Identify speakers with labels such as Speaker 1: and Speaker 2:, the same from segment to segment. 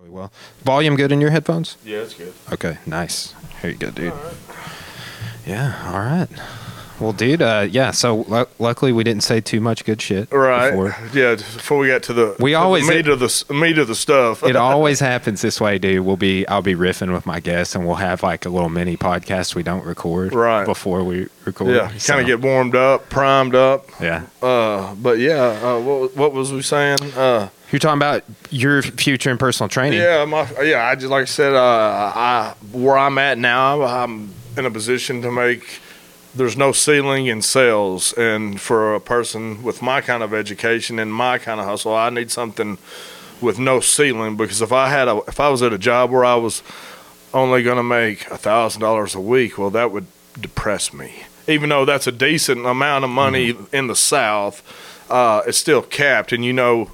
Speaker 1: Really well. Volume good in your headphones?
Speaker 2: Yeah, it's good.
Speaker 1: Okay, nice. Here you go, dude. Yeah, all right. Well, dude, uh, yeah. So lu- luckily we didn't say too much good shit.
Speaker 2: Right.
Speaker 1: before.
Speaker 2: Yeah. Before we got to the
Speaker 1: We
Speaker 2: to the
Speaker 1: always-
Speaker 2: meat of the meat of the stuff.
Speaker 1: It always happens this way, dude. We'll be I'll be riffing with my guests, and we'll have like a little mini podcast we don't record
Speaker 2: Right.
Speaker 1: before we record.
Speaker 2: yeah. Kind of get warmed up, primed up.
Speaker 1: yeah.
Speaker 2: Uh, but yeah. Uh, what what was we saying? Uh,
Speaker 1: You're talking about your future in personal training.
Speaker 2: yeah. My yeah. I just like I said. Uh, I where I'm at now. I'm in a position to make. There's no ceiling in sales, and for a person with my kind of education and my kind of hustle, I need something with no ceiling. Because if I had a, if I was at a job where I was only going to make a thousand dollars a week, well, that would depress me. Even though that's a decent amount of money in the South, uh, it's still capped, and you know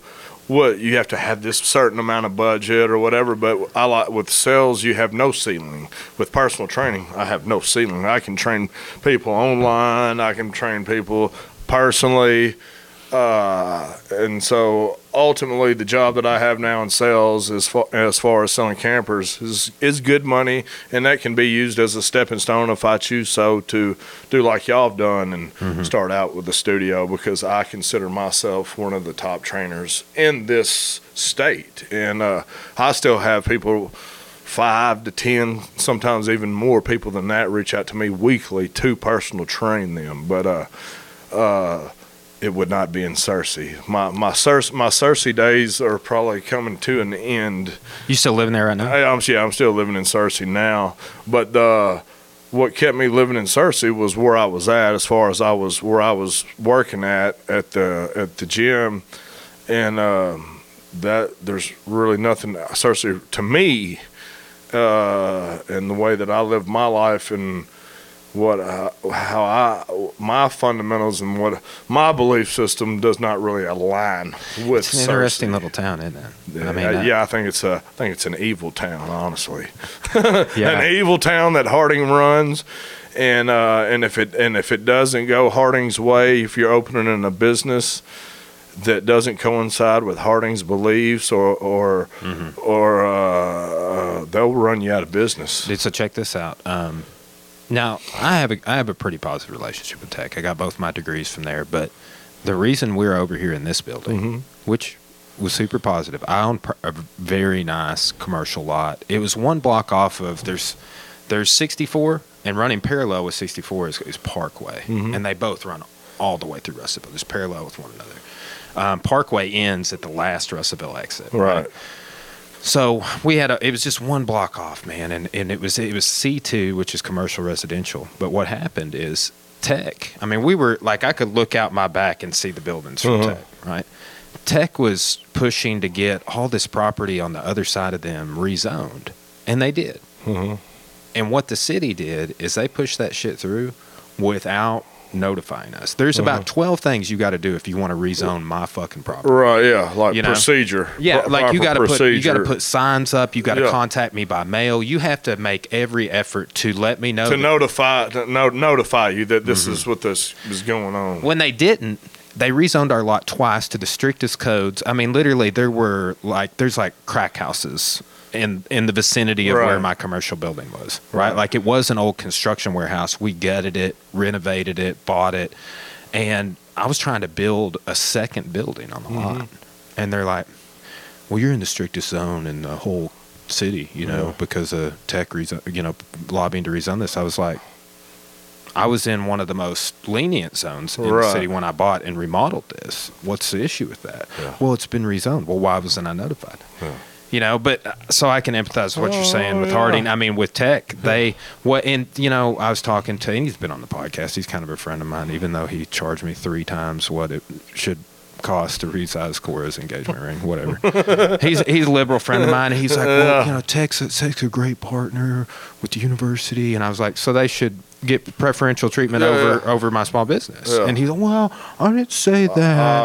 Speaker 2: what you have to have this certain amount of budget or whatever. But I like with sales, you have no ceiling. With personal training, I have no ceiling. I can train people online. I can train people personally. Uh, and so ultimately, the job that I have now in sales, as far as, far as selling campers, is is good money, and that can be used as a stepping stone if I choose so to do like y'all have done and start out with the studio because I consider myself one of the top trainers in this state, and uh, I still have people. Five to ten, sometimes even more people than that, reach out to me weekly to personal train them. But uh, uh, it would not be in Searcy. My my Searcy, my Searcy days are probably coming to an end.
Speaker 1: You still living there right now?
Speaker 2: I, I'm yeah, I'm still living in Searcy now, but uh, what kept me living in Searcy was where I was at, as far as I was where I was working at at the at the gym, and um, that there's really nothing Searcy to me, uh, and the way that I live my life and what uh, how I my fundamentals and what my belief system does not really align with
Speaker 1: It's an interesting little town, isn't it?
Speaker 2: Yeah,
Speaker 1: I mean, uh,
Speaker 2: yeah, I think it's a I think it's an evil town, honestly.
Speaker 1: yeah.
Speaker 2: An evil town that Harding runs, and uh, and if it and if it doesn't go Harding's way, if you're opening in a business that doesn't coincide with Harding's beliefs, or or
Speaker 1: Mm-hmm.
Speaker 2: or uh, uh, they'll run you out of business.
Speaker 1: Dude, so check this out. Um, now I have a I have a pretty positive relationship with tech. I got both my degrees from there, but the reason we're over here in this building,
Speaker 2: Mhm.
Speaker 1: which was super positive, I own a very nice commercial lot. It was one block off of there's there's 64, and running parallel with 64 is, is Parkway,
Speaker 2: Mhm.
Speaker 1: and they both run all the way through Russellville. Just parallel with one another. Um, Parkway ends at the last Russellville exit.
Speaker 2: Right.
Speaker 1: So we had a, it was just one block off, man, and, and it was it was C two, which is commercial residential. But what happened is Tech. I mean, we were like I could look out my back and see the buildings from
Speaker 2: Uh-huh.
Speaker 1: Tech, right? Tech was pushing to get all this property on the other side of them rezoned, and they did.
Speaker 2: Mhm.
Speaker 1: And what the city did is they pushed that shit through without notifying us. There's
Speaker 2: Uh-huh.
Speaker 1: about twelve things you got to do if you want to rezone my fucking property.
Speaker 2: Right, yeah, like
Speaker 1: You know?
Speaker 2: procedure.
Speaker 1: Yeah,
Speaker 2: Pro-
Speaker 1: like you got to put you got to put signs up. You got to
Speaker 2: Yeah.
Speaker 1: contact me by mail. You have to make every effort to let me know.
Speaker 2: to
Speaker 1: that-
Speaker 2: notify to no, notify you that this
Speaker 1: Mm-hmm.
Speaker 2: is what this is going on.
Speaker 1: when they didn't, they rezoned our lot twice to the strictest codes. I mean, literally, there were like there's like crack houses in in the vicinity of where my commercial building was. Right?
Speaker 2: Right.
Speaker 1: like it was an old construction warehouse. We gutted it, renovated it, bought it, and I was trying to build a second building on the
Speaker 2: Mm-hmm.
Speaker 1: lot, and they're like, "Well, you're in the strictest zone in the whole." City, you know,
Speaker 2: Yeah.
Speaker 1: because of tech reason, you know, lobbying to rezone this. I was like, I was in one of the most lenient zones in the city when I bought and remodeled this. What's the issue with that?
Speaker 2: Yeah.
Speaker 1: Well, it's been rezoned. Well, why wasn't I notified?
Speaker 2: Yeah.
Speaker 1: You know, but uh, so I can empathize with what you're saying
Speaker 2: Oh,
Speaker 1: with. Harding. I mean, with Tech, they what and you know, I was talking to and he's been on the podcast. He's kind of a friend of mine, even though he charged me three times what it should cost to resize Cora's engagement ring, whatever. he's he's a liberal friend of mine. And he's like, well, you know, Tech's, Tech's a great partner with the university, and I was like, so they should get preferential treatment
Speaker 2: Yeah,
Speaker 1: over
Speaker 2: yeah.
Speaker 1: over my small business.
Speaker 2: Yeah.
Speaker 1: And he's like, well, I didn't say that.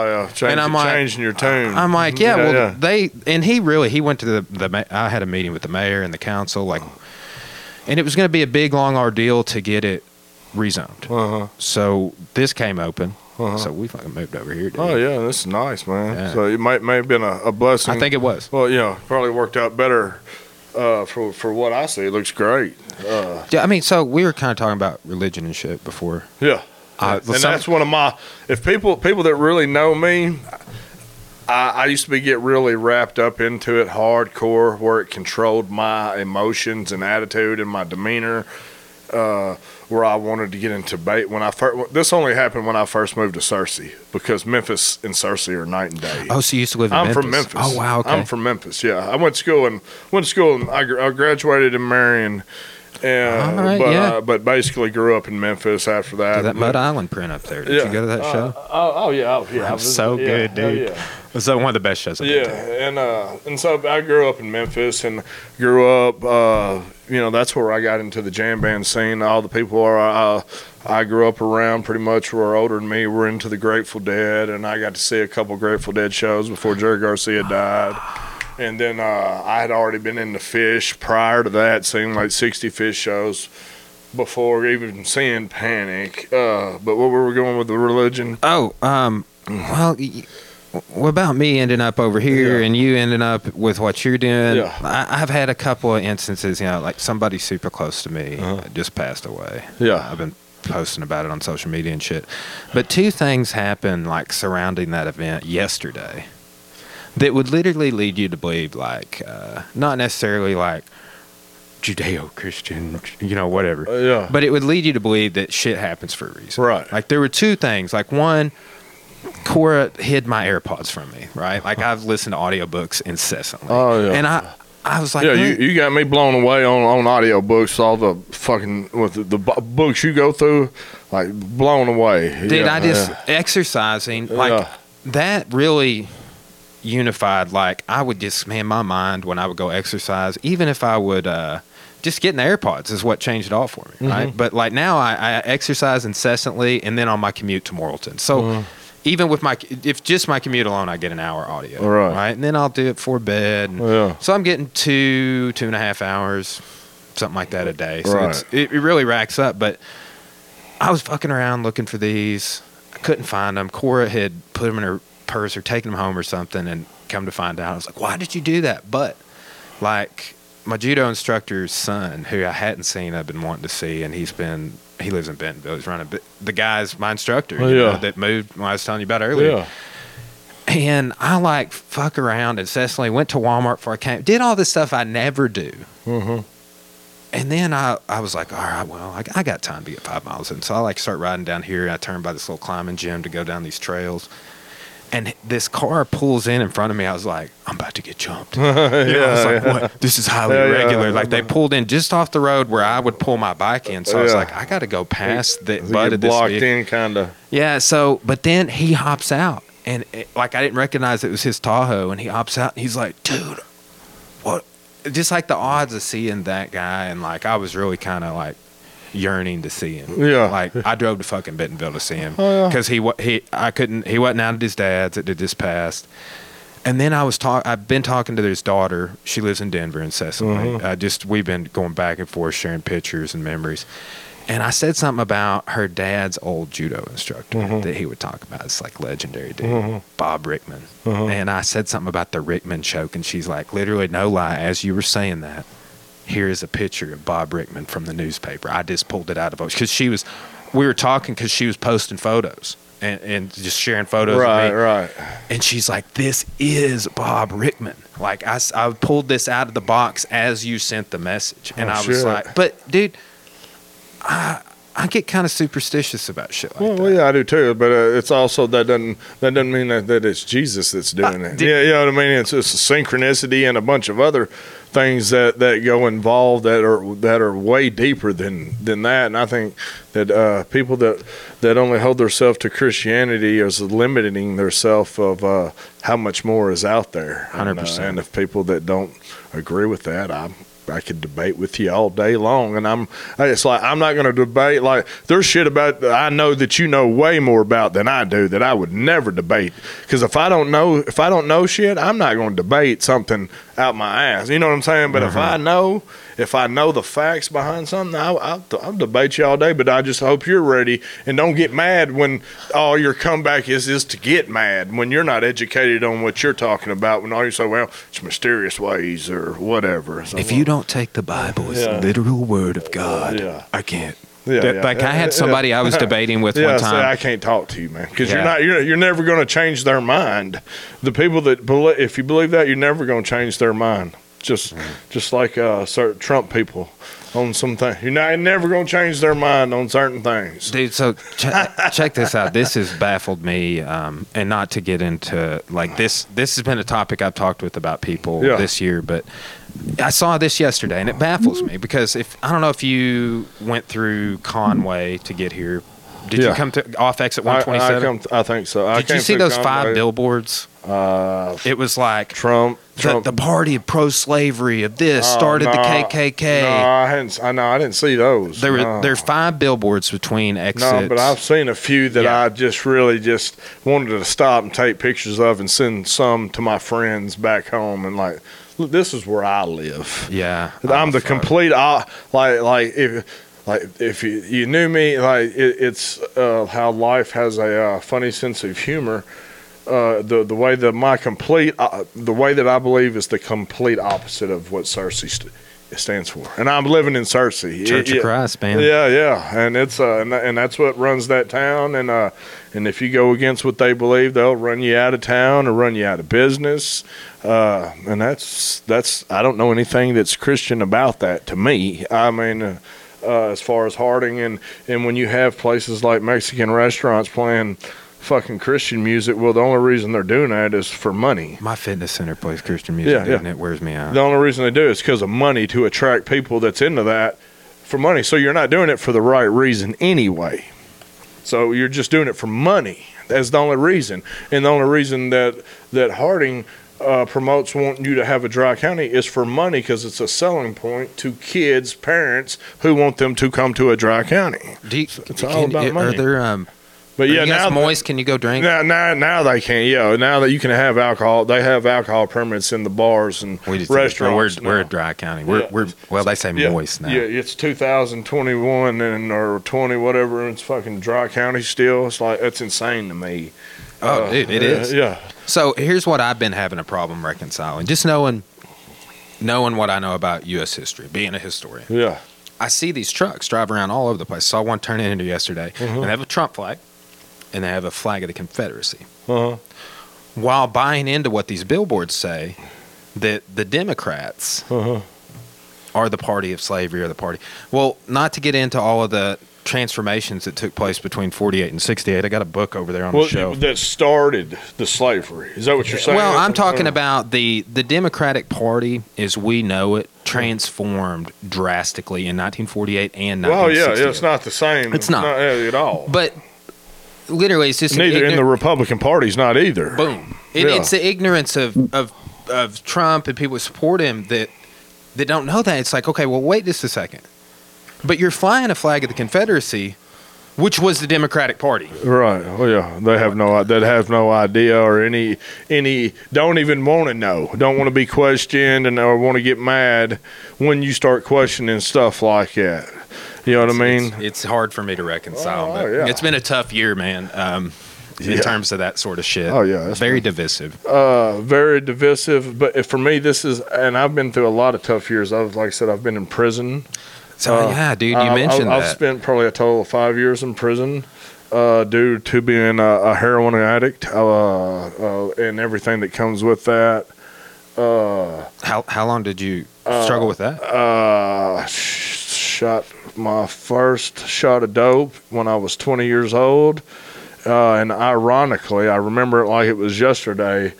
Speaker 2: oh yeah, Change,
Speaker 1: and I'm like,
Speaker 2: changing your tune.
Speaker 1: I'm like, yeah, well, they and he really he went to the the I had a meeting with the mayor and the council like, and it was going to be a big long ordeal to get it rezoned.
Speaker 2: Uh-huh.
Speaker 1: So this came open,
Speaker 2: Uh-huh.
Speaker 1: So we fucking moved over here.
Speaker 2: Oh yeah, this is nice, man. So it might may have been a, a blessing.
Speaker 1: I think it was.
Speaker 2: Well, yeah, probably worked out better uh, for for what I see. It looks great. Uh,
Speaker 1: Yeah, I mean, so we were kind of talking about religion and shit before.
Speaker 2: yeah,
Speaker 1: Uh,
Speaker 2: and
Speaker 1: some-
Speaker 2: that's one of my. If people people that really know me, I, I used to be get really wrapped up into it hardcore, where it controlled my emotions and attitude and my demeanor. Uh, where I wanted to get into bait when I first. This only happened when I first moved to Searcy because Memphis and Searcy are night and day.
Speaker 1: Oh, so you used to live in
Speaker 2: I'm
Speaker 1: Memphis?
Speaker 2: from Memphis.
Speaker 1: Oh, wow. Okay.
Speaker 2: I'm from Memphis. Yeah, I went to school and went to school and I, I graduated in Marion. And,
Speaker 1: right,
Speaker 2: but,
Speaker 1: yeah.
Speaker 2: uh, but basically grew up in Memphis after that.
Speaker 1: Did that Mud Island print up there. Did
Speaker 2: Yeah.
Speaker 1: you go to that
Speaker 2: Uh,
Speaker 1: show?
Speaker 2: Oh, oh yeah, oh, yeah.
Speaker 1: That's so
Speaker 2: yeah,
Speaker 1: good, dude.
Speaker 2: Yeah.
Speaker 1: It was uh, one of the best shows I've been
Speaker 2: Yeah, and uh, and so I grew up in Memphis and grew up. You know, that's where I got into the jam band scene. All the people are uh, I grew up around pretty much were older than me. Were into the Grateful Dead, and I got to see a couple Grateful Dead shows before Jerry Garcia died. And then uh, I had already been into Phish prior to that, seeing like sixty Phish shows before even seeing Panic. Uh, but what were we going with the religion?
Speaker 1: Oh, um, well, y- what about me ending up over here
Speaker 2: Yeah.
Speaker 1: and you ending up with what you're doing?
Speaker 2: Yeah.
Speaker 1: I, I've had a couple of instances, you know, like somebody super close to me
Speaker 2: Uh-huh.
Speaker 1: just passed away.
Speaker 2: Yeah.
Speaker 1: I've been posting about it on social media and shit. But two things happened, like, surrounding that event yesterday that would literally lead you to believe, like, uh, not necessarily like Judeo Christian, you know, whatever.
Speaker 2: Uh, yeah.
Speaker 1: But it would lead you to believe that shit happens for a reason.
Speaker 2: Right.
Speaker 1: Like there were two things. Like one, Cora hid my AirPods from me, right? Like I've listened to audiobooks incessantly.
Speaker 2: Oh, yeah.
Speaker 1: And I I was like,
Speaker 2: yeah,
Speaker 1: "Man,
Speaker 2: you, you got me blown away on on audiobooks. All the fucking with the, the books you go through, like blown away.
Speaker 1: Dude,
Speaker 2: Yeah,
Speaker 1: I just
Speaker 2: yeah.
Speaker 1: exercising like
Speaker 2: Yeah.
Speaker 1: that really unified. Like I would just man, my mind when I would go exercise, even if I would uh, just getting the AirPods is what changed it all for me,
Speaker 2: Mm-hmm.
Speaker 1: right? But like now I, I exercise incessantly, and then on my commute to Morrilton, so. Even with my, if just my commute alone, I get an hour audio,
Speaker 2: Right.
Speaker 1: right? And then I'll do it for bed. and-
Speaker 2: Yeah.
Speaker 1: So I'm getting two, two and a half hours, something like that a day. So
Speaker 2: Right.
Speaker 1: it really racks up. But I was fucking around looking for these. I couldn't find them. Cora had put them in her purse or taken them home or something, and come to find out, I was like, "Why did you do that?" But like my judo instructor's son, who I hadn't seen, I've been wanting to see, and he's been he lives in Bentonville. He's running but the guy's my instructor,
Speaker 2: Oh,
Speaker 1: you know, that moved when I was telling you about earlier.
Speaker 2: yeah.
Speaker 1: And I like fuck around incessantly. Went to Walmart before I came. Did all this stuff I never do.
Speaker 2: Mm-hmm.
Speaker 1: And then I, I was like, all right, well, I, I got time to get five miles in. So I like start riding down here. I turn by this little climbing gym to go down these trails. And this car pulls in in front of me. I was like, I'm about to get jumped. Know, I was
Speaker 2: Yeah,
Speaker 1: like,
Speaker 2: yeah.
Speaker 1: what? This is highly
Speaker 2: Yeah, yeah.
Speaker 1: Like they pulled in just off the road where I would pull my bike in. So I was like, I got to go past the
Speaker 2: You
Speaker 1: butt of this
Speaker 2: blocked
Speaker 1: vehicle.
Speaker 2: in, kind of.
Speaker 1: Yeah, so but then he hops out and it, like I didn't recognize it was his Tahoe and he hops out and he's like, "Dude, what?" Just like the odds of seeing that guy and like I was really kind of like yearning to see him.
Speaker 2: Yeah.
Speaker 1: Like I drove to fucking Bentonville to see him
Speaker 2: Oh, yeah.
Speaker 1: he he I couldn't he wasn't out at his dad's it did this past. And then I was talk. I've been talking to his daughter. She lives in Denver incessantly.
Speaker 2: Mhm.
Speaker 1: I just we've been going back and forth, sharing pictures and memories. And I said something about her dad's old judo instructor
Speaker 2: Mhm.
Speaker 1: that he would talk about. It's like legendary dude,
Speaker 2: Mhm.
Speaker 1: Bob Rickman.
Speaker 2: Mhm.
Speaker 1: And I said something about the Rickman choke, and she's like, literally, no lie. As you were saying that, here is a picture of Bob Rickman from the newspaper. I just pulled it out of because she was. We were talking because she was posting photos and, and just sharing photos. of
Speaker 2: Right,
Speaker 1: me.
Speaker 2: right.
Speaker 1: And she's like, "This is Bob Rickman." Like I, I pulled this out of the box as you sent the message, and
Speaker 2: Oh,
Speaker 1: I was
Speaker 2: shit.
Speaker 1: like, "But dude, I I get kind of superstitious about shit like
Speaker 2: Well,
Speaker 1: that."
Speaker 2: well, yeah, I do too. But uh, it's also that doesn't that doesn't mean that, that it's Jesus that's doing
Speaker 1: Uh,
Speaker 2: it.
Speaker 1: did-
Speaker 2: yeah, you know what I mean. It's just a synchronicity and a bunch of other things that, that go involved that are that are way deeper than than that. And I think that uh, people that that only hold themselves to Christianity is limiting themselves of uh, how much more is out there. Uh,
Speaker 1: 100%.
Speaker 2: and if people that don't agree with that, I'm. I could debate with you all day long, and I'm. It's like I'm not going to debate. Like there's shit about I know that you know way more about than I do that I would never debate. Because if I don't know, if I don't know shit, I'm not going to debate something out my ass. You know what I'm saying? But if mm-hmm. I know, if I know the facts behind something, I'll, I'll, I'll debate you all day. But I just hope you're ready and don't get mad when all your comeback is is to get mad when you're not educated on what you're talking about. When all you say, well, it's mysterious ways or whatever. So
Speaker 1: If you don't take the Bible as
Speaker 2: Yeah.
Speaker 1: the literal word of God,
Speaker 2: Yeah.
Speaker 1: I can't.
Speaker 2: Yeah,
Speaker 1: That-
Speaker 2: yeah.
Speaker 1: Like I had somebody I was debating with
Speaker 2: yeah,
Speaker 1: one time.
Speaker 2: I can't talk to you, man, because you're not you're you're never going to change their mind. The people that believe, if you believe that, you're never going to change their mind. Just just like uh, certain Trump people on some things, you're not never going to change their mind on certain things.
Speaker 1: Dude, so ch- check this out. This has baffled me, um, and not to get into like this. This has been a topic I've talked with about people
Speaker 2: Yeah.
Speaker 1: this year, but I saw this yesterday, and it baffles me because if I don't know if you went through Conway to get here. Did you come to off exit
Speaker 2: I, I,
Speaker 1: 127?
Speaker 2: come, I think so. I
Speaker 1: Did you see those five billboards?
Speaker 2: Uh,
Speaker 1: It was like
Speaker 2: Trump.
Speaker 1: the,
Speaker 2: Trump.
Speaker 1: the party of pro-slavery of this
Speaker 2: Oh,
Speaker 1: started the. KKK.
Speaker 2: No, I hadn't. I know. I didn't see those.
Speaker 1: There were
Speaker 2: No.
Speaker 1: there are five billboards between exits.
Speaker 2: No, but I've seen a few that
Speaker 1: Yeah.
Speaker 2: I just really just wanted to stop and take pictures of and send some to my friends back home and like, look, this is where I live.
Speaker 1: yeah,
Speaker 2: I'm
Speaker 1: Oh,
Speaker 2: the complete uh, like like if like if you you knew me like it, it's uh, how life has a uh, funny sense of humor. Uh, the the way that my complete uh, the way that I believe is the complete opposite of what Searcy st- stands for, and I'm living in Searcy.
Speaker 1: Church
Speaker 2: It-
Speaker 1: of Christ, man.
Speaker 2: yeah, yeah, and it's uh, and, and that's what runs that town, and uh, and if you go against what they believe, they'll run you out of town or run you out of business, uh, and that's that's I don't know anything that's Christian about that. To me, I mean, uh, uh, as far as Harding and and when you have places like Mexican restaurants playing fucking Christian music, well, the only reason they're doing that is for money.
Speaker 1: My fitness center plays Christian music,
Speaker 2: Yeah, yeah.
Speaker 1: and it wears me out.
Speaker 2: The only reason they do it is because of money to attract people that's into that for money. So you're not doing it for the right reason anyway. So you're just doing it for money. That's the only reason. And the only reason that that Harding uh, promotes wanting you to have a dry county is for money because it's a selling point to kids, parents who want them to come to a dry county.
Speaker 1: You,
Speaker 2: It's all about
Speaker 1: Are
Speaker 2: money.
Speaker 1: there um?
Speaker 2: But yeah, now
Speaker 1: moist? Can you go drink?
Speaker 2: now, now, now they can. Yeah, now that you can have alcohol, they have alcohol permits in the bars and
Speaker 1: We just
Speaker 2: restaurants.
Speaker 1: We're, we're a dry county. We're,
Speaker 2: Yeah.
Speaker 1: we're well. They say
Speaker 2: yeah,
Speaker 1: moist now.
Speaker 2: Yeah, it's 2021 and or 20 whatever. And it's fucking dry county still. It's like that's insane to me.
Speaker 1: Oh,
Speaker 2: Uh,
Speaker 1: dude, it
Speaker 2: yeah. Yeah,
Speaker 1: So here's what I've been having a problem reconciling. Just knowing, knowing what I know about U.S. history, being a historian.
Speaker 2: yeah,
Speaker 1: I see these trucks drive around all over the place. I saw one turn into yesterday,
Speaker 2: Mm-hmm.
Speaker 1: and they have a Trump flag, and they have a flag of the Confederacy.
Speaker 2: uh-huh.
Speaker 1: While buying into what these billboards say, that the Democrats
Speaker 2: Uh-huh.
Speaker 1: are the party of slavery or the party. Well, not to get into all of the transformations that took place between 48 and 68. I got a book over there on
Speaker 2: Well,
Speaker 1: the shelf.
Speaker 2: that started the slavery. Is that what you're saying?
Speaker 1: Well, I'm talking
Speaker 2: Uh,
Speaker 1: about the the Democratic Party as we know it transformed drastically in 1948 and 1968.
Speaker 2: Well, yeah, yeah, it's not the same.
Speaker 1: It's not.
Speaker 2: uh, at all.
Speaker 1: But literally, it's just
Speaker 2: Neither in the Republican Party's not either.
Speaker 1: boom. It,
Speaker 2: Yeah.
Speaker 1: It's the ignorance of, of of Trump and people who support him that that don't know that. It's like, okay, well, wait just a second. But you're flying a flag of the Confederacy, which was the Democratic Party.
Speaker 2: Right. Well, yeah, they have no they have no idea or any any don't even want to know. Don't want to be questioned and or want to get mad when you start questioning stuff like that. You know what I mean?
Speaker 1: It's, it's hard for me to reconcile.
Speaker 2: Oh,
Speaker 1: but
Speaker 2: yeah.
Speaker 1: It's been a tough year, man. Um, in
Speaker 2: Yeah.
Speaker 1: terms of that sort of shit.
Speaker 2: Oh, yeah, it's
Speaker 1: very divisive.
Speaker 2: uh, very divisive. But if- for me, this is, and I've been through a lot of tough years. I've, like I said, I've been in prison.
Speaker 1: So
Speaker 2: Uh,
Speaker 1: yeah, dude, you
Speaker 2: I-
Speaker 1: mentioned
Speaker 2: I, I've
Speaker 1: that.
Speaker 2: spent probably a total of five years in prison uh, due to being a, a heroin addict uh, uh, and everything that comes with that. Uh,
Speaker 1: how how long did you struggle with that?
Speaker 2: uh, sh- shot my first shot of dope when I was 20 years old. Uh, and ironically, I remember it like it was yesterday.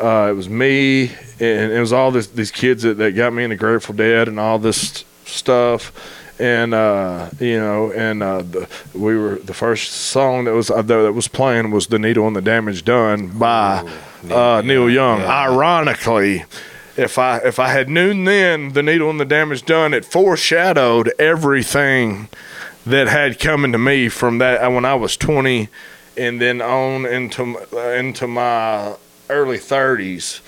Speaker 2: Uh, it was me, and it was all this, these kids that, that got me into Grateful Dead and all this stuff. And uh, you know, and uh, the, we were the first song that was uh, that was playing was "The Needle and the Damage Done" by
Speaker 1: Neil
Speaker 2: uh, Neil
Speaker 1: Young,
Speaker 2: Young.
Speaker 1: yeah.
Speaker 2: Ironically, if I if I had known then the needle and the damage done, it foreshadowed everything that had coming to me from that uh, when I was twenty, and then on into uh, into my early thirties.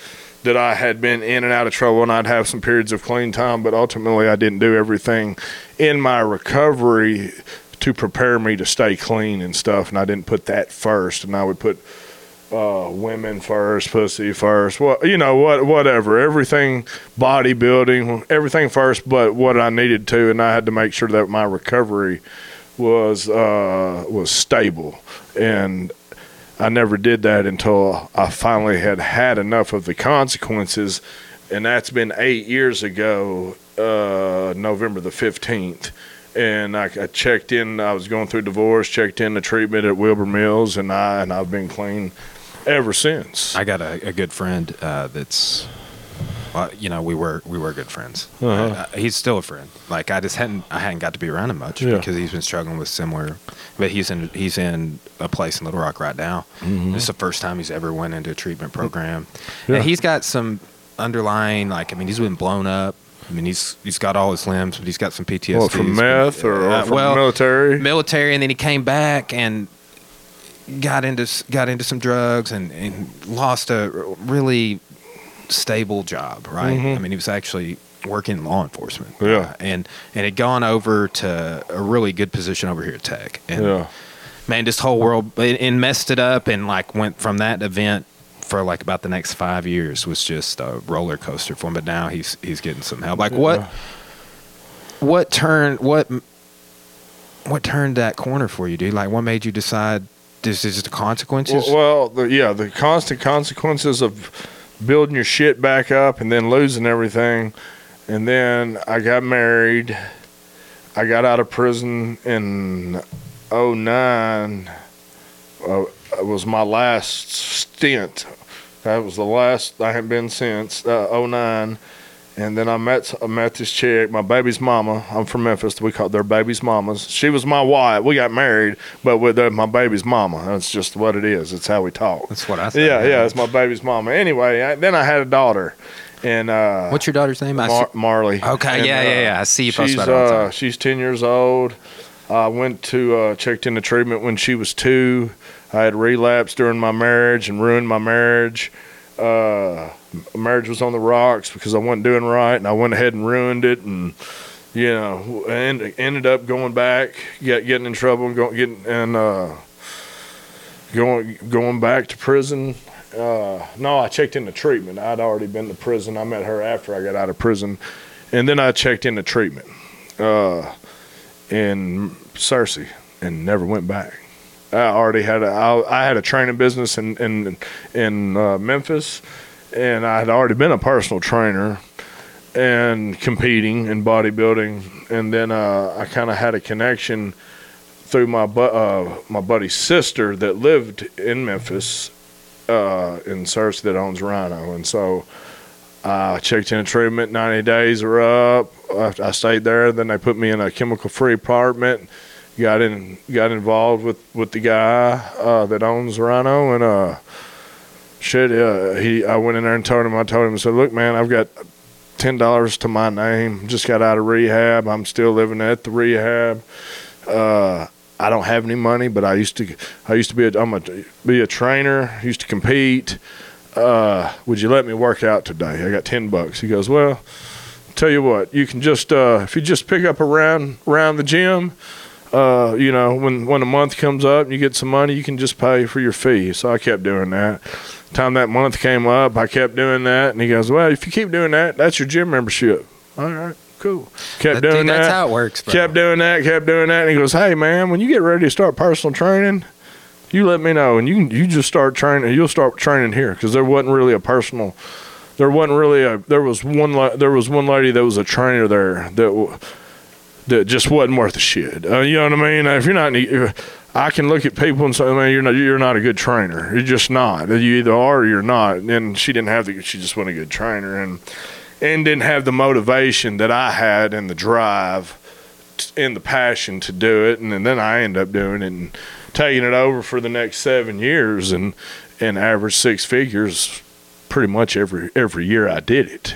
Speaker 2: that I had been in and out of trouble, and I'd have some periods of clean time, but ultimately I didn't do everything in my recovery to prepare me to stay clean and stuff, and I didn't put that first, and I would put uh, women first, pussy first, what you know, what whatever, everything, bodybuilding, everything first, but what I needed to, and I had to make sure that my recovery was uh, was stable, and I never did that until I finally had had enough of the consequences, and that's been eight years ago, uh, November the fifteenth. And I, I checked in. I was going through divorce. Checked in the treatment at Wilbur Mills, and I and I've been clean ever since.
Speaker 1: I got a, a good friend uh, that's, well, you know, we were we were good friends.
Speaker 2: Uh-huh.
Speaker 1: Uh, he's still a friend. Like I just hadn't I hadn't got to be around him much
Speaker 2: Yeah.
Speaker 1: because he's been struggling with similar. But he's in he's in a place in Little Rock right now. This is the first time he's ever went into a treatment program,
Speaker 2: Yeah.
Speaker 1: and he's got some underlying like I mean he's been blown up. I mean he's he's got all his limbs, but he's got some PTSD.
Speaker 2: What, from meth or, or
Speaker 1: uh,
Speaker 2: from
Speaker 1: well,
Speaker 2: military?
Speaker 1: military, and then he came back and got into got into some drugs and, and lost a really stable job. Right?
Speaker 2: Mhm.
Speaker 1: I mean, he was actually working in law enforcement.
Speaker 2: Yeah.
Speaker 1: Uh, and and had gone over to a really good position over here at Tech. And
Speaker 2: yeah.
Speaker 1: man, this whole world and messed it up and like went from that event for like about the next five years was just a roller coaster for him. But now he's he's getting some help. Like what
Speaker 2: Yeah.
Speaker 1: what turned what what turned that corner for you, dude? Like what made you decide this is the consequences?
Speaker 2: Well, well the, yeah, the constant consequences of building your shit back up and then losing everything. And then I got married. I got out of prison in 09. Uh, it was my last stint. That was the last I had been since uh, 09. And then I met I met this chick, my baby's mama. I'm from Memphis. We call their baby's mamas. She was my wife. We got married, but with uh, my baby's mama. That's just what it is. It's how we talk.
Speaker 1: That's what I said.
Speaker 2: Yeah, yeah. It's my baby's mama. Anyway, I, then I had a daughter, and uh,
Speaker 1: What's your daughter's name?
Speaker 2: Mar- Marley.
Speaker 1: Okay,
Speaker 2: And,
Speaker 1: yeah, yeah, yeah. I see you post
Speaker 2: she's,
Speaker 1: about all
Speaker 2: uh, she's ten years old. I went to uh, checked into treatment when she was two. I had relapsed during my marriage and ruined my marriage. Uh, marriage was on the rocks because I wasn't doing right, and I went ahead and ruined it, and you know, and ended up going back, get, getting in trouble, and going getting and uh, going going back to prison. Uh, no, I checked into treatment. I'd already been to prison. I met her after I got out of prison, and then I checked into treatment uh, in Searcy and never went back. I already had a I, I had a training business in in in uh, Memphis, and I had already been a personal trainer and competing in bodybuilding, and then uh, I kind of had a connection through my bu- uh, my buddy's sister that lived in Memphis uh, in Searcy that owns Rhino, and so I checked in a treatment. Ninety days were up. I, I stayed there. Then they put me in a chemical free apartment. Got in, got involved with with the guy uh, that owns Rhino, and uh, shit. Uh, he, I went in there and told him. I told him, I said, "Look, man, I've got ten dollars to my name. Just got out of rehab. I'm still living at the rehab. Uh, I don't have any money, but I used to. I used to be. A, I'm a be a trainer. Used to compete. Uh, would you let me work out today? I got ten bucks. He goes, well, tell you what, you can just uh, if you just pick up around around the gym. Uh, you know, when when a month comes up and you get some money, you can just pay for your fee. So I kept doing that. Time that month came up, I kept doing that, and he goes, "Well, if you keep doing that, that's your gym membership." All right, cool. Kept
Speaker 1: That-
Speaker 2: doing
Speaker 1: dude,
Speaker 2: that.
Speaker 1: that's how it works, bro.
Speaker 2: Kept doing that. Kept doing that. And he goes, "Hey, man, when you get ready to start personal training, you let me know, and you can you just start training. You'll start training here because there wasn't really a personal. There wasn't really a. There was one. There was one lady that was a trainer there that that just wasn't worth a shit. Uh, you know what I mean? If you're not, I can look at people and say, man, you're not. You're not a good trainer. You're just not. You either are or you're not. And she didn't have the. She just wasn't a good trainer, and and didn't have the motivation that I had and the drive and the passion to do it. And, then I end up doing it and taking it over for the next seven years and and average six figures pretty much every every year I did it.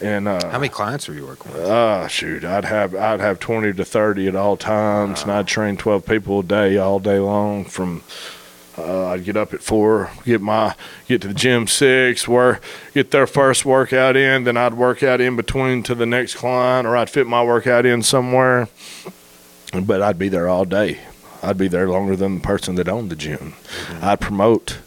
Speaker 2: And uh,
Speaker 1: How many clients were you working with?
Speaker 2: Ah, shoot, I'd have I'd have twenty to thirty at all times, and I'd train twelve people a day all day long from Uh, I'd get up at four, get my get to the gym six, work, get their first workout in. Then I'd work out in between to the next client, or I'd fit my workout in somewhere. But I'd be there all day. I'd be there longer than the person that owned the gym. I'd promote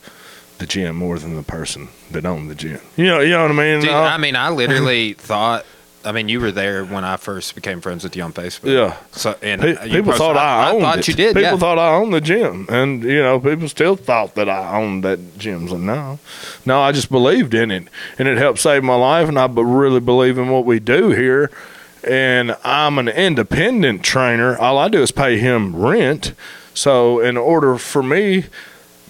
Speaker 2: the gym more than the person that owned the gym. You know, you know what I mean?
Speaker 1: Dude,
Speaker 2: Uh,
Speaker 1: I mean, I literally thought. I mean, you were there when I first became friends with you on Facebook.
Speaker 2: yeah.
Speaker 1: So and
Speaker 2: Pe-
Speaker 1: you
Speaker 2: people
Speaker 1: posted-
Speaker 2: thought I, owned
Speaker 1: thought
Speaker 2: it.
Speaker 1: you did.
Speaker 2: People
Speaker 1: yeah.
Speaker 2: thought I owned the gym, and you know, people still thought that I owned that gym. So no, no, I just believed in it, and it helped save my life, and I really believe in what we do here. And I'm an independent trainer. All I do is pay him rent. So in order for me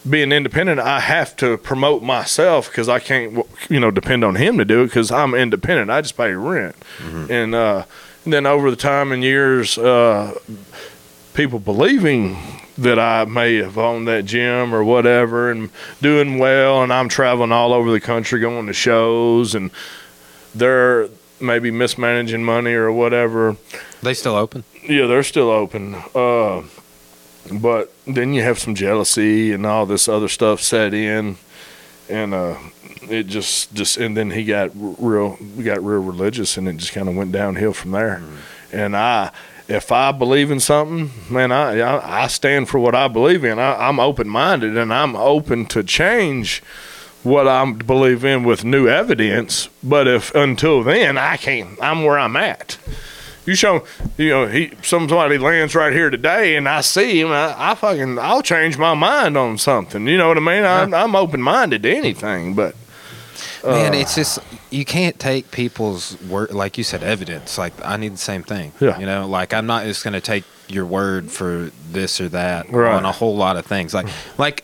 Speaker 2: being independent, I have to promote myself because I can't, you know, depend on him to do it because I'm independent. I just pay rent, and uh, then over the time and years, uh, people believing that I may have owned that gym or whatever, and doing well, and I'm traveling all over the country going to shows, and they're maybe mismanaging money or whatever
Speaker 1: They still open.
Speaker 2: yeah, they're still open. Uh, but then you have some jealousy and all this other stuff set in, and uh, it just just and then he got real got real religious, and it just kind of went downhill from there. And I, if I believe in something, man, I I, I stand for what I believe in. I, I'm open minded, and I'm open to change what I believe in with new evidence. But if until then, I can't. I'm where I'm at. You show, you know, he somebody lands right here today, and I see him. I, I fucking, I'll change my mind on something. You know what I mean? I'm, I'm open minded to anything, but
Speaker 1: Man,
Speaker 2: uh,
Speaker 1: it's just you can't take people's word, like you said, evidence. Like I need the same thing.
Speaker 2: Yeah.
Speaker 1: You know, like I'm not just gonna take your word for this or that
Speaker 2: Right.
Speaker 1: on a whole lot of things. Like, like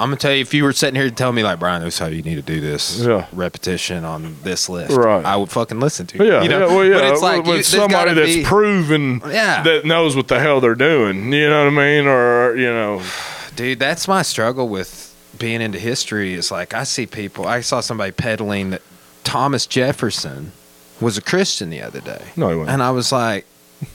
Speaker 1: I'm gonna tell you, if you were sitting here to tell me, like Brian, this is how you need to do this
Speaker 2: Yeah.
Speaker 1: repetition on this list,
Speaker 2: Right.
Speaker 1: I would fucking listen to. you.
Speaker 2: yeah,
Speaker 1: you know?
Speaker 2: yeah, well, yeah.
Speaker 1: But it's like you,
Speaker 2: somebody that's
Speaker 1: be-
Speaker 2: proven
Speaker 1: Yeah.
Speaker 2: that knows what the hell they're doing. You know what I mean? Or you know,
Speaker 1: Dude, that's my struggle with being into history. Is like I see people. I saw somebody peddling that Thomas Jefferson was a Christian the other day,
Speaker 2: no, he wasn't.
Speaker 1: and I was like,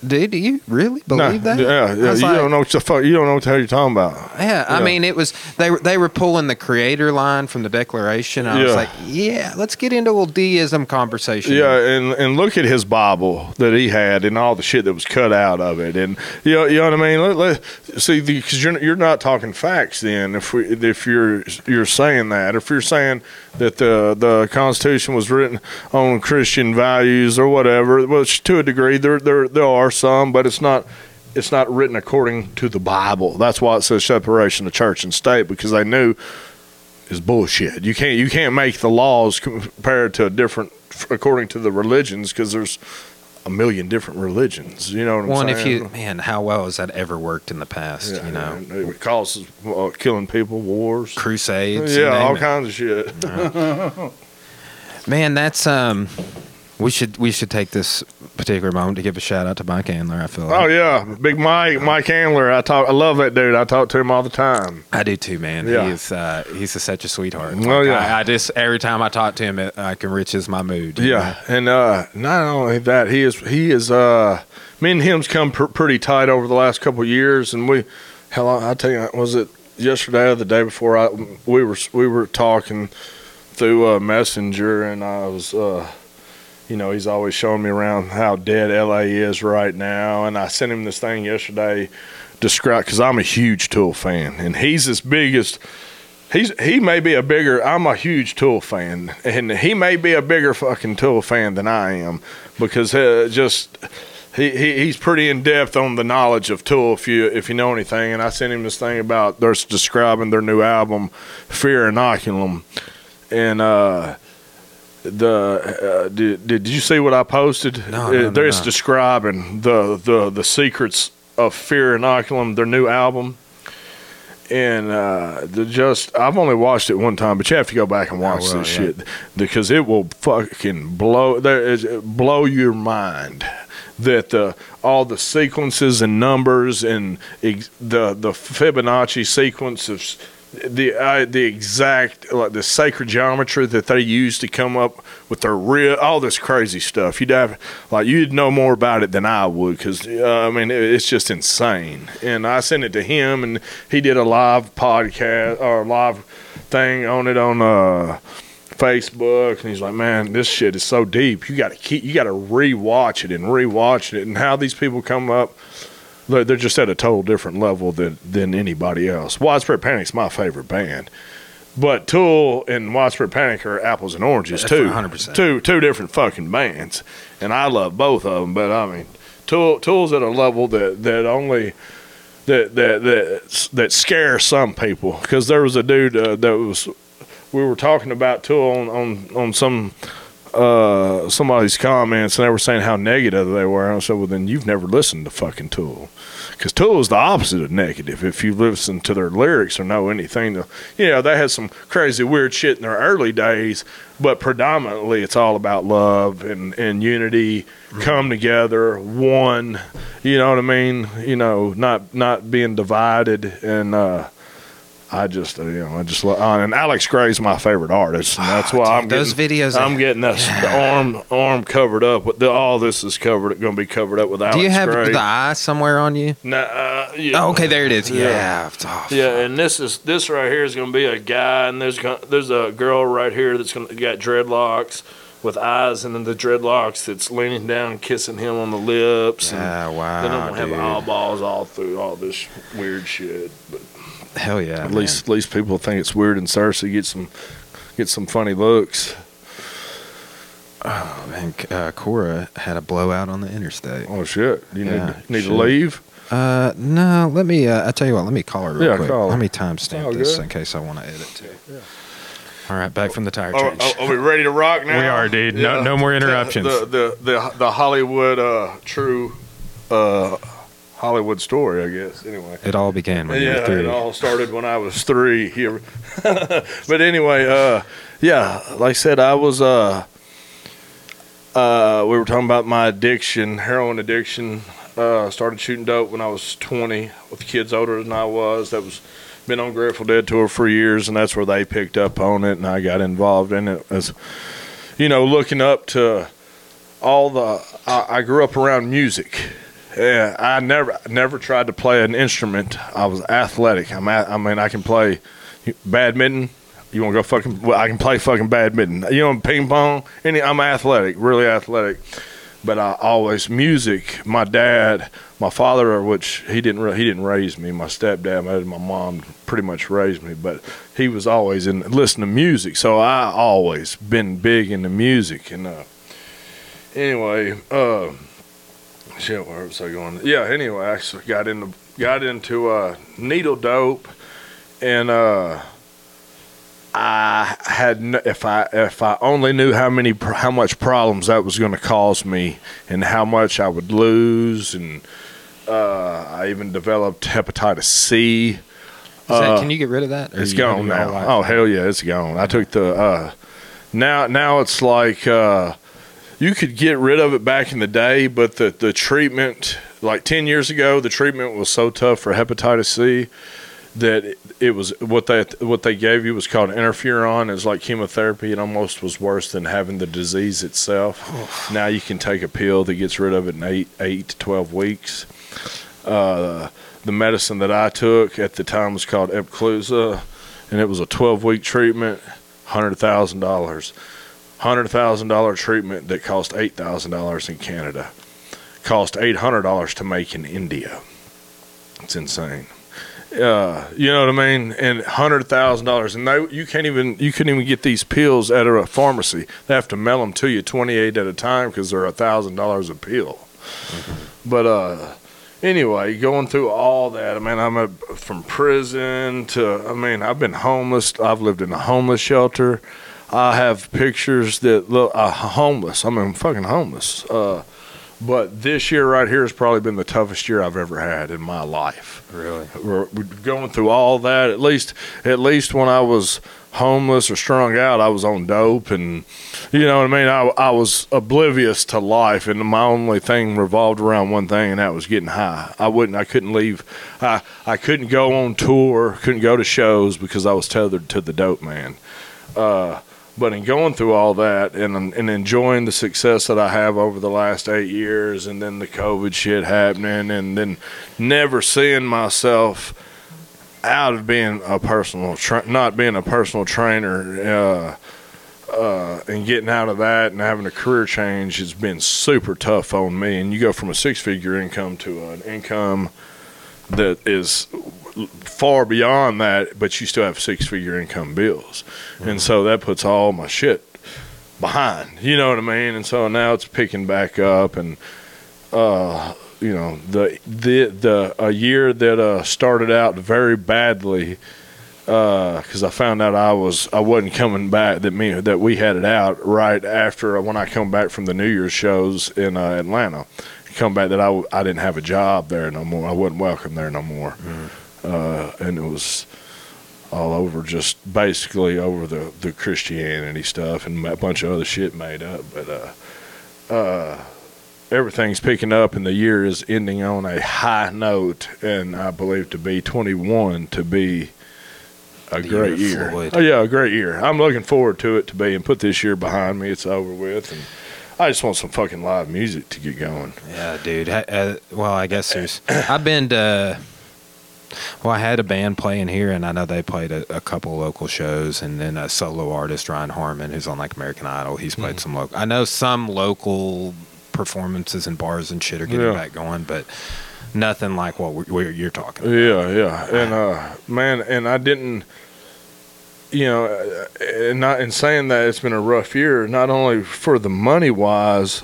Speaker 1: "Dude, do you really believe that?"
Speaker 2: Yeah, yeah. You
Speaker 1: like,
Speaker 2: don't know what the fuck. You don't know what the hell you're talking about.
Speaker 1: Yeah, I
Speaker 2: Yeah.
Speaker 1: mean, it was they were they were pulling the creator line from the Declaration. I was like, "Yeah, let's get into a little deism conversation."
Speaker 2: Yeah, and and look at his Bible that he had and all the shit that was cut out of it, and you know, you know what I mean. Let, let, see, because you're you're not talking facts then. If we if you're you're saying that, if you're saying that the the Constitution was written on Christian values or whatever, which to a degree there there there are some, but it's not. It's not written according to the Bible. That's why it says separation of church and state because they knew is bullshit. You can't you can't make the laws compared to a different according to the religions because there's a million different religions. You know what I'm
Speaker 1: and
Speaker 2: saying?
Speaker 1: if you man, how well has that ever worked in the past?
Speaker 2: Yeah,
Speaker 1: you know,
Speaker 2: it causes uh, killing people, wars.
Speaker 1: crusades.
Speaker 2: Yeah, all
Speaker 1: it.
Speaker 2: kinds of shit.
Speaker 1: Man, that's um. We should we should take this particular moment to give a shout out to Mike Andler. I feel. Like.
Speaker 2: Oh yeah, Big Mike, Mike Handler. I talk. I love that dude. I talk to him all the time.
Speaker 1: I do too, man.
Speaker 2: Yeah.
Speaker 1: He's uh, he's a, such a sweetheart.
Speaker 2: Oh,
Speaker 1: Like,
Speaker 2: yeah.
Speaker 1: I, I just every time I talk to him, it, I can riches my mood.
Speaker 2: Yeah, and uh, not only that, he is he is. Uh, me and him's come pr- pretty tight over the last couple of years, and we. How long? I tell you, was it yesterday or the day before? I we were we were talking through uh, Messenger, and I was. Uh, you know, he's always showing me around how dead LA is right now, and I sent him this thing yesterday, describe because I'm a huge Tool fan, and he's as biggest. He's he may be a bigger. I'm a huge Tool fan, and he may be a bigger fucking Tool fan than I am because uh, just he, he he's pretty in depth on the knowledge of Tool if you if you know anything. And I sent him this thing about they're describing their new album, Fear Inoculum, and uh, the uh, did did you see what I posted?
Speaker 1: No, no, no,
Speaker 2: They're just
Speaker 1: no.
Speaker 2: describing the the the secrets of Fear Inoculum, their new album and uh, the just I've only watched it one time, but you have to go back and watch
Speaker 1: well,
Speaker 2: this
Speaker 1: yeah.
Speaker 2: shit because it will fucking blow there is blow your mind that the all the sequences and numbers and ex, the the Fibonacci sequence of the uh, the exact like the sacred geometry that they use to come up with their real all this crazy stuff. You'd have like you'd know more about it than I would because uh, I mean it, it's just insane. And I sent it to him, and he did a live podcast or live thing on it on uh, Facebook, and he's like, "Man, this shit is so deep. You got to keep you got to rewatch it and rewatch it, and how these people come up." They're they're just at a total different level than than anybody else. Widespread Panic's my favorite band, but Tool and Widespread Panic are apples and oranges
Speaker 1: That's
Speaker 2: too.
Speaker 1: 100%.
Speaker 2: Two two different fucking bands, and I love both of them. But I mean, Tool Tool's at a level that that only. That that that that scares some people because there was a dude uh, that was we were talking about Tool on on on some uh, somebody's comments and they were saying how negative they were. And I said, well, then you've never listened to fucking Tool. Because Tool is the opposite of negative. If you listen to their lyrics or know anything, to, you know, they had some crazy, weird shit in their early days, but predominantly it's all about love and, and unity, come together, one, you know what I mean? You know, not, not being divided and, uh, I just, uh, you know, I just love, uh, and Alex Grey's my favorite artist, and that's why
Speaker 1: Dude,
Speaker 2: I'm
Speaker 1: those
Speaker 2: getting,
Speaker 1: videos-
Speaker 2: I'm getting that the arm arm covered up. With the, all this is covered, going to be covered up with Alex
Speaker 1: Do you have
Speaker 2: Grey.
Speaker 1: the eye somewhere on you?
Speaker 2: Nah, uh, yeah.
Speaker 1: Oh, okay, there it is.
Speaker 2: Yeah.
Speaker 1: Yeah. Oh,
Speaker 2: Yeah, and this is this right here is going to be a guy, and there's gonna, there's a girl right here that's going to got dreadlocks with eyes, and then the dreadlocks that's leaning down kissing him on the lips. and
Speaker 1: Yeah, wow.
Speaker 2: Then I'm gonna have eyeballs all through all this weird shit. But
Speaker 1: Hell yeah.
Speaker 2: at
Speaker 1: man.
Speaker 2: least at least people think it's weird, and Searcy gets some get some funny looks.
Speaker 1: Oh, man. Uh, Cora had a blowout on the interstate.
Speaker 2: Oh shit! You
Speaker 1: Yeah,
Speaker 2: need need
Speaker 1: shit.
Speaker 2: to leave.
Speaker 1: Uh, no, let me, uh, I tell you what, let me call her real
Speaker 2: Yeah,
Speaker 1: quick.
Speaker 2: call her.
Speaker 1: Let me timestamp
Speaker 2: Oh,
Speaker 1: this
Speaker 2: good.
Speaker 1: in case I want to edit too. All right, back from the tire
Speaker 2: Are,
Speaker 1: change.
Speaker 2: are- are we ready to rock now?
Speaker 1: We are, dude. No- no more interruptions.
Speaker 2: The the the, the Hollywood uh, true uh, Hollywood story, I guess. Anyway.
Speaker 1: It all began when you were
Speaker 2: yeah,
Speaker 1: three.
Speaker 2: it all started when I was three. Here, but anyway, uh, yeah, like I said, I was. Uh, uh, we were talking about my addiction, heroin addiction. Uh, started shooting dope when I was 20 with kids older than I was. That was been on Grateful Dead tour for years, and that's where they picked up on it, and I got involved in it. As you know, looking up to all the. I, I grew up around music. Yeah, I never never tried to play an instrument. I was athletic. I'm I mean, I can play badminton. You want to go fucking? Well, I can play fucking badminton. You know, ping pong. Any, I'm athletic, really athletic. But I always music. My dad, my father, which he didn't he didn't raise me. My stepdad and my mom pretty much raised me. But he was always in listening to music. So I always been big into music. And uh, anyway, uh, shit, where was I going? Yeah. Anyway, I actually got into got into uh, needle dope, and uh, I had n- if I if I only knew how many how much problems that was going to cause me, and how much I would lose, and uh, I even developed hepatitis C.
Speaker 1: That-
Speaker 2: uh,
Speaker 1: can you get rid of that?
Speaker 2: It's gone
Speaker 1: have it all
Speaker 2: now. Oh hell yeah, it's gone. I took the uh now now it's like uh you could get rid of it back in the day, but the the treatment like 10 years ago, the treatment was so tough for hepatitis C that it, it was what they what they gave you was called interferon. It's like chemotherapy. It almost was worse than having the disease itself. now you can take a pill that gets rid of it in eight eight to twelve weeks. Uh, the medicine that I took at the time was called Epclusa, and it was a 12 week treatment, hundred thousand dollars, hundred thousand dollar treatment that cost eight thousand dollars in Canada, cost eight hundred dollars to make in India. It's insane. Uh, you know what I mean? And hundred thousand dollars, and they you can't even you couldn't even get these pills at a pharmacy. They have to mail them to you twenty eight at a time because they're a thousand dollars a pill. But uh, anyway, going through all that, I mean, I'm a, from prison to, I mean, I've been homeless. I've lived in a homeless shelter. I have pictures that look uh, homeless. I mean, fucking homeless. Uh, But this year right here has probably been the toughest year I've ever had in my life.
Speaker 1: Really?
Speaker 2: We're, we're going through all that. At least, at least when I was homeless or strung out, I was on dope, and you know what I mean. I I was oblivious to life, and my only thing revolved around one thing, and that was getting high. I wouldn't, I couldn't leave. I I couldn't go on tour, couldn't go to shows because I was tethered to the dope man. Uh, but in going through all that and and enjoying the success that I have over the last eight years, and then the COVID shit happening, and then never seeing myself out of being a personal tra- not being a personal trainer uh, uh, and getting out of that and having a career change has been super tough on me. And you go from a six figure income to an income that is far beyond that but you still have six figure income bills mm-hmm. and so that puts all my shit behind you know what i mean and so now it's picking back up and uh, you know the the the a year that uh, started out very badly because uh, I found out I was I wasn't coming back that me that we had it out right after when I come back from the New Year's shows in uh, Atlanta. Come back that I, I didn't have a job there no more. I wasn't welcome there no more, mm-hmm. And it was all over just basically over the the Christianity stuff and a bunch of other shit made up, but. uh, uh everything's picking up and the year is ending on a high note and I believe to be 21 to be a the great year. year. Oh yeah, a great year. I'm looking forward to it to be and put this year behind me. It's over with and I just want some fucking live music to get going.
Speaker 1: Yeah, dude. Uh, well, I guess there's. I've been to. Well, I had a band playing here, and I know they played a, a couple local shows, and then a solo artist, Ryan Harmon, who's on like American Idol. He's played mm-hmm. some local. I know some local performances and bars and shit are getting yeah. back going, but nothing like what we're, we're, you're talking about.
Speaker 2: Yeah, yeah, and uh, man, and I didn't, you know, uh, and not in saying that it's been a rough year, not only for the money wise.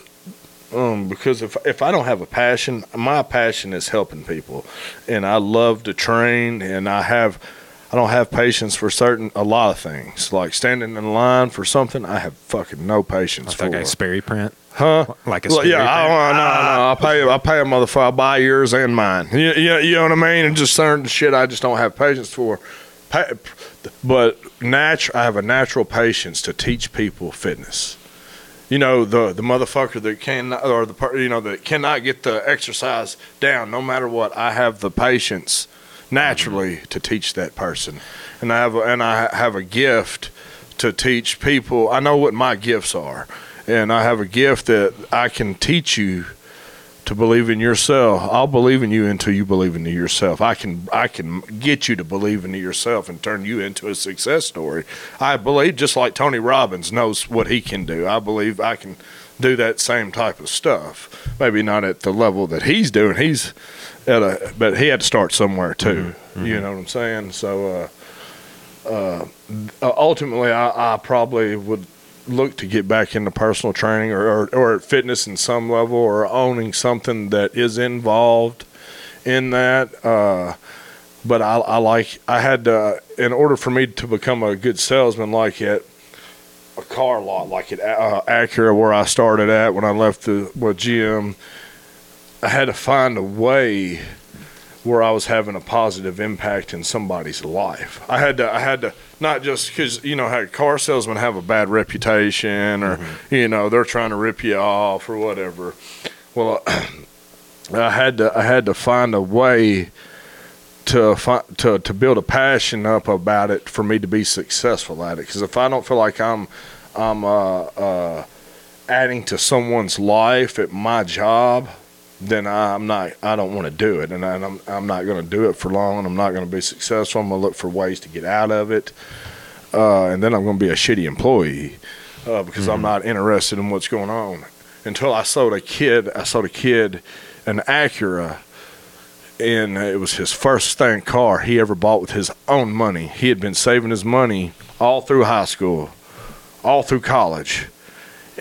Speaker 2: Um, because if if I don't have a passion, my passion is helping people, and I love to train, and I have I don't have patience for certain a lot of things. Like standing in line for something, I have fucking no patience
Speaker 1: for.
Speaker 2: Like
Speaker 1: a Sperry print.
Speaker 2: Huh?
Speaker 1: Like a well,
Speaker 2: yeah, I, no, no, I pay, I pay a motherfucker. I buy yours and mine. You, you, you know what I mean? And just certain shit I just don't have patience for. But natural, I have a natural patience to teach people fitness. You know the the motherfucker that can or the you know that cannot get the exercise down no matter what. I have the patience naturally mm-hmm. to teach that person, and I have a, and I have a gift to teach people. I know what my gifts are and I have a gift that I can teach you to believe in yourself. I'll believe in you until you believe in yourself. I can I can get you to believe in yourself and turn you into a success story. I believe just like Tony Robbins knows what he can do. I believe I can do that same type of stuff. Maybe not at the level that he's doing. He's at a but he had to start somewhere too. Mm-hmm. You know what I'm saying? So uh, uh, ultimately I, I probably would look to get back into personal training or, or, or fitness in some level or owning something that is involved in that. Uh, but I, I, like I had to, in order for me to become a good salesman, like at a car lot, like at uh, Acura, where I started at when I left the with GM, I had to find a way where I was having a positive impact in somebody's life. I had to I had to not just because you know how car salesmen have a bad reputation or mm-hmm. you know they're trying to rip you off or whatever. Well, I had to I had to find a way to to to build a passion up about it for me to be successful at it. Because if I don't feel like I'm I'm uh, uh, adding to someone's life at my job, then I'm not. I don't want to do it, and I'm I'm not going to do it for long. And I'm not going to be successful. I'm going to look for ways to get out of it, uh, and then I'm going to be a shitty employee uh, because mm-hmm. I'm not interested in what's going on. Until I sold a kid, I sold a kid an Acura, and it was his first thing car he ever bought with his own money. He had been saving his money all through high school, all through college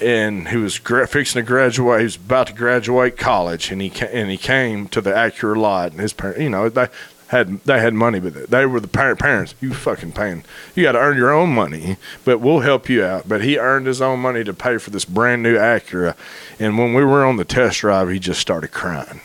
Speaker 2: and he was gra- fixing to graduate. He was about to graduate college, and he ca- and he came to the Acura lot, and his parents, you know, they had they had money but. They were the parent parents. You fucking paying. You got to earn your own money, but we'll help you out. But he earned his own money to pay for this brand new Acura, and when we were on the test drive, he just started crying.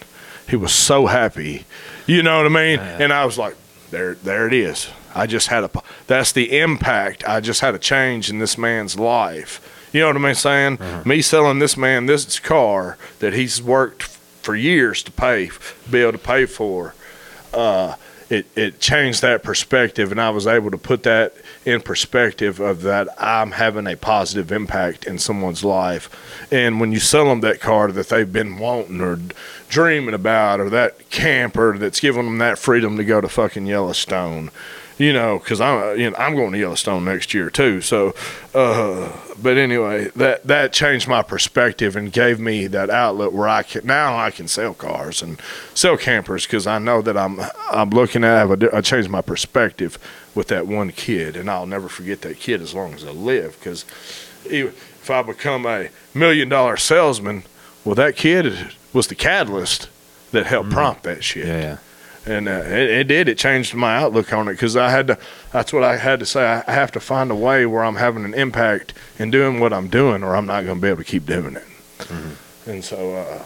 Speaker 2: He was so happy. You know what I mean? And I was like, there, there it is. I just had a. That's the impact. I just had a change in this man's life. You know what I mean? Saying me selling this man this car that he's worked for years to pay, be able to pay for. Uh, it it changed that perspective, and I was able to put that in perspective of that I'm having a positive impact in someone's life. And when you sell them that car that they've been wanting or dreaming about, or that camper that's giving them that freedom to go to fucking Yellowstone, you know, because I'm you know I'm going to Yellowstone next year too. So, uh, but anyway, that that changed my perspective and gave me that outlet where I can now I can sell cars and sell campers because I know that I'm I'm looking at I, have a, I changed my perspective with that one kid, and I'll never forget that kid as long as I live because if I become a million dollar salesman, well, that kid was the catalyst that helped prompt that shit
Speaker 1: Yeah, yeah.
Speaker 2: And uh, it, it did. It changed my outlook on it because I had to. That's what I had to say. I, have to find a way where I'm having an impact in doing what I'm doing, or I'm not going to be able to keep doing it. And so uh,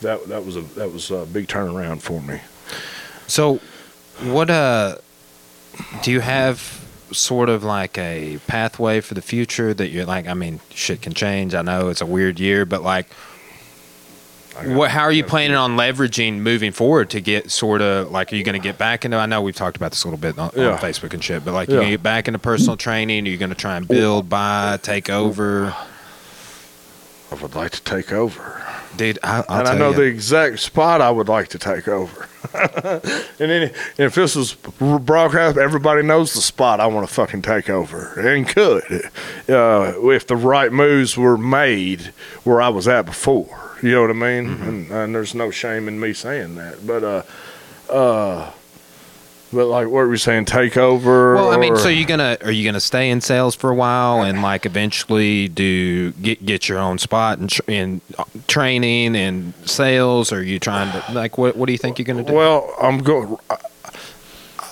Speaker 2: that that was a that was a big turnaround for me.
Speaker 1: So, what uh, do you have? Sort of like a pathway for the future that you're like. I mean, shit can change. I know it's a weird year, but like, what? How are you planning on leveraging moving forward to get sort of like? Are you going to get back into? I know we've talked about this a little bit on,
Speaker 2: Yeah.
Speaker 1: on Facebook and shit, but like,
Speaker 2: Yeah.
Speaker 1: you going to get back into personal training? Are you going to try and build, buy, take over?
Speaker 2: I would like to take over,
Speaker 1: Dude, I, I'll
Speaker 2: and I know
Speaker 1: you.
Speaker 2: the exact spot I would like to take over. and then if this was broadcast, everybody knows the spot I want to fucking take over, and could uh, if the right moves were made where I was at before. You know what I mean?
Speaker 1: Mm-hmm.
Speaker 2: And, and there's no shame in me saying that, but uh, uh, but like what were you saying? Take over?
Speaker 1: Well, I mean,
Speaker 2: or-
Speaker 1: so you gonna are you gonna stay in sales for a while and like eventually do get get your own spot in, tr- in uh, training and sales? Or are you trying to like what what do you think you're gonna do?
Speaker 2: Well, I'm going. I,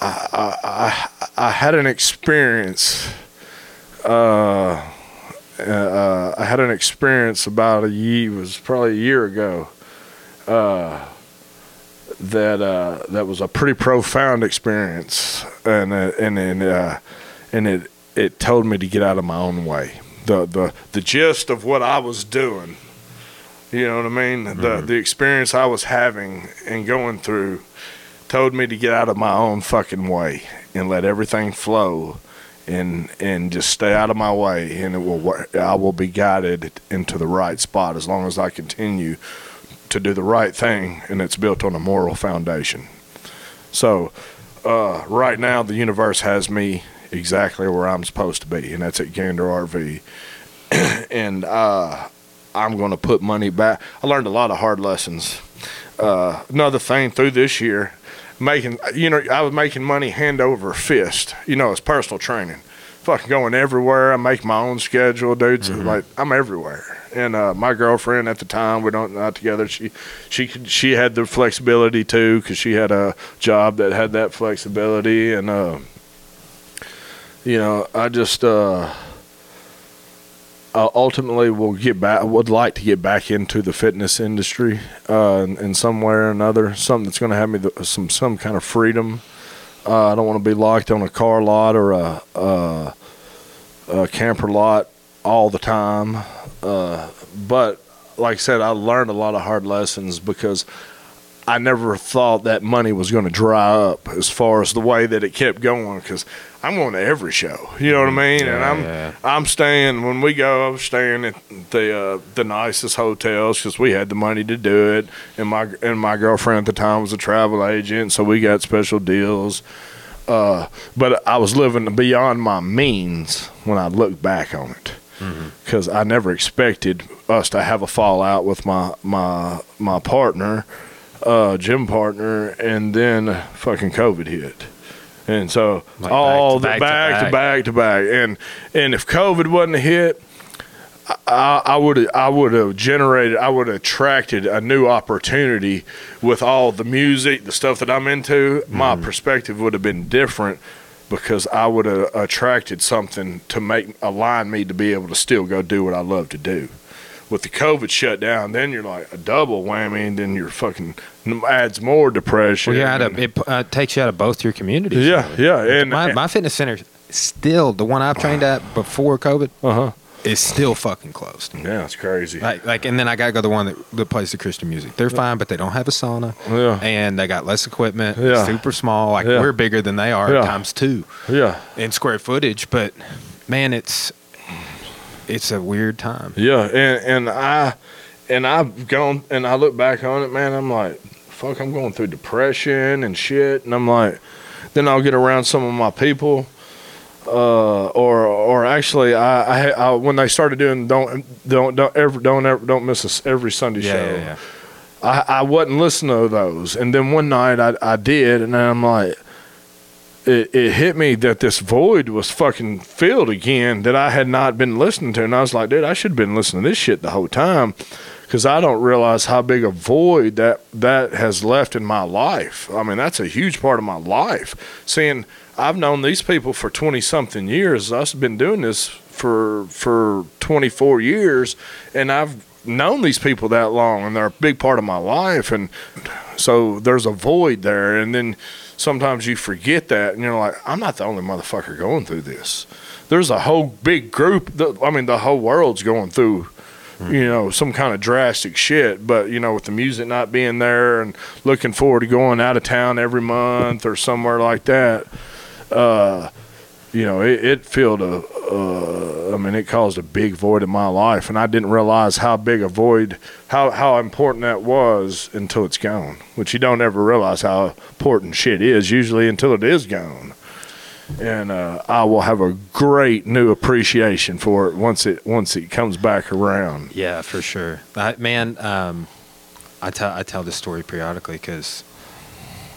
Speaker 2: I, I, I had an experience. Uh, uh, I had an experience about a year. It was probably a year ago. Uh, that uh, that was a pretty profound experience, and uh, and and uh, and it it told me to get out of my own way. The the the gist of what I was doing. You know what I mean? The the experience I was having and going through told me to get out of my own fucking way and let everything flow and and just stay out of my way and it will I will be guided into the right spot as long as I continue to do the right thing and it's built on a moral foundation. So uh, right now the universe has me exactly where I'm supposed to be and that's at Gander RV and uh, I'm going to put money back. I learned a lot of hard lessons. Uh, another thing through this year, making you know I was making money hand over fist. You know, it's personal training. Fucking going everywhere. I make my own schedule, dudes. Like I'm everywhere. And uh, my girlfriend at the time, we don't not together. She she could, she had the flexibility too because she had a job that had that flexibility. And uh, you know, I just. Uh, uh, ultimately will get back would like to get back into the fitness industry uh, in, in some way or another. Something that's going to have me the, some some kind of freedom. Uh, I don't want to be locked on a car lot or a, a, a camper lot all the time. Uh, but like I said I learned a lot of hard lessons because I never thought that money was going to dry up as far as the way that it kept going because I'm going to every show. You know what I mean? and I'm
Speaker 1: yeah.
Speaker 2: I'm staying when we go. I'm staying at the uh, the nicest hotels because we had the money to do it. And my and my girlfriend at the time was a travel agent, so we got special deals. Uh, but I was living beyond my means when I look back on it because I never expected us to have a fallout with my my my partner, uh, gym partner, and then fucking COVID hit, and so
Speaker 1: Like
Speaker 2: all
Speaker 1: back
Speaker 2: the
Speaker 1: to
Speaker 2: back
Speaker 1: back
Speaker 2: to
Speaker 1: to
Speaker 2: back to back, and and if COVID wasn't a hit. I, I would I would have generated I would have attracted a new opportunity with all the music, the stuff that I'm into. My mm-hmm. perspective would have been different because I would have attracted something to make align me to be able to still go do what I love to do. With the COVID shutdown, then you're like a double whammy, and then you're fucking adds more depression.
Speaker 1: Well, you're out of, it uh, takes you out of both your communities.
Speaker 2: yeah, yeah, and
Speaker 1: my, my fitness center still the one I've trained at before COVID
Speaker 2: uh huh,
Speaker 1: is still fucking closed.
Speaker 2: yeah, it's crazy.
Speaker 1: Like, like, and then I gotta go to the one that, that plays the Christian music. They're fine, but they don't have a sauna,
Speaker 2: Yeah.
Speaker 1: and they got less equipment.
Speaker 2: Yeah.
Speaker 1: super small. Like
Speaker 2: Yeah.
Speaker 1: we're bigger than they are
Speaker 2: Yeah.
Speaker 1: times two
Speaker 2: yeah,
Speaker 1: in square footage. But man, it's it's a weird time.
Speaker 2: Yeah, and and I and I've gone and I look back on it, man. I'm like, fuck, I'm going through depression and shit, and I'm like, then I'll get around some of my people, uh, or or actually, I, I, I when they started doing don't don't don't ever don't ever don't miss us every Sunday
Speaker 1: Yeah,
Speaker 2: show.
Speaker 1: yeah, yeah.
Speaker 2: I, I wasn't listening to those. And then one night I, I did, and I'm like, it, it hit me that this void was fucking filled again that I had not been listening to. And I was like, dude, I should have been listening to this shit the whole time because I don't realize how big a void that that has left in my life. I mean, that's a huge part of my life. Seeing I've known these people for 20 something years. I've been doing this for for 24 years and I've known these people that long and they're a big part of my life and so there's a void there and then sometimes you forget that and you're like I'm not the only motherfucker going through this. There's a whole big group that, I mean the whole world's going through you know some kind of drastic shit but you know with the music not being there and looking forward to going out of town every month or somewhere like that uh you know it, it filled a uh, i mean it caused a big void in my life and i didn't realize how big a void how how important that was until it's gone which you don't ever realize how important shit is usually until it is gone and uh, I will have a great new appreciation for it once it once it comes back around.
Speaker 1: Yeah, for sure. Man, um, I tell I tell this story periodically because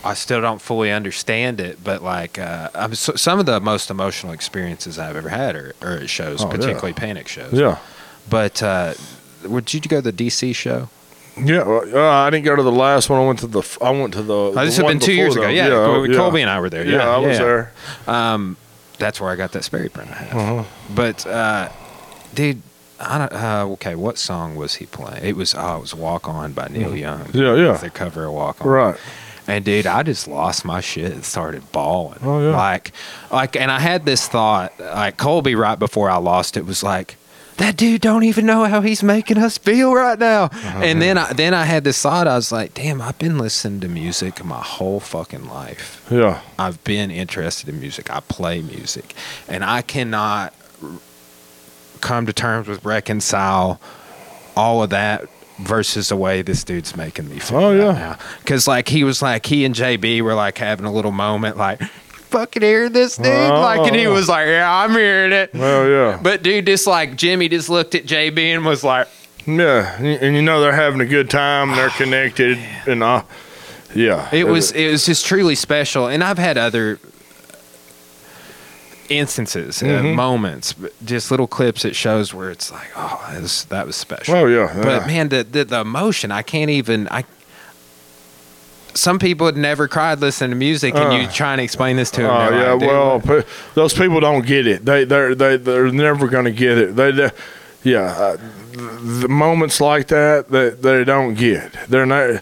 Speaker 1: I still don't fully understand it. But like, uh, I'm, so, some of the most emotional experiences I've ever had are, are at shows,
Speaker 2: Oh, yeah.
Speaker 1: particularly panic shows.
Speaker 2: Yeah,
Speaker 1: But uh, would you go to the DC show?
Speaker 2: yeah. well, Uh, I didn't go to the last one. I went to the. I went to the.
Speaker 1: Oh, this
Speaker 2: the
Speaker 1: had
Speaker 2: one
Speaker 1: been two years ago. Yeah,
Speaker 2: yeah,
Speaker 1: Col- Colby and I were there.
Speaker 2: Yeah,
Speaker 1: Yeah,
Speaker 2: I was
Speaker 1: yeah.
Speaker 2: there.
Speaker 1: Um, that's where I got that Sperry print I have.
Speaker 2: Uh-huh.
Speaker 1: But uh, dude, I don't. Uh, okay, what song was he playing? It was. Oh, it was "Walk On" by Neil Young.
Speaker 2: Mm-hmm. Yeah, yeah.
Speaker 1: It's their cover of "Walk On."
Speaker 2: Right.
Speaker 1: And dude, I just lost my shit and started bawling.
Speaker 2: Oh, yeah.
Speaker 1: Like, like, and I had this thought. Like Colby, right before I lost it, was like. That dude don't even know how he's making us feel right now.
Speaker 2: Uh-huh.
Speaker 1: And then I then I had this thought. I was like, "Damn, I've been listening to music my whole fucking life.
Speaker 2: Yeah.
Speaker 1: I've been interested in music. I play music, and I cannot r- come to terms with reconcile all of that versus the way this dude's making me feel.
Speaker 2: Oh, yeah.
Speaker 1: Because like he was like he and JB were like having a little moment, like fucking hear this dude, like, and he
Speaker 2: Oh.
Speaker 1: was like, yeah, I'm hearing it.
Speaker 2: Well, yeah.
Speaker 1: But dude, just like Jimmy, just looked at JB and was like,
Speaker 2: Yeah, and you know they're having a good time. They're connected, and uh, yeah,
Speaker 1: It was it was just truly special, and I've had other instances, uh,
Speaker 2: Mhm.
Speaker 1: moments, just little clips it shows where it's like, oh, that was, that was special.
Speaker 2: Oh yeah,
Speaker 1: but man, the, the the emotion, I can't even. I some people had never cried listening to music, and you
Speaker 2: Uh.
Speaker 1: try and explain this to them.
Speaker 2: Oh yeah,
Speaker 1: like,
Speaker 2: well,
Speaker 1: what?"
Speaker 2: pe- those people don't get it. They they they they're never going to get it. They, they yeah, uh, the moments like that that they, don't get. They're not.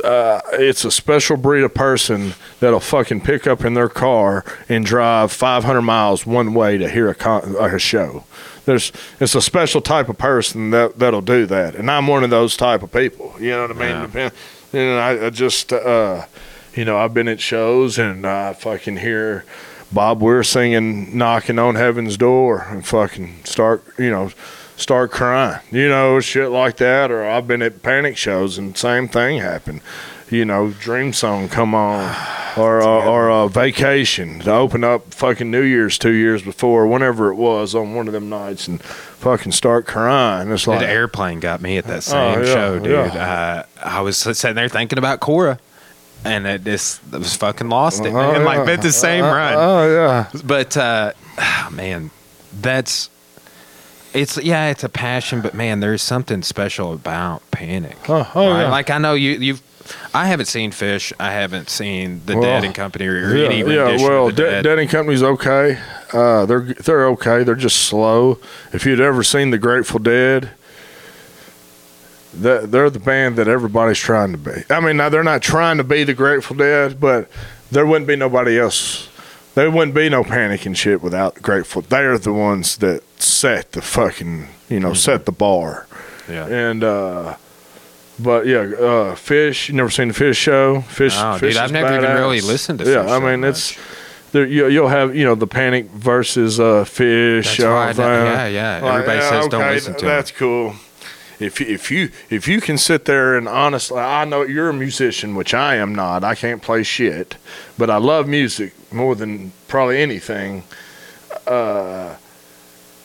Speaker 2: Uh, it's a special breed of person that'll fucking pick up in their car and drive 500 miles one way to hear a, con- a show. There's it's a special type of person that that'll do that, and I'm one of those type of people. You know what I mean?
Speaker 1: Yeah.
Speaker 2: Depend- And I, I just uh, you know, I've been at shows and I fucking hear Bob Weir singing "Knocking on Heaven's Door" and fucking start, you know, start crying, you know, shit like that. Or I've been at panic shows and same thing happened. You know, Dream Song come on, or uh, or uh, Vacation to open up fucking New Year's two years before, whenever it was on one of them nights, and fucking start crying. It's like
Speaker 1: the airplane got me at that same
Speaker 2: Oh, yeah,
Speaker 1: show, dude.
Speaker 2: yeah.
Speaker 1: Uh, I was sitting there thinking about Cora, and it just it was fucking lost it,
Speaker 2: Oh.
Speaker 1: Like
Speaker 2: yeah.
Speaker 1: been the same
Speaker 2: Uh,
Speaker 1: run.
Speaker 2: Oh yeah,
Speaker 1: But uh, man, that's It's yeah, it's a passion, but man, there's something special about Panic.
Speaker 2: Oh, oh,
Speaker 1: Right?
Speaker 2: yeah.
Speaker 1: Like I know you you've. I haven't seen Phish. I haven't seen the
Speaker 2: Well,
Speaker 1: Dead and Company or
Speaker 2: yeah,
Speaker 1: any
Speaker 2: yeah. Well,
Speaker 1: of the
Speaker 2: De-
Speaker 1: Dead.
Speaker 2: Dead and Company's okay. Uh, they're they're okay. They're just slow. If you'd ever seen the Grateful Dead, that they're the band that everybody's trying to be. I mean, now they're not trying to be the Grateful Dead, but there wouldn't be nobody else. There wouldn't be no Panic and shit without Grateful. They're the ones that set the fucking you know set the bar.
Speaker 1: yeah.
Speaker 2: And uh but yeah, uh Phish, you never seen the Phish show? Phish,
Speaker 1: No,
Speaker 2: Phish
Speaker 1: dude, I've never even really listened to
Speaker 2: Yeah,
Speaker 1: Phish
Speaker 2: I mean it's there you, you'll have, you know, the Panic versus uh Phish
Speaker 1: That's right. Yeah, yeah. Everybody says don't listen to.
Speaker 2: That's cool. If you, if you if you can sit there and honestly, I know you're a musician, which I am not. I can't play shit, but I love music more than probably anything. Uh,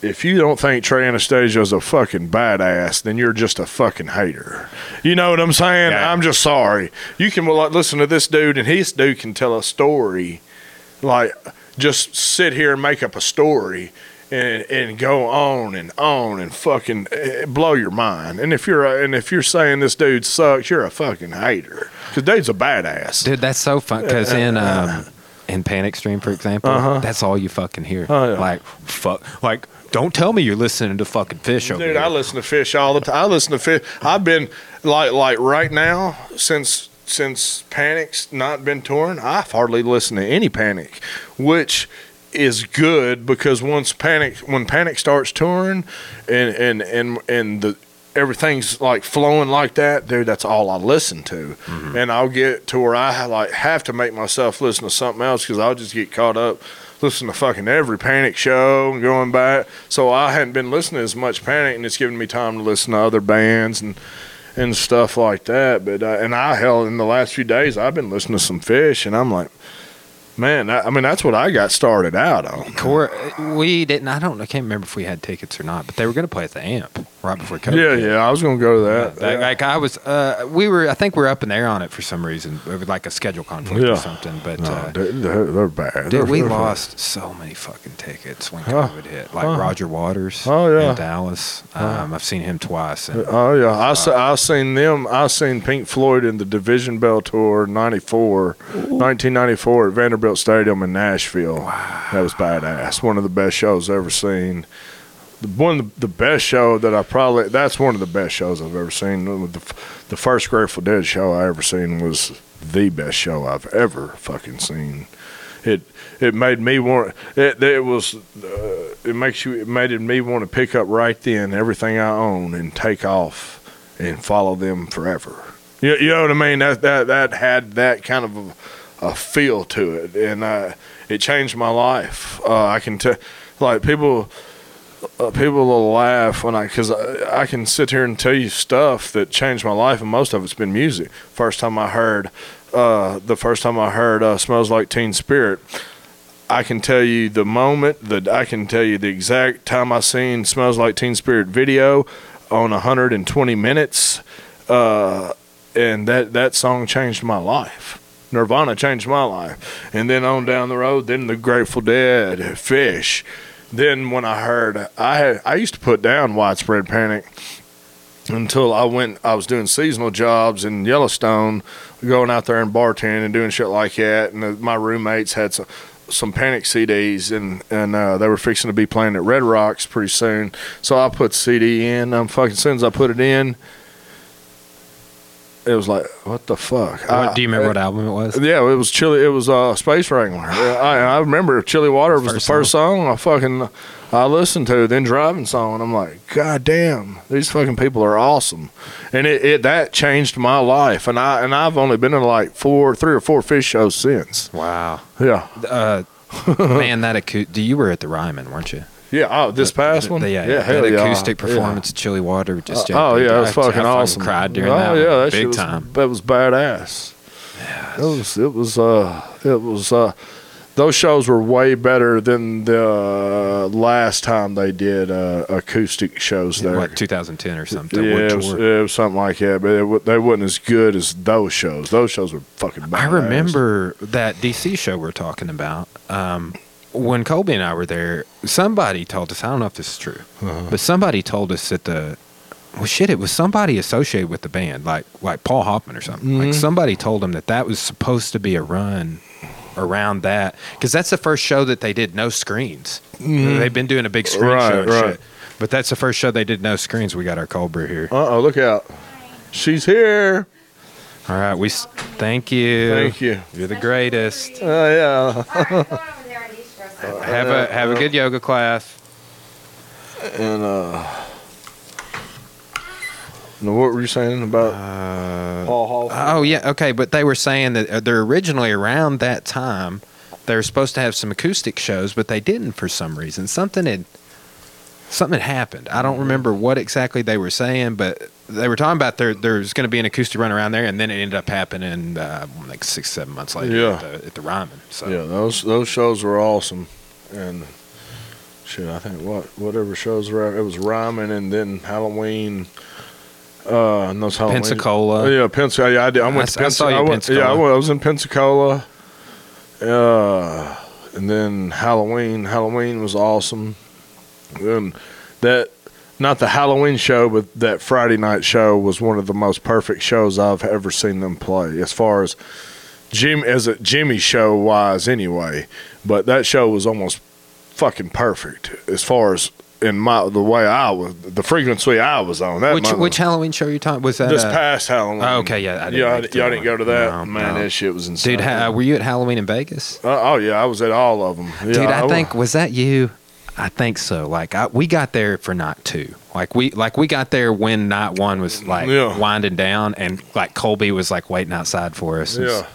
Speaker 2: if you don't think Trey Anastasio's a fucking badass, then you're just a fucking hater. You know what I'm saying?
Speaker 1: Yeah.
Speaker 2: I'm just sorry. You can well, like, listen to this dude, and his dude can tell a story, like just sit here and make up a story. And, and go on and on and fucking eh, blow your mind. And if you're a, and if you're saying this dude sucks, you're a fucking hater. Cause dude's a badass.
Speaker 1: Dude, that's so fun because in um, in Panic Stream, for example,
Speaker 2: Uh-huh.
Speaker 1: that's all you fucking hear.
Speaker 2: Oh, yeah.
Speaker 1: Like fuck, like don't tell me you're listening to fucking Phish over
Speaker 2: Dude,
Speaker 1: here.
Speaker 2: I listen to Phish all the time. I listen to Phish. I've been like like right now since since Panic's not been touring. I've hardly listened to any Panic, which is good because once Panic when Panic starts touring and and and and the everything's like flowing like that, dude, that's all I listen to. And I'll get to where I like have to make myself listen to something else because I'll just get caught up listening to fucking every Panic show and going back. So I hadn't been listening as much Panic, and it's giving me time to listen to other bands and and stuff like that. But uh, and I hell in the last few days I've been listening to some Phish, and I'm like. Man, I, I mean that's what I got started out on.
Speaker 1: Cor- we didn't. I don't. I can't remember if we had tickets or not, but they were going to play at the Amp right before COVID.
Speaker 2: Yeah, yeah, I was gonna go to that.
Speaker 1: Like, like I was, uh, we were. I think we were up in the air on it for some reason, It was like a schedule conflict
Speaker 2: Yeah.
Speaker 1: or something. But
Speaker 2: No,
Speaker 1: uh,
Speaker 2: they're, they're, bad.
Speaker 1: dude,
Speaker 2: They're-
Speaker 1: we
Speaker 2: they're-
Speaker 1: lost so many fucking tickets when
Speaker 2: Huh.
Speaker 1: COVID hit. Like
Speaker 2: Huh.
Speaker 1: Roger Waters,
Speaker 2: Oh, yeah.
Speaker 1: in Dallas. Um, I've seen him twice. And
Speaker 2: Oh yeah, I se- I seen them. I seen Pink Floyd in the Division Bell tour '94, 1994 at Vanderbilt Stadium in Nashville. That was badass. One of the best shows I've ever seen. One of the, the best show that I probably that's one of the best shows I've ever seen. The, the first Grateful Dead show I ever seen was the best show I've ever fucking seen. It it made me want it. It was uh, it makes you it made me want to pick up right then everything I own and take off and follow them forever. You, you know what I mean? That that that had that kind of a, a feel to it, and uh, it changed my life. Uh, I can tell, like people. Uh, people will laugh when I, because I, I can sit here and tell you stuff that changed my life, and most of it's been music. First time I heard, uh, the first time I heard uh, "Smells Like Teen Spirit," I can tell you the moment that I can tell you the exact time I seen "Smells Like Teen Spirit" video on 120 minutes, uh, and that that song changed my life. Nirvana changed my life, and then on down the road, then the Grateful Dead, Phish. Then when I heard, I had I used to put down widespread panic until I went. I was doing seasonal jobs in Yellowstone, going out there and bartending and doing shit like that. And my roommates had some some Panic CDs, and and uh, they were fixing to be playing at Red Rocks pretty soon. So I put CD in. Um, fucking as soon as I put it in, it was like, what the fuck?
Speaker 1: what,
Speaker 2: I-
Speaker 1: do you remember what album it was?
Speaker 2: yeah, it was chili. It was uh, Space Wrangler. I, I remember Chilly Water was
Speaker 1: First
Speaker 2: the first song. I fucking I listened to. Then driving song, and I'm like, God damn, these fucking people are awesome. And it, it that changed my life. And I and I've only been in like four, three or four Phish shows since.
Speaker 1: Wow.
Speaker 2: Yeah,
Speaker 1: Uh, man, that acoustic. You were at the Ryman, weren't you?
Speaker 2: Yeah. Oh, this past one.
Speaker 1: The- yeah,
Speaker 2: yeah, hell yeah.
Speaker 1: acoustic
Speaker 2: Yeah.
Speaker 1: performance, of Chilly Water, just
Speaker 2: Uh, oh yeah, it was
Speaker 1: I-
Speaker 2: fucking
Speaker 1: I
Speaker 2: awesome.
Speaker 1: Cried during
Speaker 2: oh,
Speaker 1: that,
Speaker 2: yeah,
Speaker 1: one.
Speaker 2: that shit
Speaker 1: big
Speaker 2: was,
Speaker 1: time.
Speaker 2: That was badass. Yeah. It was. It was. Uh. It was. Uh. Those shows were way better than the uh, last time they did uh, acoustic shows there.
Speaker 1: Like 2010 or something?
Speaker 2: yeah, it was, it was something like that, but it, wa- they weren't as good as those shows. Those shows were fucking badass.
Speaker 1: I remember that DC show we're talking about. Um, when Colby and I were there, somebody told us. I don't know if this is true,
Speaker 2: Uh-huh.
Speaker 1: but somebody told us that the well, shit, it was somebody associated with the band, like like Paul Hoffman or something. Like
Speaker 2: Mhm.
Speaker 1: somebody told him that that was supposed to be a run around that because that's the first show that they did no screens. They've been doing a big screen
Speaker 2: Right,
Speaker 1: show, and
Speaker 2: right.
Speaker 1: shit, but that's the first show they did no screens. We got our cold brew here.
Speaker 2: Uh oh, look out. She's here.
Speaker 1: All right, we thank you.
Speaker 2: Thank you.
Speaker 1: You're the greatest.
Speaker 2: Oh, yeah.
Speaker 1: Have a have a good yoga class.
Speaker 2: And, uh, now what were you saying about
Speaker 1: Uh,
Speaker 2: Paul Hall?
Speaker 1: Oh yeah, okay, but they were saying that uh, they're originally around that time. They were supposed to have some acoustic shows, but they didn't for some reason. Something had something had happened. I don't remember what exactly they were saying, but they were talking about there there's going to be an acoustic run around there, and then it ended up happening uh, like six seven months later
Speaker 2: Yeah.
Speaker 1: at, the, at the Ryman. So
Speaker 2: Yeah, those those shows were awesome, and shit, I think what whatever shows were it was Ryman and then Halloween. Uh, and those Halloween.
Speaker 1: Pensacola.
Speaker 2: Oh, yeah, Pensacola. Yeah, I did. I went
Speaker 1: I
Speaker 2: to
Speaker 1: I
Speaker 2: Pensacola.
Speaker 1: saw you in
Speaker 2: went, Yeah, I, went, I was in Pensacola. Uh, and then Halloween. Halloween was awesome. And that, not the Halloween show, but that Friday night show was one of the most perfect shows I've ever seen them play. As far as Jim, as a Jimmy show wise, anyway. But that show was almost fucking perfect as far as in my the way I was, the frequency I was on. That
Speaker 1: which which Halloween show you talking? Was that
Speaker 2: this
Speaker 1: uh,
Speaker 2: past Halloween.
Speaker 1: Oh, okay, yeah, I didn't
Speaker 2: yeah,
Speaker 1: make it to
Speaker 2: y'all didn't go to that.
Speaker 1: No,
Speaker 2: Man,
Speaker 1: no.
Speaker 2: that shit was insane.
Speaker 1: dude? Ha- were you at Halloween in Vegas?
Speaker 2: Uh, oh yeah, I was at all of them. Yeah,
Speaker 1: Dude, I,
Speaker 2: wa-
Speaker 1: think was that you? I think so. Like I, we got there for night two. Like we like we got there when night one was like
Speaker 2: Yeah.
Speaker 1: winding down, and like Colby was like waiting outside for us.
Speaker 2: Yeah.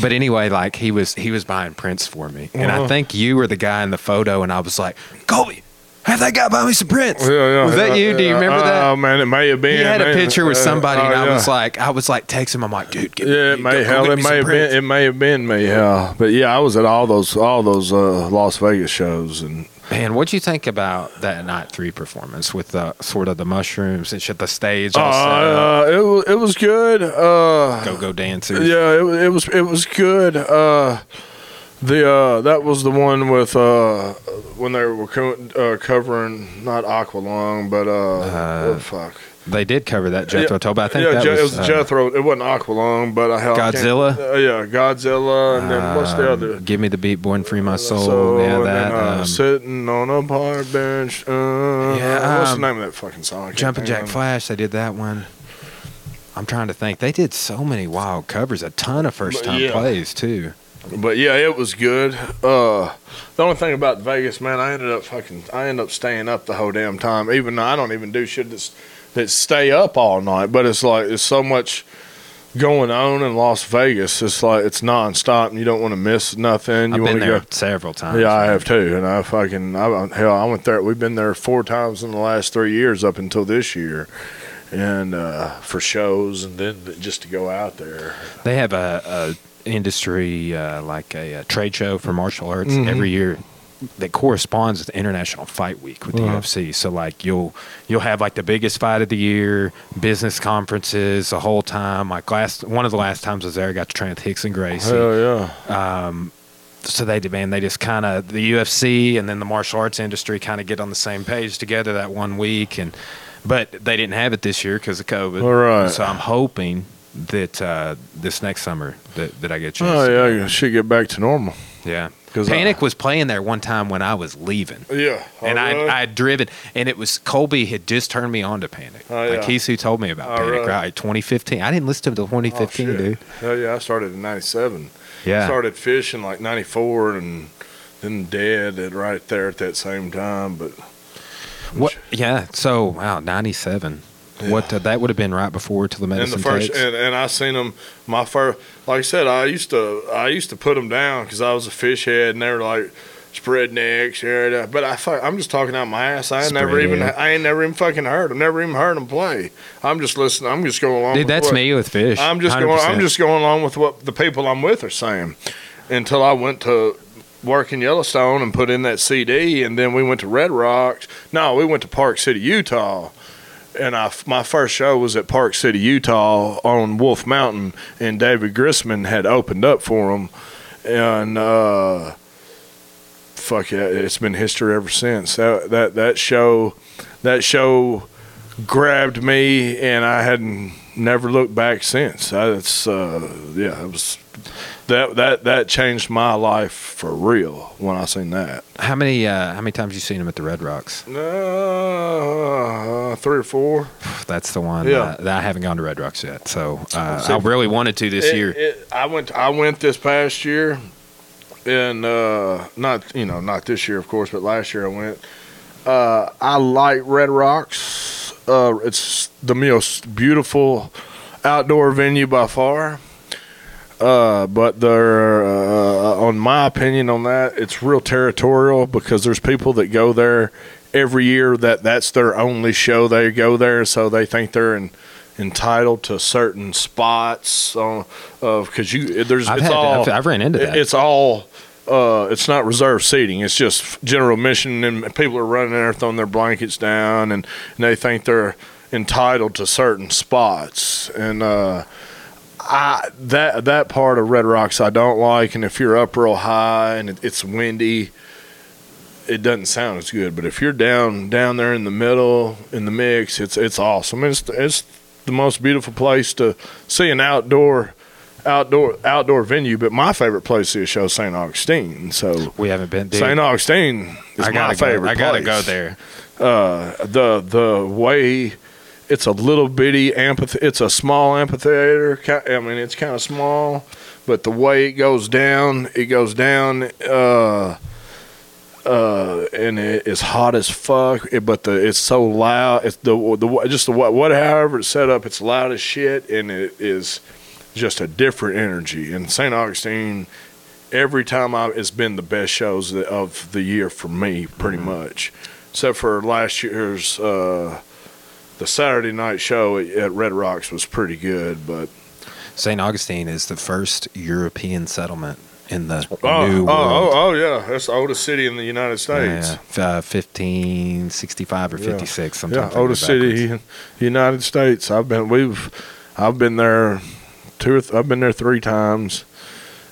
Speaker 1: But anyway, like he was he was buying prints for me, and I
Speaker 2: Uh-huh.
Speaker 1: think you were the guy in the photo, and I was like, Colby, have that guy buy me some prints.
Speaker 2: Yeah, yeah,
Speaker 1: was that you? Do you remember that?
Speaker 2: Oh man, it may have been.
Speaker 1: he had a picture with
Speaker 2: Uh,
Speaker 1: somebody, and
Speaker 2: oh,
Speaker 1: I
Speaker 2: yeah.
Speaker 1: was like, I was like, text him. I'm like, dude, get,
Speaker 2: Yeah, it may
Speaker 1: go
Speaker 2: hell
Speaker 1: get
Speaker 2: it
Speaker 1: me
Speaker 2: may have
Speaker 1: prints.
Speaker 2: been it may have been me, yeah. But yeah, I was at all those all those uh, Las Vegas shows and
Speaker 1: Man, what'd you think about that night three performance with the sort of the mushrooms and shit, the stage all set
Speaker 2: uh, it was it was good. Uh,
Speaker 1: go go dancers?
Speaker 2: Yeah, it, it was it was good. Uh, the uh, that was the one with uh, when they were co- uh, covering not Aqualung, but uh,
Speaker 1: Uh,
Speaker 2: what fuck.
Speaker 1: They did cover that Jethro
Speaker 2: Yeah,
Speaker 1: Tull, but I think
Speaker 2: yeah,
Speaker 1: that
Speaker 2: Je-
Speaker 1: was,
Speaker 2: it was
Speaker 1: uh,
Speaker 2: Jethro. It wasn't Aqualung, but I hell, I
Speaker 1: Godzilla?
Speaker 2: Uh, yeah, Godzilla, and then what's the
Speaker 1: um,
Speaker 2: other?
Speaker 1: Give me the beat, born free my soul.
Speaker 2: So,
Speaker 1: yeah, that.
Speaker 2: then, uh,
Speaker 1: um,
Speaker 2: sitting on a park bench. Uh,
Speaker 1: Yeah,
Speaker 2: what's
Speaker 1: um,
Speaker 2: the name of that fucking song?
Speaker 1: Jumping Jack. Flash. They did that one. I'm trying to think. They did so many wild covers, a ton of first time
Speaker 2: yeah.
Speaker 1: plays too.
Speaker 2: But yeah, it was good. Uh, the only thing about Vegas, man, I ended up fucking, I ended up staying up the whole damn time. Even though I don't even do shit that's that stay up all night. But it's like it's so much going on in Las Vegas. It's like it's nonstop, and you don't want to miss nothing. You
Speaker 1: I've
Speaker 2: want
Speaker 1: been
Speaker 2: to
Speaker 1: there
Speaker 2: go.
Speaker 1: several times.
Speaker 2: Yeah, I have too, and I fucking I, hell, I went there. We've been there four times in the last three years up until this year, and uh, for shows, and then just to go out there.
Speaker 1: They have a, a industry uh, like a, a trade show for martial arts
Speaker 2: Mhm.
Speaker 1: every year that corresponds with International Fight Week with the
Speaker 2: Uh-huh.
Speaker 1: UFC. So like you'll you'll have like the biggest fight of the year, business conferences the whole time. Like last one of the last times I was there, I got to train with Rickson Gracie.
Speaker 2: Hell yeah.
Speaker 1: Um, so they demand they just kind of the UFC and then the martial arts industry kind of get on the same page together that one week and but they didn't have it this year because of COVID.
Speaker 2: All right.
Speaker 1: So I'm hoping that uh, this next summer that, that I get chance.
Speaker 2: Oh yeah, you should get back to normal.
Speaker 1: yeah.
Speaker 2: 'Cause
Speaker 1: Panic
Speaker 2: I-
Speaker 1: was playing there one time when I was leaving.
Speaker 2: Yeah,
Speaker 1: And I
Speaker 2: really?
Speaker 1: I had driven, and it was Colby had just turned me on to Panic.
Speaker 2: Oh,
Speaker 1: Like
Speaker 2: yeah.
Speaker 1: he's who told me about
Speaker 2: Oh,
Speaker 1: Panic,
Speaker 2: really?
Speaker 1: right? 2015. I didn't listen to him until 2015,
Speaker 2: Oh,
Speaker 1: dude.
Speaker 2: Hell yeah, I started in '97.
Speaker 1: Yeah.
Speaker 2: started fishing like '94, and then dead at right there at that same time. But
Speaker 1: What? Yeah. So wow, 97. What? Uh, that would have been right before to the
Speaker 2: and
Speaker 1: medicine
Speaker 2: the first,
Speaker 1: takes.
Speaker 2: and, and I seen them. My first, like I said, I used to, I used to put them down because I was a Phish head, and they were like spread necks, yeah. But I, I'm just talking out my ass. I ain't never even. I ain't never even fucking heard them. Never even heard them play. I'm just listening. I'm just going along.
Speaker 1: Dude, that's
Speaker 2: what-
Speaker 1: me with Phish.
Speaker 2: I'm just going. I'm just going along with what the people I'm with are saying. Until I went to work in Yellowstone and put in that CD, and then we went to Red Rocks. No, we went to Park City, Utah. And I, my first show was at Park City, Utah, on Wolf Mountain, and David Grisman had opened up for him, and uh, fuck yeah, it's been history ever since. That that that show, that show, grabbed me, and I hadn't never looked back since. That's uh, yeah, it was that that that changed my life for real when I seen that.
Speaker 1: How many uh, how many times you seen him at the Red Rocks?
Speaker 2: Uh, three or four.
Speaker 1: That's the one
Speaker 2: Yeah.
Speaker 1: uh, that I haven't gone to Red Rocks yet. So uh,
Speaker 2: See,
Speaker 1: I really wanted to this
Speaker 2: It-
Speaker 1: year.
Speaker 2: it- I went. I went this past year, and uh, not you know not this year of course, but last year I went. Uh, I like Red Rocks. Uh, it's the most beautiful outdoor venue by far. Uh, but they're, uh, on my opinion on that, it's real territorial because there's people that go there every year that that's their only show. They go there, so they think they're in, entitled to certain spots because you there's
Speaker 1: I've
Speaker 2: it's
Speaker 1: had
Speaker 2: all
Speaker 1: I've, I've ran into that.
Speaker 2: it's all uh, it's not reserved seating. It's just general admission, and people are running there throwing their blankets down, and, and they think they're entitled to certain spots. And uh, I that that part of Red Rocks I don't like. And if you're up real high and it, it's windy, it doesn't sound as good. But if you're down down there in the middle in the mix, it's it's awesome. It's it's the most beautiful place to see an outdoor outdoor outdoor venue. But my favorite place to see a show is St. Augustine. So
Speaker 1: we haven't been.
Speaker 2: St. Augustine is
Speaker 1: I
Speaker 2: my favorite.
Speaker 1: Go, I gotta
Speaker 2: place.
Speaker 1: go there.
Speaker 2: Uh, the the way it's a little bitty amphitheater. It's a small amphitheater. I mean, it's kind of small, but the way it goes down, it goes down. Uh, uh, and it is hot as fuck. It, but the it's so loud. It's the the just the what what however it's set up. It's loud as shit, and it is just a different energy. And St. Augustine, every time I, it's been the best shows of the year for me, pretty much, except for last year's. Uh, the Saturday night show at, at Red Rocks was pretty good, but
Speaker 1: St. Augustine is the first European settlement in the
Speaker 2: oh,
Speaker 1: new
Speaker 2: oh,
Speaker 1: world.
Speaker 2: oh, oh, yeah, that's the oldest city in the United States.
Speaker 1: Yeah, uh, 1565 or
Speaker 2: Yeah.
Speaker 1: 56. Sometimes
Speaker 2: Yeah,
Speaker 1: I go
Speaker 2: oldest city in the United States. I've been we've I've been there two or th- I've been there three times,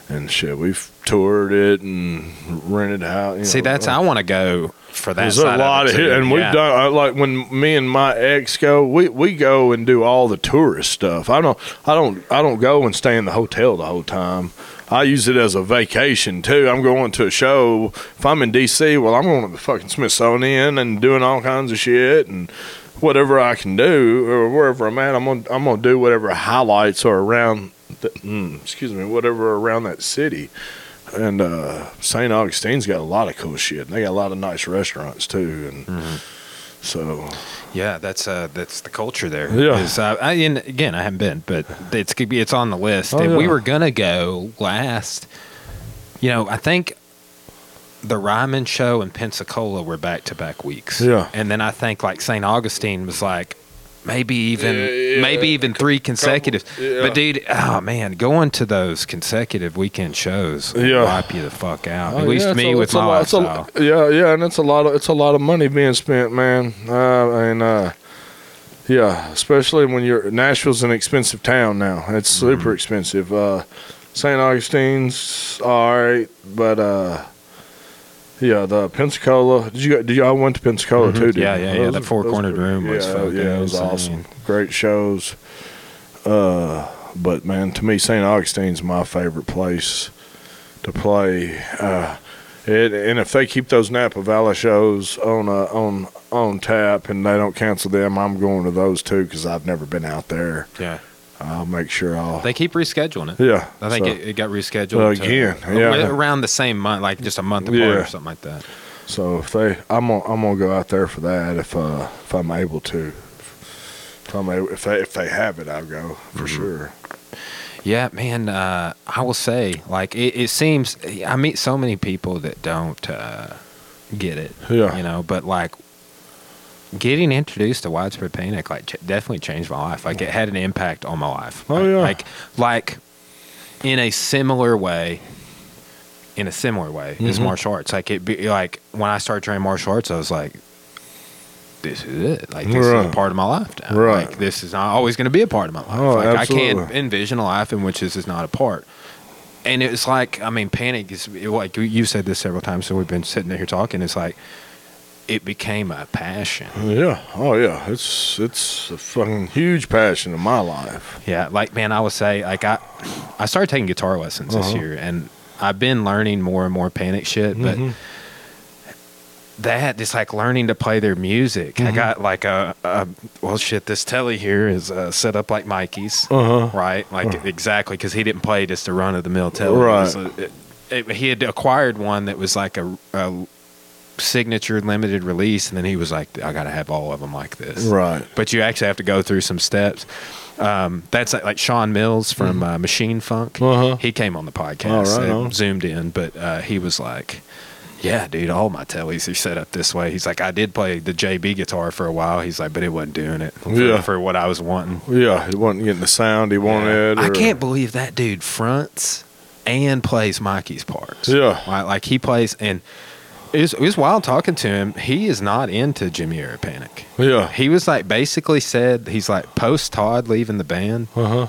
Speaker 2: and shit, we've toured it and rented out. You
Speaker 1: See,
Speaker 2: know,
Speaker 1: that's I want to go for that.
Speaker 2: There's a lot
Speaker 1: of, it too.
Speaker 2: and we've done like when me and my ex go, we we go and do all the tourist stuff. I don't I don't I don't go and stay in the hotel the whole time. I use it as a vacation too. I'm going to a show. If I'm in DC, well, I'm going to the fucking Smithsonian and doing all kinds of shit and whatever I can do or wherever I'm at. I'm gonna I'm gonna do whatever highlights are around. The, mm, excuse me, whatever around that city. And uh, St. Augustine's got a lot of cool shit. And they got a lot of nice restaurants too. And
Speaker 1: Mm-hmm.
Speaker 2: so
Speaker 1: Yeah, that's uh, that's the culture there.
Speaker 2: Yeah.
Speaker 1: Is, uh, I, and again, I haven't been, but it's it's on the list.
Speaker 2: Oh,
Speaker 1: and we were gonna go last. You know, I think the Ryman show and Pensacola were back to back weeks.
Speaker 2: Yeah.
Speaker 1: and then I think like St. Augustine was like maybe even
Speaker 2: Yeah, yeah.
Speaker 1: maybe even three consecutive.
Speaker 2: yeah.
Speaker 1: But dude, oh man, going to those consecutive weekend shows
Speaker 2: Yeah.
Speaker 1: wipe you the fuck out.
Speaker 2: Oh,
Speaker 1: At least
Speaker 2: yeah,
Speaker 1: me
Speaker 2: a-
Speaker 1: with my
Speaker 2: lot- it's a- yeah, yeah, and it's a lot of it's a lot of money being spent, man. Uh, and uh, yeah, especially when you're Nashville's an expensive town now. It's
Speaker 1: Mm-hmm.
Speaker 2: super expensive. Uh, St. Augustine's all right, but uh, yeah, the Pensacola. Did you did y'all went to Pensacola too?
Speaker 1: Mm-hmm. Yeah,
Speaker 2: you?
Speaker 1: yeah, yeah,
Speaker 2: Those-
Speaker 1: that four-cornered
Speaker 2: those-
Speaker 1: room was
Speaker 2: yeah,
Speaker 1: fucking
Speaker 2: yeah, it was
Speaker 1: insane.
Speaker 2: awesome. Great shows. Uh, but man, to me, St. Augustine's my favorite place to play. Uh, it, and if they keep those Napa Valley shows on uh, on on tap and they don't cancel them, I'm going to those too because I've never been out there.
Speaker 1: Yeah,
Speaker 2: I'll make sure I'll.
Speaker 1: they keep rescheduling it.
Speaker 2: yeah,
Speaker 1: I think
Speaker 2: so,
Speaker 1: it, it got rescheduled to-
Speaker 2: Again, yeah.
Speaker 1: around the same month, like just a month apart
Speaker 2: Yeah.
Speaker 1: or something like that.
Speaker 2: so if they, I'm gonna, I'm gonna go out there for that if uh if I'm able to. If I'm able, if they if they have it, I'll go for
Speaker 1: Mm-hmm.
Speaker 2: sure.
Speaker 1: Yeah, man. Uh, I will say, like, it, it seems I meet so many people that don't uh, get it.
Speaker 2: Yeah.
Speaker 1: you know, but like. Getting introduced to widespread panic like ch- definitely changed my life. Like it had an impact on my life.
Speaker 2: Oh,
Speaker 1: like,
Speaker 2: yeah.
Speaker 1: Like like in a similar way. In a similar way is
Speaker 2: Mhm.
Speaker 1: martial arts. Like it be like when I started training martial arts, I was like, this is it. Like this is a part of my life now.
Speaker 2: Right.
Speaker 1: Like this is not always going to be a part of my life.
Speaker 2: Oh,
Speaker 1: like I can't envision a life in which this is not a part. and it's like I mean, Panic is like you said this several times. So we've been sitting here talking. It's like it became a passion.
Speaker 2: Yeah. Oh yeah. It's it's a fucking huge passion in my life.
Speaker 1: Yeah, like man, I would say like I I started taking guitar lessons this
Speaker 2: Uh-huh.
Speaker 1: year, and I've been learning more and more Panic shit, but.
Speaker 2: Mhm.
Speaker 1: That it's like learning to play their music. I
Speaker 2: Mhm.
Speaker 1: got like a, a well, shit. This telly here is uh, set up like Mikey's,
Speaker 2: Uh-huh.
Speaker 1: right? Like
Speaker 2: Uh-huh.
Speaker 1: exactly because he didn't play just a run of the mill telly. It
Speaker 2: Right.
Speaker 1: was a- it- it- he had acquired one that was like a, a signature limited release, and then he was like, "I got to have all of them like this."
Speaker 2: Right.
Speaker 1: But you actually have to go through some steps. Um, that's like, like Sean Mills from uh, Machine Funk.
Speaker 2: Mm-hmm. Uh-huh.
Speaker 1: He came on the podcast,
Speaker 2: Oh, right on.
Speaker 1: zoomed in, but uh, he was like, "Yeah, dude, all my tellies are set up this way." He's like, "I did play the JB guitar for a while." He's like, "But it wasn't doing it for,
Speaker 2: Yeah.
Speaker 1: for what I was wanting."
Speaker 2: Yeah. He wasn't getting the sound he wanted.
Speaker 1: I
Speaker 2: or-
Speaker 1: can't believe that dude fronts and plays Mikey's parts.
Speaker 2: Yeah.
Speaker 1: like, like he plays and. It was, it was wild talking to him. He is not into Jimmy Era Panic.
Speaker 2: Yeah.
Speaker 1: He was like basically said he's like post Todd leaving the band.
Speaker 2: Uh huh.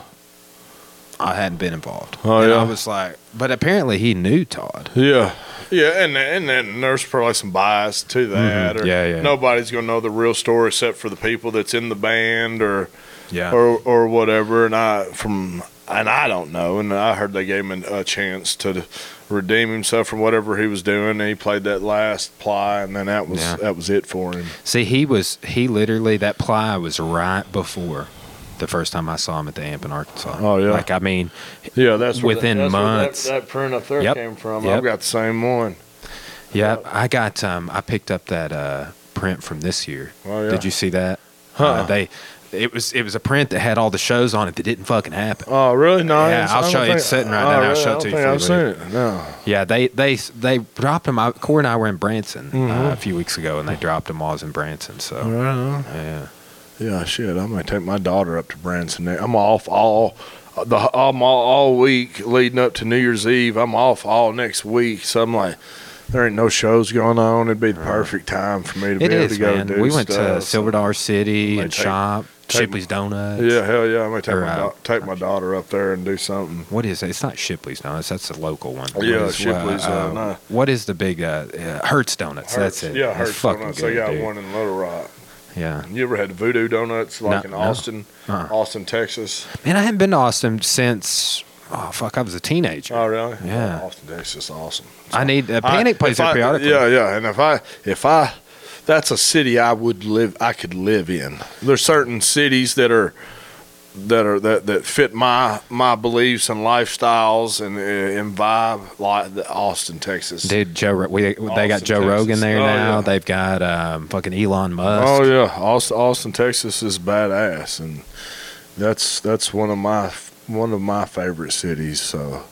Speaker 1: I hadn't been involved.
Speaker 2: Oh,
Speaker 1: and
Speaker 2: yeah?
Speaker 1: I was like, but apparently he knew Todd.
Speaker 2: Yeah. Yeah, and and then there's probably some bias to that.
Speaker 1: Mhm.
Speaker 2: Or
Speaker 1: Yeah, yeah.
Speaker 2: Nobody's gonna know the real story except for the people that's in the band or
Speaker 1: Yeah.
Speaker 2: or or whatever. And I from and I don't know. And I heard they gave him a chance to redeem himself from whatever he was doing. And he played that last ply, and then that was
Speaker 1: Yeah.
Speaker 2: that was it for him.
Speaker 1: See, he was he literally that ply was right before the first time I saw him at the amp in Arkansas.
Speaker 2: Oh, yeah.
Speaker 1: Like I mean,
Speaker 2: Yeah, that's
Speaker 1: Within
Speaker 2: that, that's where that-
Speaker 1: months.
Speaker 2: that, print up there
Speaker 1: Yep.
Speaker 2: came from.
Speaker 1: Yep.
Speaker 2: I've got the same one.
Speaker 1: yeah,
Speaker 2: Yep.
Speaker 1: I got um I picked up that uh print from this year.
Speaker 2: Oh yeah.
Speaker 1: Did you see that?
Speaker 2: Huh.
Speaker 1: Uh, they it was it was a print that had all the shows on it that didn't fucking happen.
Speaker 2: Oh really? No.
Speaker 1: Yeah, I'll show you. It's sitting right
Speaker 2: oh,
Speaker 1: now. I'll
Speaker 2: really?
Speaker 1: show it to you
Speaker 2: I've seen it. No.
Speaker 1: Yeah, they they they dropped him. I, Corey and I were in Branson uh,
Speaker 2: Mhm.
Speaker 1: a few weeks ago, and they dropped him while I was in Branson. So
Speaker 2: Right
Speaker 1: yeah.
Speaker 2: Yeah, shit. I'm gonna take my daughter up to Branson. I'm off all the I'm all, all week leading up to New Year's Eve. I'm off all next week, so I'm like, there ain't no shows going on. It'd be the perfect time for me to
Speaker 1: It
Speaker 2: be able
Speaker 1: is,
Speaker 2: to go
Speaker 1: man.
Speaker 2: do
Speaker 1: We went to. Silver Dollar City and
Speaker 2: take-
Speaker 1: shop Shipley's Donuts.
Speaker 2: Yeah, hell yeah. I'm gonna take
Speaker 1: Or,
Speaker 2: my
Speaker 1: uh,
Speaker 2: take my daughter up there and do something.
Speaker 1: What is it? It's not Shipley's Donuts. That's a local one.
Speaker 2: Yeah,
Speaker 1: is,
Speaker 2: Shipley's, uh, no.
Speaker 1: What is the big uh, uh, Hurts Donuts? That's it.
Speaker 2: Yeah,
Speaker 1: Hurts
Speaker 2: Donuts.
Speaker 1: good,
Speaker 2: they got
Speaker 1: dude.
Speaker 2: one in Little Rock.
Speaker 1: Yeah.
Speaker 2: You ever had Voodoo Donuts like
Speaker 1: No,
Speaker 2: in
Speaker 1: no.
Speaker 2: Austin,
Speaker 1: Uh-uh.
Speaker 2: Austin, Texas?
Speaker 1: Man, I haven't been to Austin since oh fuck, I was a teenager.
Speaker 2: Oh, really?
Speaker 1: Yeah.
Speaker 2: Austin, Texas, is awesome.
Speaker 1: I need
Speaker 2: a
Speaker 1: Panic
Speaker 2: if
Speaker 1: there
Speaker 2: I-
Speaker 1: periodically.
Speaker 2: Yeah, yeah. And if I, if I, that's a city I would live, I could live in. There's certain cities that are, that are that that fit my my beliefs and lifestyles and and vibe like the Austin, Texas.
Speaker 1: Dude, Joe, we, they got
Speaker 2: Austin,
Speaker 1: Joe Rogan there
Speaker 2: Oh,
Speaker 1: now.
Speaker 2: yeah.
Speaker 1: They've got um, fucking Elon Musk.
Speaker 2: Oh yeah, Austin, Austin, Texas is badass, and that's that's one of my one of my favorite cities. So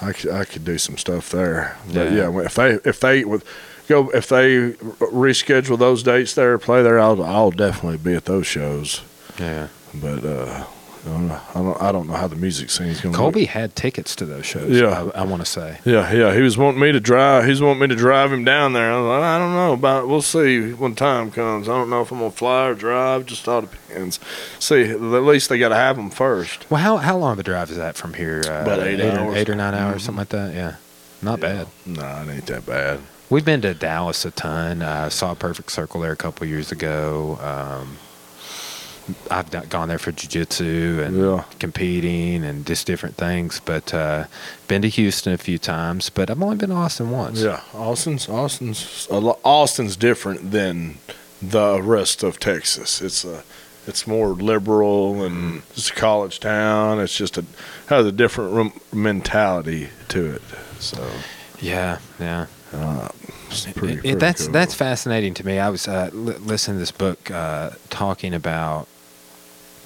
Speaker 2: I could, I could do some stuff there. But
Speaker 1: Yeah.
Speaker 2: yeah, if they if they would go if they reschedule those dates there, play there, I'll I'll definitely be at those shows.
Speaker 1: Yeah.
Speaker 2: But uh, I don't know, I don't I don't know how the music scene's going.
Speaker 1: Colby had tickets to those shows.
Speaker 2: Yeah.
Speaker 1: I, I want to say.
Speaker 2: Yeah, yeah. He was wanting me to drive. He was wanting me to drive him down there. I was like, I don't know about. We'll see when time comes. I don't know if I'm gonna fly or drive. Just all depends. See, at least they got to have them first.
Speaker 1: Well, how how long of a drive is that from here? Uh,
Speaker 2: About eight
Speaker 1: or,
Speaker 2: hours.
Speaker 1: eight or nine hours,
Speaker 2: Mhm.
Speaker 1: something like that. Yeah, not bad.
Speaker 2: Nah, it ain't that bad.
Speaker 1: We've been to Dallas a ton. I saw Perfect Circle there a couple years ago. Um, I've gone there for jujitsu and
Speaker 2: Yeah.
Speaker 1: competing and just different things. But uh, been to Houston a few times. But I've only been to Austin once.
Speaker 2: Yeah, Austin's Austin's Austin's different than the rest of Texas. It's a it's more liberal and it's a college town. It's just a has a different mentality to it. So
Speaker 1: yeah, yeah.
Speaker 2: Uh, it's pretty,
Speaker 1: It- that's
Speaker 2: cool.
Speaker 1: that's fascinating to me. I was uh, li- listening to this book uh, talking about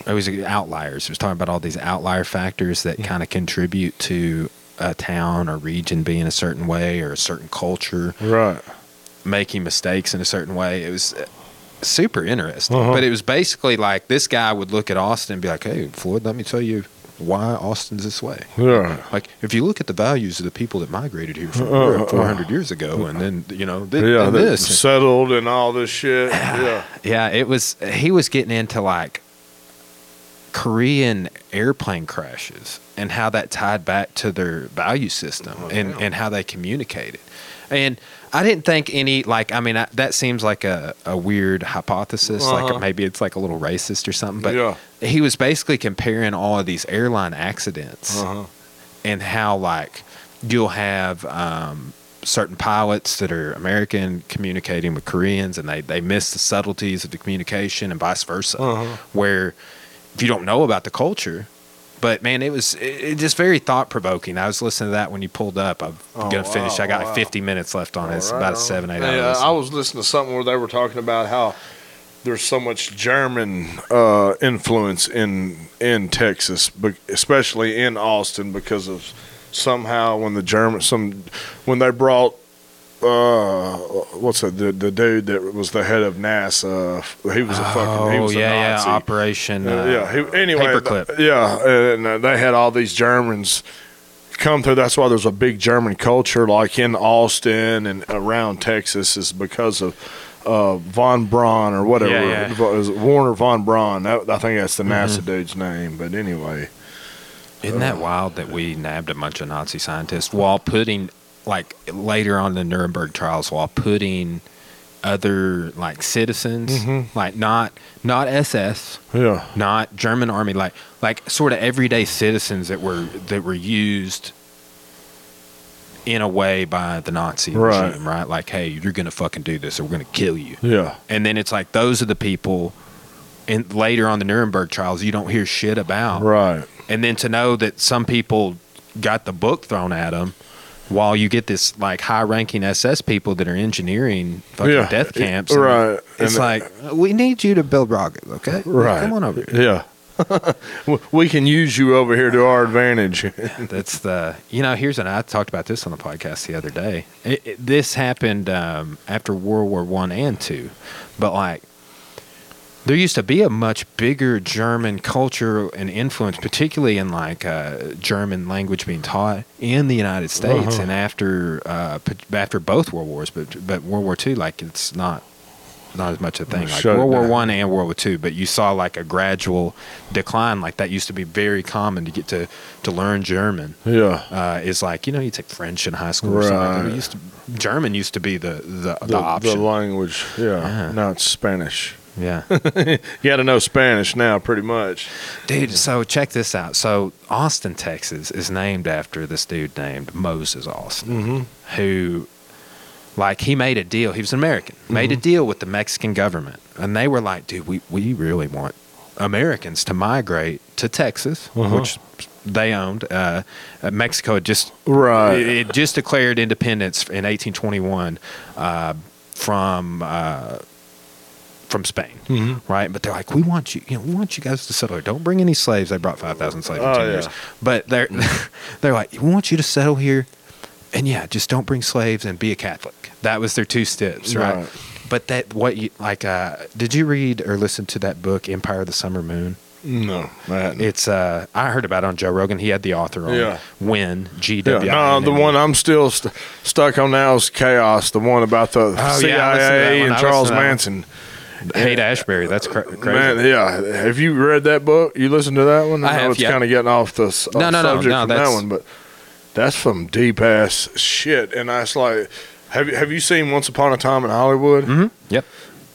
Speaker 1: it was outliers. It was talking about all these outlier factors that kind of contribute to a town or region being a certain way or a certain culture
Speaker 2: right.
Speaker 1: making mistakes in a certain way. It was uh, super interesting.
Speaker 2: Uh-huh.
Speaker 1: But it was basically like this guy would look at Austin and be like, "Hey, Floyd, let me tell you why Austin's this way."
Speaker 2: Yeah.
Speaker 1: Like if you look at the values of the people that migrated here from
Speaker 2: Uh, uh,
Speaker 1: 400 years ago, and then you know,
Speaker 2: Yeah,
Speaker 1: and
Speaker 2: they
Speaker 1: this,
Speaker 2: settled and all this shit. Yeah.
Speaker 1: yeah, it was. He was getting into like Korean airplane crashes and how that tied back to their value system
Speaker 2: Oh,
Speaker 1: and,
Speaker 2: yeah.
Speaker 1: and how they communicated. And I didn't think any like I mean I, that seems like a, a weird hypothesis
Speaker 2: Uh-huh.
Speaker 1: like maybe it's like a little racist or something but
Speaker 2: Yeah.
Speaker 1: he was basically comparing all of these airline accidents
Speaker 2: Uh-huh.
Speaker 1: and how like you'll have um, certain pilots that are American communicating with Koreans and they, they miss the subtleties of the communication and vice versa.
Speaker 2: Uh-huh.
Speaker 1: Where if you don't know about the culture, but man, it was it, it just very thought provoking. I was listening to that when you pulled up. I'm
Speaker 2: Oh,
Speaker 1: gonna finish.
Speaker 2: wow,
Speaker 1: I got
Speaker 2: wow.
Speaker 1: like 50 minutes left on it. It's
Speaker 2: All
Speaker 1: about a
Speaker 2: right.
Speaker 1: seven eight
Speaker 2: Yeah. I was listening to something where they were talking about how there's so much German uh, influence in in Texas, but especially in Austin, because of somehow when the German some when they brought uh what's that the the dude that was the head of NASA he was a fucking he
Speaker 1: oh
Speaker 2: was a
Speaker 1: yeah,
Speaker 2: Nazi.
Speaker 1: yeah. Operation.
Speaker 2: Uh,
Speaker 1: Uh,
Speaker 2: yeah. He, anyway,
Speaker 1: Paperclip.
Speaker 2: th- yeah, and uh, they had all these Germans come through. That's why there's a big German culture, like in Austin and around Texas, is because of uh, von Braun or whatever.
Speaker 1: Yeah, yeah.
Speaker 2: Wernher von Braun. That, I think that's the
Speaker 1: Mm-hmm.
Speaker 2: NASA dude's name. But anyway,
Speaker 1: Isn't that wild that we nabbed a bunch of Nazi scientists while putting, like later on the Nuremberg trials, while putting other like citizens,
Speaker 2: Mm-hmm.
Speaker 1: like not not SS,
Speaker 2: yeah,
Speaker 1: not German army, like like sort of everyday citizens that were that were used in a way by the Nazi
Speaker 2: Right.
Speaker 1: regime, right? Like, hey, you're gonna fucking do this, or we're gonna kill you.
Speaker 2: yeah,
Speaker 1: And then it's like those are the people. And later on the Nuremberg trials, you don't hear shit about
Speaker 2: right,
Speaker 1: and then to know that some people got the book thrown at them while you get this like high ranking SS people that are engineering fucking
Speaker 2: Yeah.
Speaker 1: death camps. and
Speaker 2: Right.
Speaker 1: It's
Speaker 2: And-
Speaker 1: like, we need you to build rockets, okay?
Speaker 2: right.
Speaker 1: Come on over here.
Speaker 2: Yeah. we can use you over here to our advantage.
Speaker 1: That's the, you know, here's an, I talked about this on the podcast the other day. It, it, this happened um, after World War One and Two, but like, there used to be a much bigger German culture and influence, particularly in like uh, German language being taught in the United States.
Speaker 2: Uh-huh.
Speaker 1: And after uh, after both World Wars, but but World War Two, like it's not not as much a thing. Like World War. One and World War Two, but you saw like a gradual decline. Like that used to be very common to get to to learn German
Speaker 2: yeah.
Speaker 1: uh, is like you know you take French in high school or something. Like that.
Speaker 2: Right.
Speaker 1: Used to, German used to be the the, the,
Speaker 2: The,
Speaker 1: option.
Speaker 2: the language. Yeah.
Speaker 1: Yeah.
Speaker 2: Now it's Spanish.
Speaker 1: Yeah,
Speaker 2: You got to know Spanish now, pretty much.
Speaker 1: dude. So check this out. So Austin, Texas, is named after this dude named Moses Austin,
Speaker 2: Mm-hmm.
Speaker 1: who, like, he made a deal. He was an American. Made a deal with the Mexican government, and they were like, dude, we we really want Americans to migrate to Texas,
Speaker 2: Uh-huh.
Speaker 1: which they owned. Uh, uh, Mexico had just
Speaker 2: Right.
Speaker 1: It, it just declared independence in 1821 uh, from uh, from Spain,
Speaker 2: Mm-hmm.
Speaker 1: right? But they're like, we want you, you know, we want you guys to settle here. Don't bring any slaves. They brought 5,000 slaves in ten
Speaker 2: yeah.
Speaker 1: years. But they're they're like, we want you to settle here, and yeah, just don't bring slaves and be a Catholic. That was their two steps, right?
Speaker 2: Right.
Speaker 1: But that what you like? Uh, did you read or listen to that book, Empire of the Summer Moon?
Speaker 2: No.
Speaker 1: It's uh, I heard about it on Joe Rogan. He had the author on.
Speaker 2: Yeah.
Speaker 1: When G
Speaker 2: Yeah, no, the one I'm still st- stuck on now is Chaos, the one about the
Speaker 1: Oh, yeah, I listened to that
Speaker 2: CIA
Speaker 1: one.
Speaker 2: and Charles Manson.
Speaker 1: one. Haight-Ashbury. That's cra- crazy.
Speaker 2: Man, yeah. Have you read that book? You listened to that one?
Speaker 1: I
Speaker 2: know
Speaker 1: have,
Speaker 2: it's
Speaker 1: yeah.
Speaker 2: kind of getting off the s-
Speaker 1: No,
Speaker 2: off
Speaker 1: no, no,
Speaker 2: subject
Speaker 1: no,
Speaker 2: from that
Speaker 1: that's-
Speaker 2: one, but that's some deep ass shit. And I was like, have you have you seen Once Upon a Time in Hollywood?
Speaker 1: hmm Yep.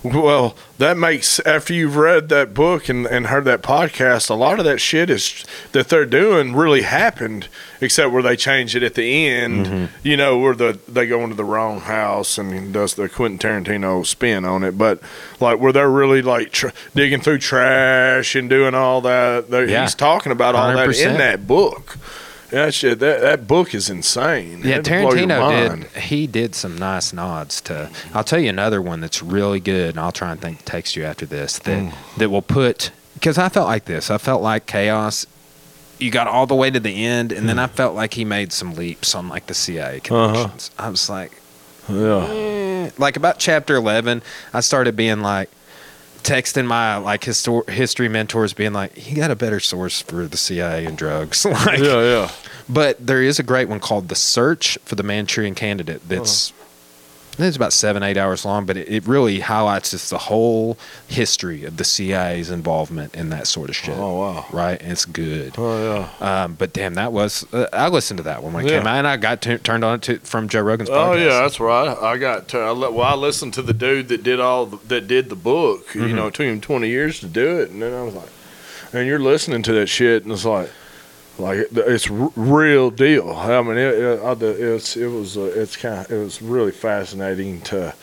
Speaker 2: Well, that makes after you've read that book and, and heard that podcast, a lot of that shit is that they're doing really happened, except where they change it at the end.
Speaker 1: Mm-hmm.
Speaker 2: You know, where the they go into the wrong house and does the Quentin Tarantino spin on it, but like where they're really like tr- digging through trash and doing all that.
Speaker 1: Yeah.
Speaker 2: He's talking about all that
Speaker 1: 100%.
Speaker 2: in that book. That shit, that, that book is insane.
Speaker 1: Yeah, Tarantino did. He did some nice nods to. I'll tell you another one that's really good, and I'll try and think text you after this that
Speaker 2: Mm.
Speaker 1: that will put because I felt like this. I felt like chaos. You got all the way to the end, and
Speaker 2: Mm.
Speaker 1: then I felt like he made some leaps on like the CIA
Speaker 2: Uh-huh.
Speaker 1: connections. I was like,
Speaker 2: Yeah.
Speaker 1: eh. like about chapter eleven, I started being like texting my like histor- history mentors, being like, he got a better source for the CIA and drugs. like,
Speaker 2: Yeah, yeah.
Speaker 1: but there is a great one called "The Search for the Manchurian Candidate." That's uh-huh. It's about seven, eight hours long, but it, it really highlights just the whole history of the CIA's involvement in that sort of shit.
Speaker 2: Oh, wow.
Speaker 1: Right, and it's good.
Speaker 2: Oh yeah.
Speaker 1: Um, but damn, that was uh, I listened to that one when it
Speaker 2: Yeah.
Speaker 1: came out, and I got tu- turned on it to, from Joe Rogan's podcast.
Speaker 2: Oh yeah, that's right. I got to, I, li- well, I listened to the dude that did all the, that did the book.
Speaker 1: Mm-hmm.
Speaker 2: You know, it took him twenty years to do it, and then I was like, and you're listening to that shit, and it's like, like it's real deal. I mean, it, it, it's it was uh, it's kind of it was really fascinating to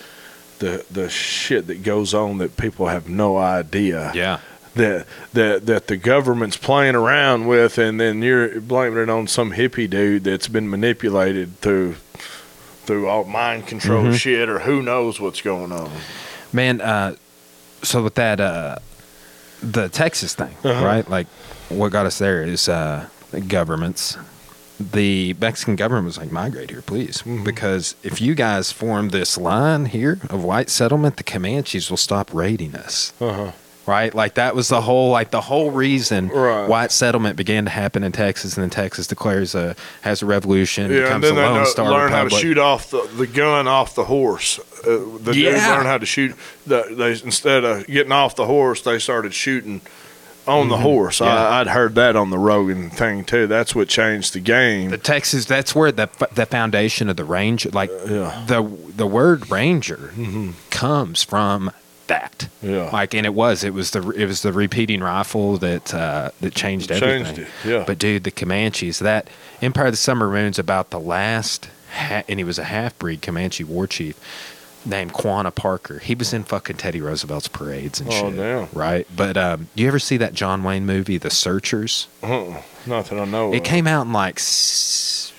Speaker 2: the the shit that goes on that people have no idea
Speaker 1: yeah,
Speaker 2: that that that the government's playing around with, and then you're blaming it on some hippie dude that's been manipulated through through all mind control
Speaker 1: Mm-hmm.
Speaker 2: shit, or who knows what's going on.
Speaker 1: man. Uh, so with that, uh, the Texas thing,
Speaker 2: Uh-huh.
Speaker 1: right? Like, what got us there is uh, governments. The Mexican government was like, migrate here, please,
Speaker 2: Mm-hmm.
Speaker 1: because if you guys form this line here of white settlement, the Comanches will stop raiding us.
Speaker 2: Uh huh.
Speaker 1: right? Like that was the whole like the whole reason
Speaker 2: Right.
Speaker 1: white settlement began to happen in Texas, and then Texas declares a has a revolution,
Speaker 2: Yeah, and
Speaker 1: becomes
Speaker 2: then
Speaker 1: a Lone Star
Speaker 2: learn how to
Speaker 1: Republic.
Speaker 2: shoot off the, the gun off the horse. Uh, the
Speaker 1: Yeah.
Speaker 2: learned how to shoot. The, they instead of getting off the horse, they started shooting on the horse.
Speaker 1: Mm-hmm. Yeah.
Speaker 2: I, I'd heard that on the Rogan thing too. That's what changed the game.
Speaker 1: The Texas, that's where the the foundation of the ranger, like
Speaker 2: yeah.
Speaker 1: the the word ranger, comes from that.
Speaker 2: Yeah.
Speaker 1: Like, and it was, it was the it was the repeating rifle that uh, that changed
Speaker 2: Changed
Speaker 1: everything.
Speaker 2: it, yeah.
Speaker 1: But dude, the Comanches, that Empire of the Summer Moon's about the last, ha- and he was a half breed Comanche war chief named Quanah Parker. He was in fucking Teddy Roosevelt's parades and
Speaker 2: Oh,
Speaker 1: shit.
Speaker 2: damn.
Speaker 1: Right. But um, do you ever see that John Wayne movie, The Searchers?
Speaker 2: Uh-uh. Not that I know.
Speaker 1: It
Speaker 2: of.
Speaker 1: came out in like s-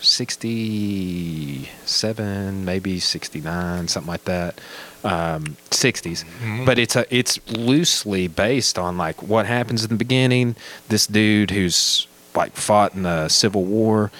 Speaker 1: 67, maybe 69, something like that. Um, 60s. But it's a it's loosely based on like what happens in the beginning. This dude who's like fought in the Civil War.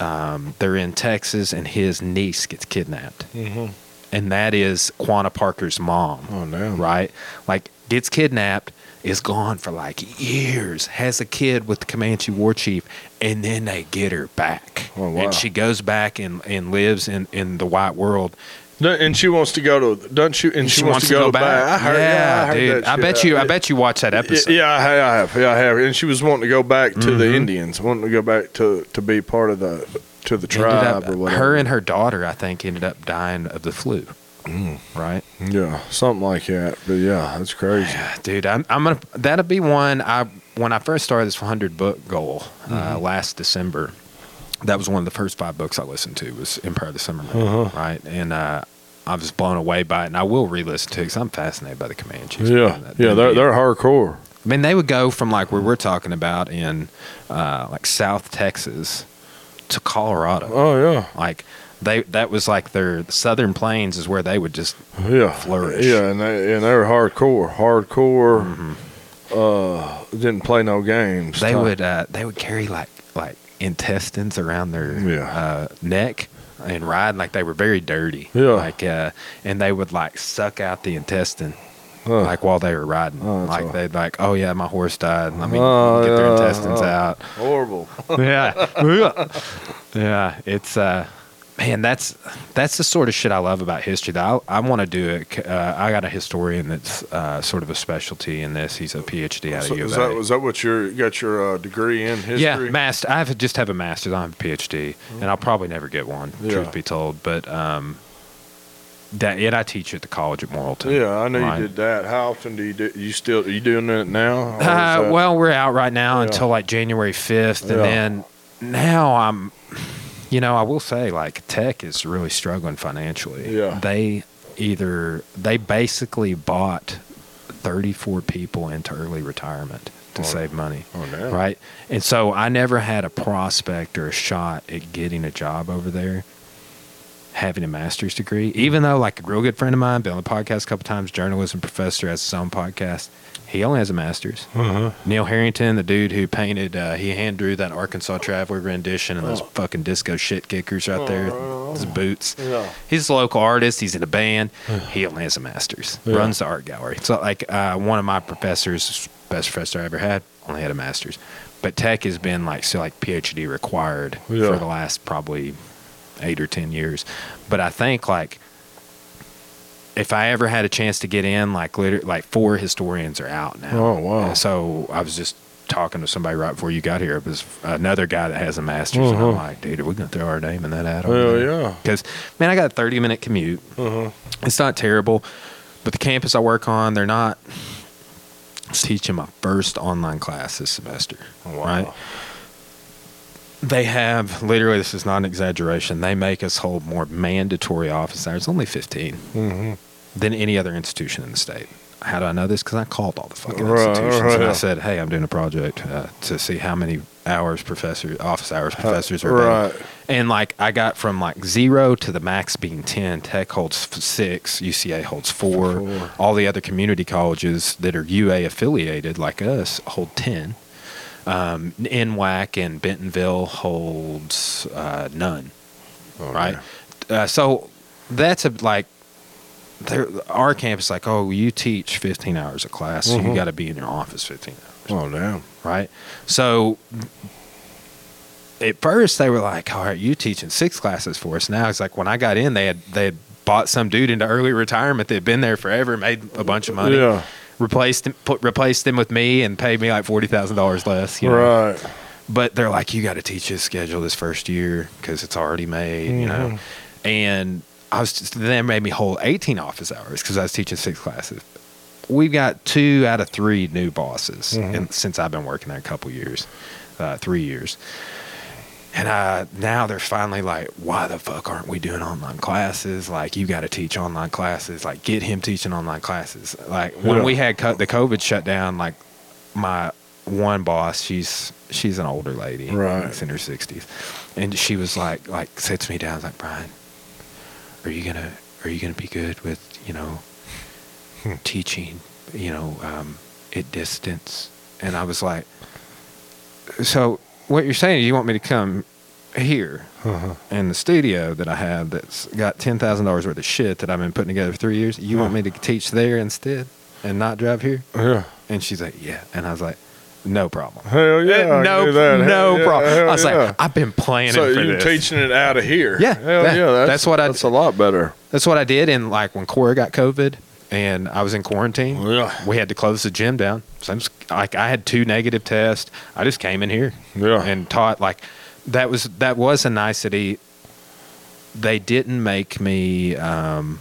Speaker 1: Um, they're in Texas, and his niece gets kidnapped,
Speaker 2: Mhm.
Speaker 1: And that is Quanah Parker's mom
Speaker 2: Oh damn.
Speaker 1: right? Like gets kidnapped, is gone for like years, has a kid with the Comanche war chief, and then they get her back.
Speaker 2: Oh, wow.
Speaker 1: And she goes back and, and lives in, in the white world.
Speaker 2: And she wants to go to, don't she? And she, wants, to go, back. I heard,
Speaker 1: yeah,
Speaker 2: I heard
Speaker 1: dude. I bet you. I bet you watched that episode.
Speaker 2: Yeah, I have, I have. Yeah, I have. And she was wanting to go back to the
Speaker 1: Mhm.
Speaker 2: Indians, wanting to go back to to be part of the to the tribe
Speaker 1: up-
Speaker 2: or whatever.
Speaker 1: her and her daughter, I think, ended up dying of the flu.
Speaker 2: Mm.
Speaker 1: Right,
Speaker 2: yeah, something like that. But yeah, that's crazy.
Speaker 1: Yeah, dude. I'm, I'm gonna. That'll be one. I when I first started this 100 book goal uh, last December. That was one of the first five books I listened to. Was Empire of the Summer Moon,
Speaker 2: Uh-huh.
Speaker 1: right? And uh, I was blown away by it, and I will re-listen to it because I'm fascinated by the Comanches.
Speaker 2: Yeah.
Speaker 1: That-
Speaker 2: yeah, they're they're hardcore.
Speaker 1: I mean, they would go from like where we're talking about in uh, like South Texas to Colorado.
Speaker 2: Oh yeah,
Speaker 1: Like they that was like their Southern Plains is where they would just
Speaker 2: yeah,
Speaker 1: Flourish.
Speaker 2: Yeah, and they and they're hardcore, hardcore. Uh, didn't play no games.
Speaker 1: Mm-hmm. they
Speaker 2: Ty-
Speaker 1: would uh, they would carry like like intestines around their
Speaker 2: Yeah.
Speaker 1: uh, neck and ride like they were very dirty.
Speaker 2: Yeah.
Speaker 1: Like uh, and they would like suck out the intestine Like while they were riding.
Speaker 2: Oh,
Speaker 1: like
Speaker 2: all-
Speaker 1: they'd like, oh yeah, my horse died. Let me
Speaker 2: Oh,
Speaker 1: get their intestines
Speaker 2: oh.
Speaker 1: out.
Speaker 2: horrible.
Speaker 1: yeah, yeah. It's uh, man, that's that's the sort of shit I love about history. That I, I want to do it. Uh, I got a historian that's uh, sort of a specialty in this. He's a PhD out
Speaker 2: So
Speaker 1: of U of
Speaker 2: is
Speaker 1: A.
Speaker 2: that was that what your you got your uh, degree in history?
Speaker 1: Yeah, master. I have just have a master's. I don't have a PhD, and I'll probably never get one.
Speaker 2: Yeah.
Speaker 1: Truth be told, but um, that and I teach at the college at Morrilton.
Speaker 2: Yeah, I know
Speaker 1: Right.
Speaker 2: you did that. How often do you do? You still are you doing that now?
Speaker 1: Uh, well, we're out right now
Speaker 2: Yeah.
Speaker 1: until like January fifth, and
Speaker 2: Yeah.
Speaker 1: then now I'm, you know, I will say like tech is really struggling financially.
Speaker 2: Yeah.
Speaker 1: they either they basically bought thirty four people into early retirement to
Speaker 2: Oh.
Speaker 1: save money.
Speaker 2: oh damn.
Speaker 1: Right. And so I never had a prospect or a shot at getting a job over there having a master's degree, even though like a real good friend of mine, been on the podcast a couple times, journalism professor, has his own podcast. He only has a master's.
Speaker 2: Uh-huh.
Speaker 1: Neil Harrington, the dude who painted, uh, he hand drew that Arkansas Traveler rendition and those
Speaker 2: Oh.
Speaker 1: fucking disco shit kickers right there,
Speaker 2: Oh.
Speaker 1: his boots.
Speaker 2: Yeah.
Speaker 1: He's a local artist. He's in a band. He only has a master's.
Speaker 2: Yeah.
Speaker 1: Runs the art gallery. So like uh, one of my professors, best professor I ever had, only had a master's. But tech has been like so like PhD required
Speaker 2: Yeah.
Speaker 1: for the last probably eight or ten years. But I think like if I ever had a chance to get in, like literally, like four historians are out now.
Speaker 3: Oh, wow.
Speaker 1: And so I was just talking to somebody right before you got here. It was another guy that has a master's, and I'm
Speaker 3: Uh-huh.
Speaker 1: like, dude, are we gonna throw our name in that ad?
Speaker 3: Hell yeah.
Speaker 1: Because man, I got a 30 minute commute.
Speaker 3: Uh-huh.
Speaker 1: It's not terrible, but the campus I work on, they're not. I was teaching my first online class this semester.
Speaker 3: Wow.
Speaker 1: Right. They have literally. This is not an exaggeration. They make us hold more mandatory office hours, only 15,
Speaker 3: Mm-hmm.
Speaker 1: than any other institution in the state. How do I know this? Because I called all the fucking
Speaker 3: Right,
Speaker 1: institutions and I said, "Hey, I'm doing a project uh, to see how many hours professor office hours professors are paying."
Speaker 3: right.
Speaker 1: And like I got from like zero to the max being ten. Tech holds six. UCA holds four.
Speaker 3: Four.
Speaker 1: All the other community colleges that are UA affiliated, like us, hold ten. Um, NWAC in Bentonville holds uh, none.
Speaker 3: Oh,
Speaker 1: right. Uh, so that's a like. Our campus, like, oh, you teach 15 hours of class, so you
Speaker 3: Mhm.
Speaker 1: got to be in your office 15 hours
Speaker 3: Oh damn.
Speaker 1: right? So at first they were like, "All right, you teaching six classes for us." Now it's like when I got in, they had they had bought some dude into early retirement that had been there forever, made a bunch of money,
Speaker 3: Yeah.
Speaker 1: Replaced put replaced him with me, and paid me like forty thousand dollars less. You know?
Speaker 3: Right.
Speaker 1: But they're like, "You got to teach this schedule this first year because it's already made," you know,
Speaker 3: Mhm.
Speaker 1: and. I was just, then they made me hold 18 office hours because I was teaching six classes. We've got two out of three new bosses
Speaker 3: Mhm.
Speaker 1: and since I've been working there a couple years, uh, three years. And uh, now they're finally like, why the fuck aren't we doing online classes? Like, you got to teach online classes. Like, get him teaching online classes. Like, when
Speaker 3: Yeah.
Speaker 1: we had co- the COVID shutdown, like, my one boss, she's she's an older lady,
Speaker 3: Right.
Speaker 1: She's in her sixties, and she was like, like sits me down, like, Brian, are you gonna are you gonna be good with you know
Speaker 3: Hmm.
Speaker 1: teaching you know um, at distance? And I was like, so what you're saying? is You want me to come here
Speaker 3: Uh-huh.
Speaker 1: in the studio that I have that's got ten thousand dollars worth of shit that I've been putting together for three years? You want me to teach there instead and not drive here?
Speaker 3: Yeah.
Speaker 1: And she's like, yeah. And I was like, no problem.
Speaker 3: Hell yeah. I
Speaker 1: no.
Speaker 3: Hell
Speaker 1: no
Speaker 3: yeah,
Speaker 1: problem. I was
Speaker 3: yeah.
Speaker 1: like, I've been planning
Speaker 2: So
Speaker 1: for
Speaker 2: you're
Speaker 1: this.
Speaker 2: teaching it out of here.
Speaker 1: Yeah,
Speaker 3: Hell
Speaker 1: that-
Speaker 3: yeah. That's,
Speaker 1: that's what I-
Speaker 3: That's a lot better.
Speaker 1: That's what I did. And like when Cora got COVID and I was in quarantine,
Speaker 3: Yeah.
Speaker 1: we had to close the gym down. So I'm just, like I had two negative tests. I just came in here
Speaker 3: Yeah.
Speaker 1: and taught. Like that was that was a nicety. They didn't make me um,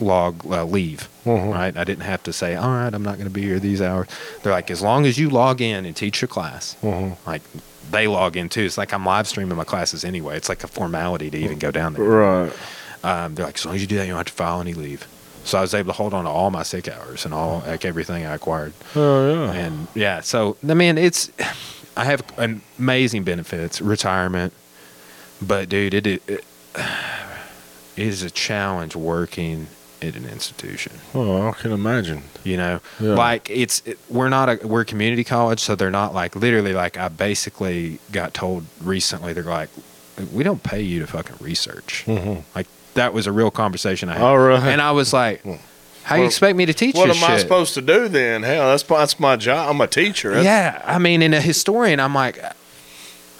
Speaker 1: log uh, leave.
Speaker 3: Mhm.
Speaker 1: Right, I didn't have to say, "All right, I'm not going to be here these hours." They're like, as long as you log in and teach your class,
Speaker 3: Mhm.
Speaker 1: like they log in too. It's like I'm live streaming my classes anyway. It's like a formality to even go down there.
Speaker 3: Right.
Speaker 1: Um, they're like, as long as you do that, you don't have to file any leave. So I was able to hold on to all my sick hours and all like everything I acquired.
Speaker 3: Hell yeah.
Speaker 1: And yeah, so I mean, it's I have amazing benefits, retirement, but dude, it it, it is a challenge working at an institution.
Speaker 3: oh, I can imagine.
Speaker 1: You know,
Speaker 3: Yeah.
Speaker 1: like it's it, we're not a we're a community college, so they're not like literally like I basically got told recently they're like we don't pay you to fucking research.
Speaker 3: Mhm.
Speaker 1: Like that was a real conversation I had,
Speaker 3: All right.
Speaker 1: and I was like, how you expect me to teach
Speaker 2: What am I supposed to do then? Hell, that's that's my job. I'm a teacher. That's,
Speaker 1: yeah, I mean, in a historian, I'm like,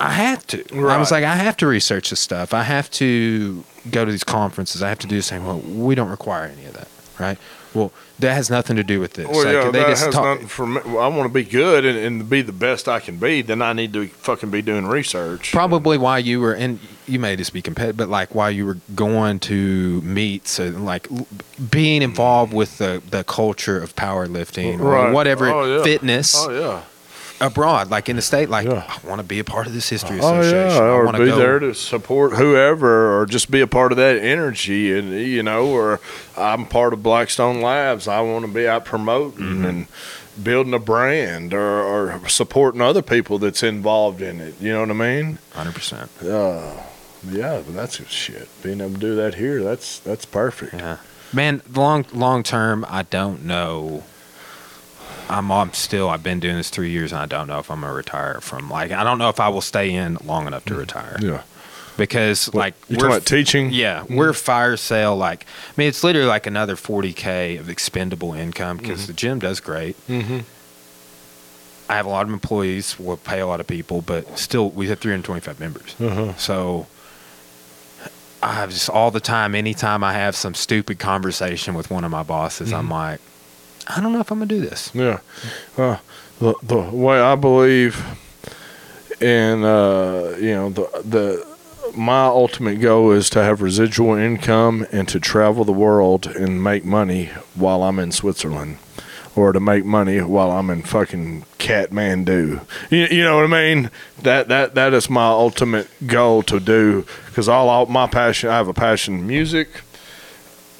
Speaker 1: I have to. I was like, I have to research this stuff. I have to go to these conferences. I have to do the same. Well, we don't require any of that, right? Well, that has nothing to do with this.
Speaker 2: Well,
Speaker 1: Like,
Speaker 2: yeah,
Speaker 1: they
Speaker 2: that
Speaker 1: just
Speaker 2: has
Speaker 1: talk-
Speaker 2: nothing for me. I want to be good and, and be the best I can be. Then I need to fucking be doing research.
Speaker 1: probably why you were and you may just be competitive but like why you were going to meets and like being involved with the the culture of powerlifting or whatever
Speaker 2: Oh, yeah.
Speaker 1: fitness
Speaker 2: Oh yeah.
Speaker 1: Abroad like in the state like
Speaker 3: Yeah.
Speaker 1: i want to be a part of this history
Speaker 2: Oh
Speaker 1: association
Speaker 2: yeah,
Speaker 1: i
Speaker 2: or be
Speaker 1: to go
Speaker 2: there to support whoever, or just be a part of that energy, and you know, or I'm part of Blackstone Labs. I want to be out promoting
Speaker 1: Mm-hmm.
Speaker 2: and building a brand, or, or supporting other people that's involved in it. You know what I mean?
Speaker 1: 100%
Speaker 2: Uh, yeah, but that's good shit. Being able to do that here, that's that's perfect.
Speaker 1: yeah man long long term i don't know I'm, I'm still i've been doing this three years and i don't know if i'm gonna retire from like i don't know if i will stay in long enough to retire
Speaker 2: Yeah.
Speaker 1: because like
Speaker 2: You
Speaker 1: we're
Speaker 2: talking teaching?
Speaker 1: Yeah, we're fire sale. Like, I mean, it's literally like another 40k of expendable income because the gym does great.
Speaker 2: Mm-hmm.
Speaker 1: I have a lot of employees. We'll pay a lot of people, but still, we have 325 members.
Speaker 2: Uh-huh.
Speaker 1: So I have just all the time. Anytime I have some stupid conversation with one of my bosses, I'm like, I don't know if I'm gonna do this.
Speaker 2: Yeah. Uh, the the way I believe in uh, you know the the my ultimate goal is to have residual income and to travel the world and make money while I'm in Switzerland. Or to make money while I'm in fucking Kathmandu. You, you know what I mean? That that that is my ultimate goal to do because all, all my passion. I have a passion music,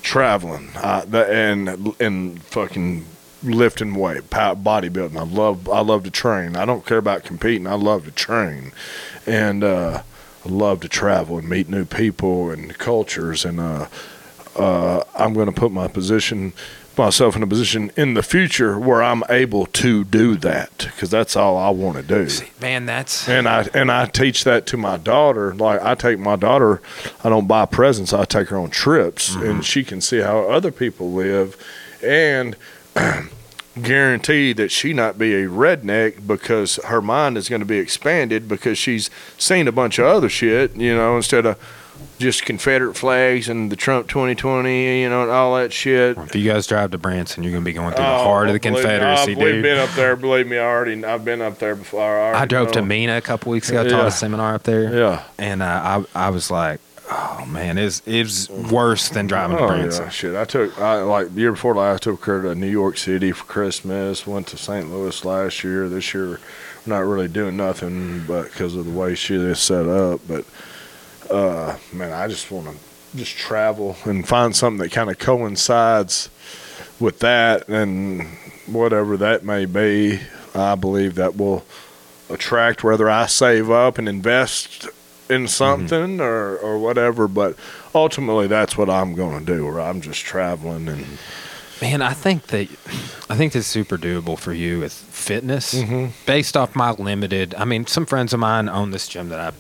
Speaker 2: traveling, uh, the, and and fucking lifting weight, bodybuilding. I love I love to train. I don't care about competing. I love to train, and uh, I love to travel and meet new people and cultures. And uh, uh, I'm going to put my position myself in a position in the future where I'm able to do that because that's all I want to do.
Speaker 1: Man, that's
Speaker 2: And I and I teach that to my daughter. Like I take my daughter, I don't buy presents. I take her on trips, and mm-hmm. she can see how other people live, and guarantee that she not be a redneck because her mind is going to be expanded because she's seen a bunch of other shit. You know, instead of just Confederate flags and the Trump 2020, you know, and all that shit.
Speaker 1: if you guys drive to Branson, you're gonna be going through the
Speaker 2: Oh,
Speaker 1: heart of the
Speaker 2: believe me,
Speaker 1: Confederacy,
Speaker 2: I've, We've been up there. Believe me, I already. I've been up there before. I,
Speaker 1: I drove to
Speaker 2: know.
Speaker 1: Mena a couple weeks ago. Taught
Speaker 2: Yeah.
Speaker 1: a seminar up there,
Speaker 2: Yeah.
Speaker 1: and uh, I I was like, oh man, it's it's worse than driving to
Speaker 2: Oh
Speaker 1: Branson.
Speaker 2: yeah, shit. I took I like the year before last. I took her to New York City for Christmas. Went to St. Louis last year. This year, not really doing nothing, but because of the way shit is set up. But uh, man, I just want to just travel and find something that kind of coincides with that and whatever that may be. I believe that will attract whether I save up and invest in something or, or whatever. But ultimately, that's what I'm going to do. Where I'm just traveling and
Speaker 1: Man, I think that I think that's super doable for you with fitness,
Speaker 2: Mhm.
Speaker 1: based off my limited. I mean, some friends of mine own this gym that I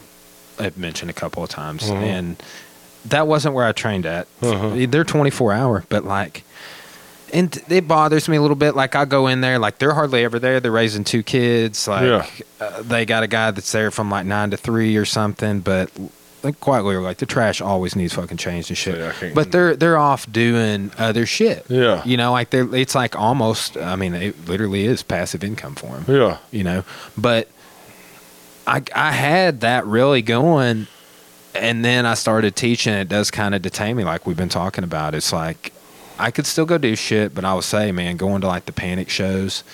Speaker 1: have mentioned a couple of times,
Speaker 2: Mhm.
Speaker 1: and that wasn't where I trained at.
Speaker 2: Uh-huh.
Speaker 1: They're twenty four hour, but like. And it bothers me a little bit. Like I go in there, like they're hardly ever there. They're raising two kids. Like
Speaker 2: Yeah.
Speaker 1: uh, they got a guy that's there from like nine to three or something. But like quite literally, like the trash always needs fucking changed and shit.
Speaker 2: Yeah,
Speaker 1: but they're they're off doing other shit.
Speaker 2: Yeah.
Speaker 1: You know, like they're it's like almost. I mean, it literally is passive income for them.
Speaker 2: yeah,
Speaker 1: You know, but I I had that really going, and then I started teaching. It does kind of detain me, like we've been talking about. It's like I could still go do shit, but I would say, man, going to like the panic shows,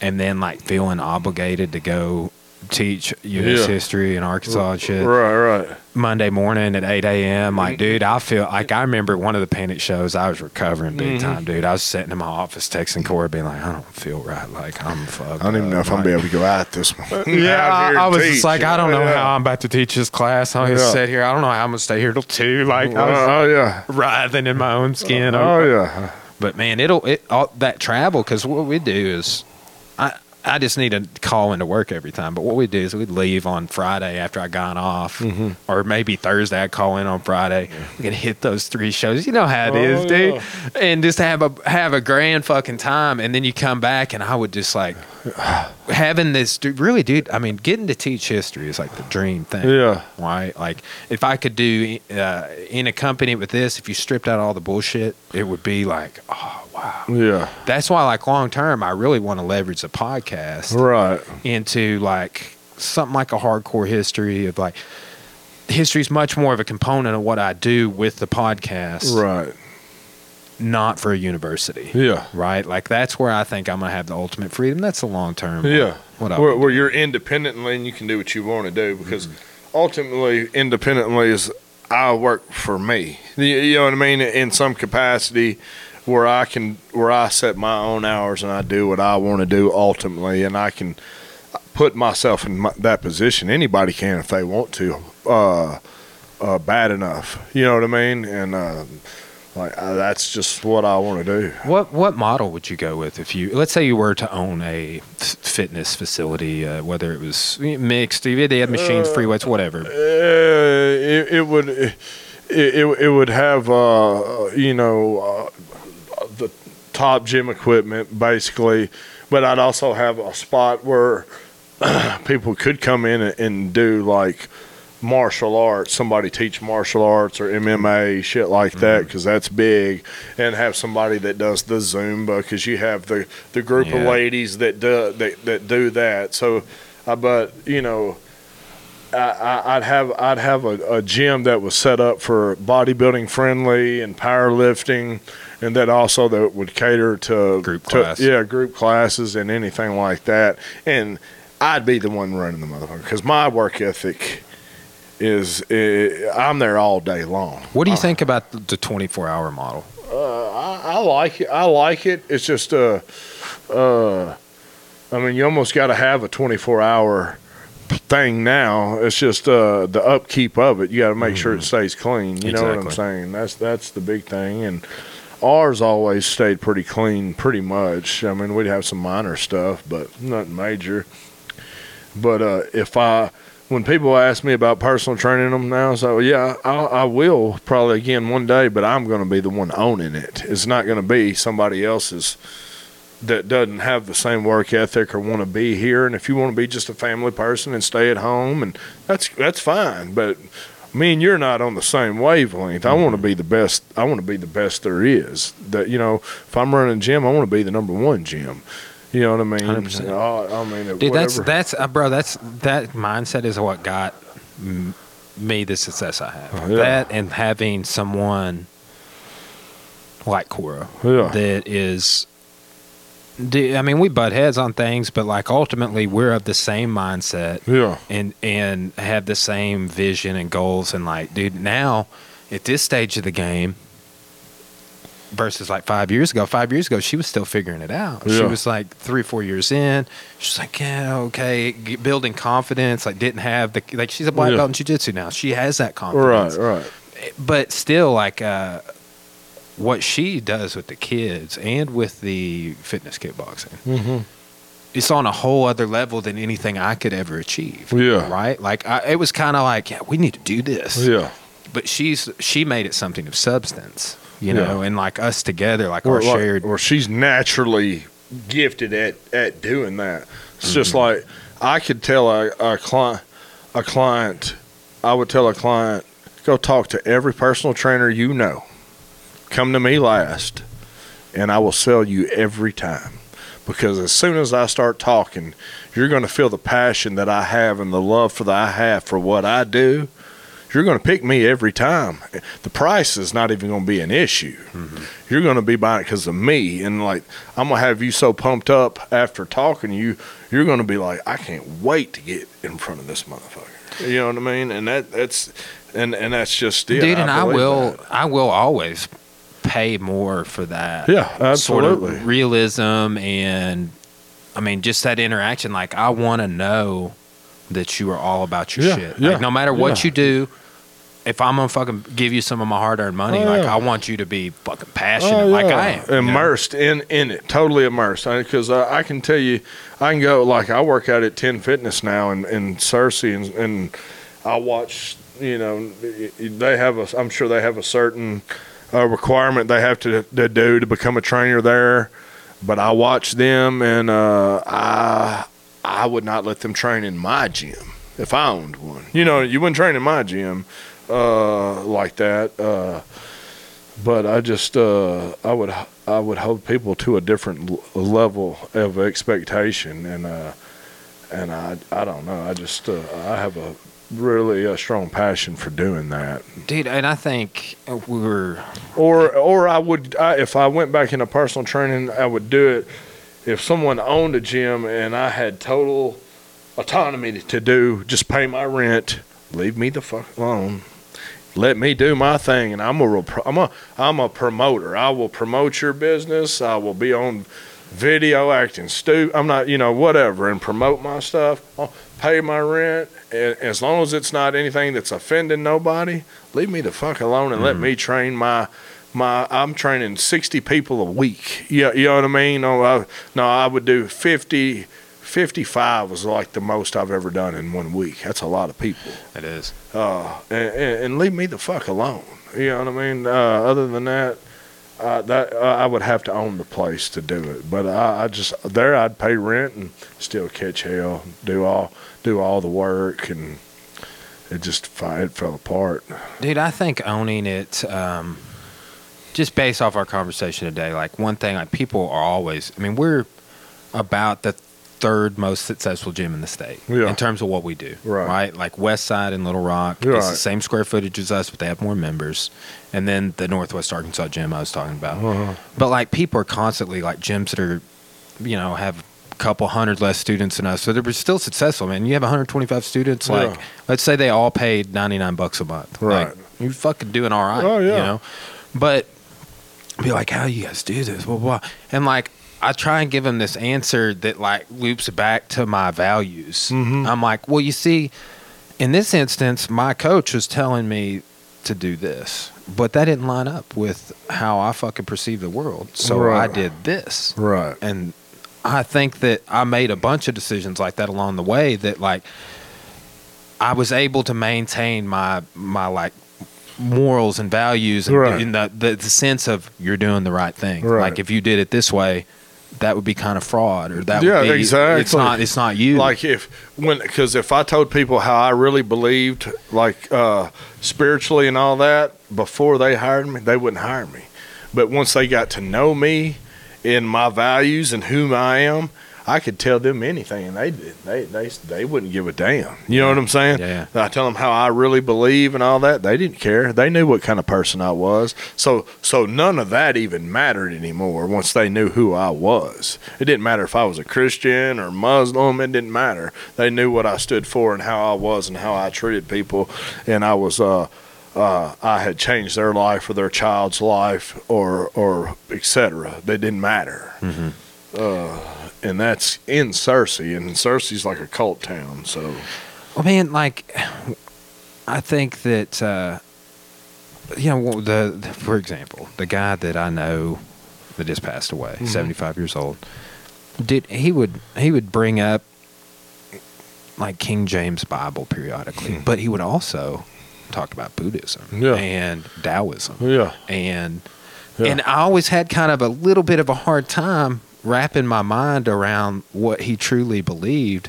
Speaker 1: and then like feeling obligated to go teach U.S.
Speaker 2: Yeah.
Speaker 1: history in Arkansas and shit.
Speaker 2: right, right.
Speaker 1: Monday morning at 8 a.m. Like, dude, I feel like I remember one of the panic shows. I was recovering big
Speaker 2: Mm-hmm.
Speaker 1: time, dude. I was sitting in my office texting Corey, being like, I don't feel right. Like, I'm fucked.
Speaker 2: I don't even know
Speaker 1: up.
Speaker 2: if I'm
Speaker 1: Like-
Speaker 2: be able to go out this one.
Speaker 1: Yeah, I, I was
Speaker 2: teach,
Speaker 1: just like, I don't know
Speaker 2: yeah.
Speaker 1: how I'm about to teach this class. I'm gonna
Speaker 2: Yeah.
Speaker 1: sit here. I don't know how I'm gonna stay here till two. Like, I was
Speaker 2: Oh yeah,
Speaker 1: writhing in my own skin.
Speaker 2: oh yeah.
Speaker 1: But man, it'll it all that travel because what we do is, I I just need to call into work every time. But what we do is we'd leave on Friday after I got off,
Speaker 2: Mm-hmm.
Speaker 1: or maybe Thursday I would call in on Friday. We can hit those three shows. You know how it is,
Speaker 2: Oh,
Speaker 1: dude.
Speaker 2: yeah.
Speaker 1: And just have a have a grand fucking time. And then you come back, and I would just like having this. Dude, really, dude. I mean, getting to teach history is like the dream thing
Speaker 2: Yeah.
Speaker 1: right? Like if I could do uh, in a company with this, if you stripped out all the bullshit, it would be like, oh wow.
Speaker 2: Yeah.
Speaker 1: That's why, like long term, I really want to leverage the podcast
Speaker 2: Right.
Speaker 1: into like something like a hardcore history of like history is much more of a component of what I do with the podcast,
Speaker 2: Right.
Speaker 1: Not for a university.
Speaker 2: Yeah.
Speaker 1: Right, like that's where I think I'm gonna have the ultimate freedom. That's the long term.
Speaker 2: Yeah.
Speaker 1: what
Speaker 4: where, where you're independently and you can do what you want to do because
Speaker 2: Mm-hmm.
Speaker 4: ultimately independently is I work for me. You, you know what I mean? In some capacity where I can where I set my own hours and I do what I want to do ultimately and I can put myself in my, that position. Anybody can if they want to. Uh, uh, bad enough. You know what I mean? And uh, like uh, that's just what I want to do.
Speaker 1: What what model would you go with if you let's say you were to own a f- fitness facility, uh, whether it was mixed, they had machines, free weights, whatever.
Speaker 2: Uh, it, it would it, it, it would have uh, you know uh, the top gym equipment basically, but I'd also have a spot where people could come in and, and do like martial arts, somebody teach martial arts or MMA, shit like that,
Speaker 1: Mm-hmm.
Speaker 2: because that's big, and have somebody that does the Zumba, because you have the, the group of ladies that do that, that do that. So, uh, but you know, I, I'd have I'd have a, a gym that was set up for bodybuilding friendly and powerlifting, and that also that would cater to
Speaker 1: Group
Speaker 2: to-
Speaker 1: class.
Speaker 2: yeah, group classes and anything like that. And I'd be the one running the motherfucker because my work ethic is uh, I'm there all day long.
Speaker 1: What do you think about the- the 24 hour model?
Speaker 2: Uh, I, I like it. I like it. It's just uh, uh, I mean, you almost got to have a 24 hour thing now. It's just uh, the upkeep of it. You got to make sure it stays clean. You know what I'm saying? That's that's the big thing. And ours always stayed pretty clean, pretty much. I mean, we'd have some minor stuff, but nothing major. But uh, if I when people ask me about personal training them now, so yeah, I, I will probably again one day, but I'm going to be the one owning it. It's not going to be somebody else's that doesn't have the same work ethic or want to be here. And if you want to be just a family person and stay at home, and that's that's fine. But me and you're not on the same wavelength. I want to be the best. I want to be the best there is. That you know, if I'm running a gym, I want to be the number one gym. You know what I mean?
Speaker 1: 100%.
Speaker 2: Oh, I mean,
Speaker 1: Dude, that's that's uh, bro. That's that mindset is what got m- me the success I have.
Speaker 2: Yeah.
Speaker 1: That and having someone like Cora
Speaker 2: Yeah.
Speaker 1: that is. I mean, we butt heads on things, but like ultimately, we're of the same mindset
Speaker 2: yeah.
Speaker 1: and and have the same vision and goals. And like, dude, now at this stage of the game versus like five years ago, five years ago, she was still figuring it out. She was like three, or four years in. She's like, yeah, okay, building confidence. Like, didn't have the like. She's a black
Speaker 2: Yeah.
Speaker 1: belt in jujitsu now. She has that confidence.
Speaker 2: Right, right.
Speaker 1: But still, like, uh, what she does with the kids and with the fitness kickboxing
Speaker 2: Mm-hmm.
Speaker 1: it's on a whole other level than anything I could ever achieve.
Speaker 2: Yeah.
Speaker 1: Right. Like I, it was kind of like, yeah, we need to do this.
Speaker 2: Yeah.
Speaker 1: But she's she made it something of substance, you
Speaker 2: Yeah.
Speaker 1: know, and like us together, like
Speaker 2: or,
Speaker 1: our
Speaker 2: like-
Speaker 1: shared.
Speaker 2: or she's naturally gifted at at doing that. It's
Speaker 1: Mm-hmm.
Speaker 2: just like I could tell a, a client, a client, I would tell a client, go talk to every personal trainer you know. Come to me last, and I will sell you every time. Because as soon as I start talking, you're going to feel the passion that I have and the love for that I have for what I do. You're going to pick me every time. The price is not even going to be an issue mm-hmm. you're going to be buying it because of me and like i'm going to have you so pumped up after talking to you you're going to be like i can't wait to get in front of this motherfucker you know what i mean and that that's and and that's just it
Speaker 1: Dude, and I will
Speaker 2: that.
Speaker 1: I will always pay more for that.
Speaker 2: yeah
Speaker 1: Sort
Speaker 2: absolutely
Speaker 1: of realism and I mean just that interaction. Like I want to know that you are all about your
Speaker 2: Yeah,
Speaker 1: shit.
Speaker 2: yeah,
Speaker 1: like no matter what
Speaker 2: yeah.
Speaker 1: you do. If I'm gonna fucking give you some of my hard-earned money,
Speaker 2: Oh,
Speaker 1: like
Speaker 2: yeah.
Speaker 1: I want you to be fucking passionate,
Speaker 2: Oh,
Speaker 1: like. I am. you know?
Speaker 2: immersed in in it totally immersed because I, I can tell you i can go like i work out at 10 fitness now in, in Searcy and, and i watch you know they have a i'm sure they have a certain uh, requirement they have to, to do to become a trainer there but i watch them and uh, i i would not let them train in my gym if i owned one you know you wouldn't train in my gym uh, like that uh, but I just uh, I would I would hold people to a different l- level of expectation, and uh, and I I don't know. I just uh, I have a really a strong passion for doing that.
Speaker 1: dude. And I think we were
Speaker 2: Or or I would I, if I went back into personal training, I would do it if someone owned a gym and I had total autonomy to do just pay my rent, leave me the fuck alone. Let me do my thing, and I'm a I'm a I'm a promoter. I will promote your business. I will be on video acting stu. I'm not you know whatever and promote my stuff. I'll pay my rent, and as long as it's not anything that's offending nobody, leave me the fuck alone and let mm-hmm. me train my my I'm training 60 people a week. You, you know what I mean? No, I, no, I would do 50 55 was like the most I've ever done in one week. That's a lot of people.
Speaker 1: it is.
Speaker 2: Uh, and, and, leave me the fuck alone. You know what I mean? Uh, other than that, uh, that uh, I would have to own the place to do it. But I, I just there I'd pay rent and still catch hell, do all do all the work and it just it fell apart.
Speaker 1: Dude, I think owning it, um, just based off our conversation today, like one thing, like people are always, I mean, we're about the third most successful gym in the state
Speaker 2: Yeah.
Speaker 1: in terms of what we do.
Speaker 2: Right.
Speaker 1: Like West Side and Little Rock, it's
Speaker 2: Right.
Speaker 1: the same square footage as us, but they have more members. And then the Northwest Arkansas gym I was talking about.
Speaker 2: Uh-huh.
Speaker 1: But like people are constantly like gyms that are, you know, have a couple hundred less students than us. So they're still successful, man. You have 125 students, like let's say they all paid 99 bucks a month.
Speaker 2: Right.
Speaker 1: Like, you're fucking doing all right.
Speaker 2: Oh, yeah.
Speaker 1: You know? But be like, how you guys do this? Blah, blah. And like, I try and give them this answer that like loops back to my values.
Speaker 2: Mhm.
Speaker 1: I'm like, well, you see, in this instance, my coach was telling me to do this, but that didn't line up with how I fucking perceive the world. So
Speaker 2: Right.
Speaker 1: I did this.
Speaker 2: Right.
Speaker 1: And I think that I made a bunch of decisions like that along the way that like I was able to maintain my my like morals and values and
Speaker 2: Right.
Speaker 1: in the, the the sense of you're doing the right thing.
Speaker 2: Right.
Speaker 1: Like if you did it this way, that would be kind of fraud or that
Speaker 2: Yeah,
Speaker 1: would be
Speaker 2: exactly.
Speaker 1: it's not it's not you.
Speaker 2: Like if when because if I told people how I really believed, like uh, spiritually and all that, before they hired me, they wouldn't hire me. But once they got to know me and my values and whom I am, I could tell them anything, and they. They they they wouldn't give a damn. You know what I'm saying?
Speaker 1: Yeah.
Speaker 2: I tell them how I really believe and all that. They didn't care. They knew what kind of person I was. So so none of that even mattered anymore once they knew who I was. It didn't matter if I was a Christian or Muslim. It didn't matter. They knew what I stood for and how I was and how I treated people. And I was uh uh, I had changed their life or their child's life or or etc. They didn't matter. Uh, and that's in Searcy, and Searcy's like a cult town. So
Speaker 1: Well, man, like, I think that uh, you know the, the for example, the guy that I know that just passed away,
Speaker 2: Mhm.
Speaker 1: 75 years old, did he would he would bring up like King James Bible periodically,
Speaker 2: Hmm.
Speaker 1: but he would also talk about Buddhism
Speaker 2: Yeah.
Speaker 1: and Taoism
Speaker 2: yeah,
Speaker 1: and
Speaker 2: Yeah.
Speaker 1: and I always had kind of a little bit of a hard time wrapping my mind around what he truly believed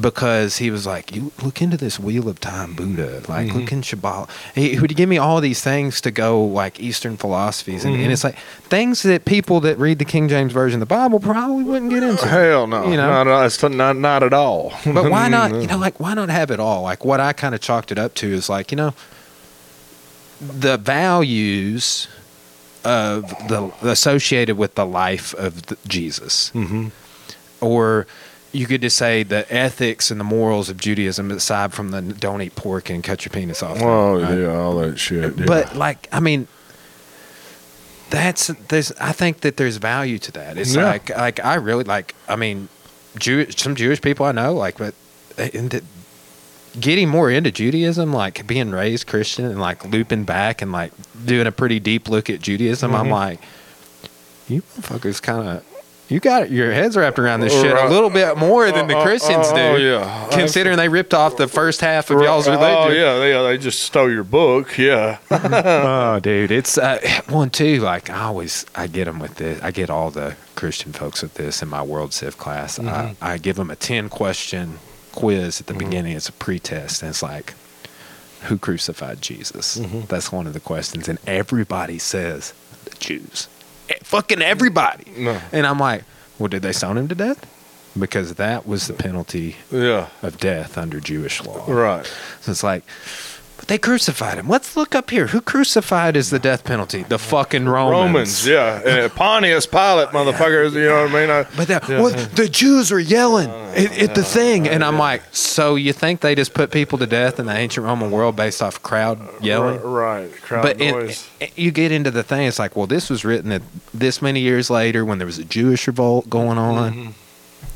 Speaker 1: because he was like, "You look into this Wheel of Time Buddha, like
Speaker 2: Mhm.
Speaker 1: look in Kabbalah." He, he would give me all these things to go like Eastern philosophies, and,
Speaker 2: Mhm.
Speaker 1: and it's like things that people that read the King James version of the Bible probably wouldn't get into.
Speaker 2: hell no,
Speaker 1: You know?
Speaker 2: not not at all.
Speaker 1: But why not? You know, like why not have it all? Like what I kind of chalked it up to is like you know, the values of the associated with the life of the, Jesus,
Speaker 2: hmm
Speaker 1: or you could just say the ethics and the morals of Judaism, aside from the don't eat pork and cut your penis off.
Speaker 2: Oh
Speaker 1: right?
Speaker 2: yeah, all that shit. yeah.
Speaker 1: But like, I mean, that's there's. I think that there's value to that. It's
Speaker 2: Yeah.
Speaker 1: like like I really like. I mean, Jew some Jewish people I know like, but that- getting more into Judaism, like being raised Christian and like looping back and like doing a pretty deep look at Judaism, I'm
Speaker 2: Mhm.
Speaker 1: like, you motherfuckers kind of. You got your heads wrapped around this shit a little bit more than the
Speaker 2: Oh, oh,
Speaker 1: Christians
Speaker 2: oh,
Speaker 1: do.
Speaker 2: oh, yeah.
Speaker 1: Considering they ripped off the first half of y'all's religion.
Speaker 2: Oh
Speaker 1: religion.
Speaker 2: yeah, they, they just stole your book. Yeah,
Speaker 1: oh, dude, it's uh, one too. Like I always, I get them with this. I get all the Christian folks with this in my World Civ class. I, mm-hmm. I give them a ten question quiz at the beginning. It's a pre-test, and it's like, who crucified Jesus?
Speaker 2: Mhm.
Speaker 1: That's one of the questions, and everybody says the Jews. Fucking everybody.
Speaker 2: No.
Speaker 1: And I'm like, well, did they stone him to death? Because that was the penalty
Speaker 2: yeah,
Speaker 1: of death under Jewish law.
Speaker 2: right.
Speaker 1: So it's like, they crucified him. Let's look up here. Who crucified is the death penalty? The fucking Romans.
Speaker 2: Romans, yeah, and Pontius Pilate, motherfuckers. You know what I mean? I,
Speaker 1: But that,
Speaker 2: Yeah.
Speaker 1: well, the Jews are yelling at, at the thing, and I'm like, so you think they just put people to death in the ancient Roman world based off crowd yelling?
Speaker 2: right, crowd
Speaker 1: But
Speaker 2: noise.
Speaker 1: you get into the thing. It's like, well, this was written at this many years later when there was a Jewish revolt going on.
Speaker 2: Mhm.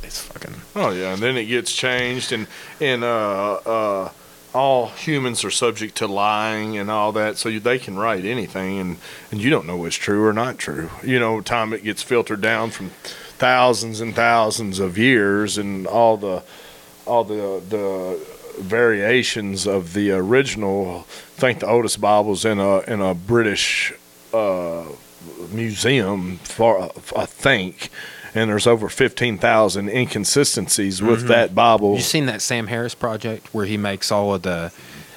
Speaker 1: It's fucking
Speaker 2: Oh yeah, and then it gets changed, and and uh, uh, all humans are subject to lying and all that, so you, they can write anything, and and you don't know what's true or not true. You know, time it gets filtered down from thousands and thousands of years, and all the all the the variations of the original. I think the oldest Bible's in a in a British uh, museum, for I think, and there's over fifteen thousand inconsistencies with that Bible.
Speaker 1: You've seen that Sam Harris project where he makes all of the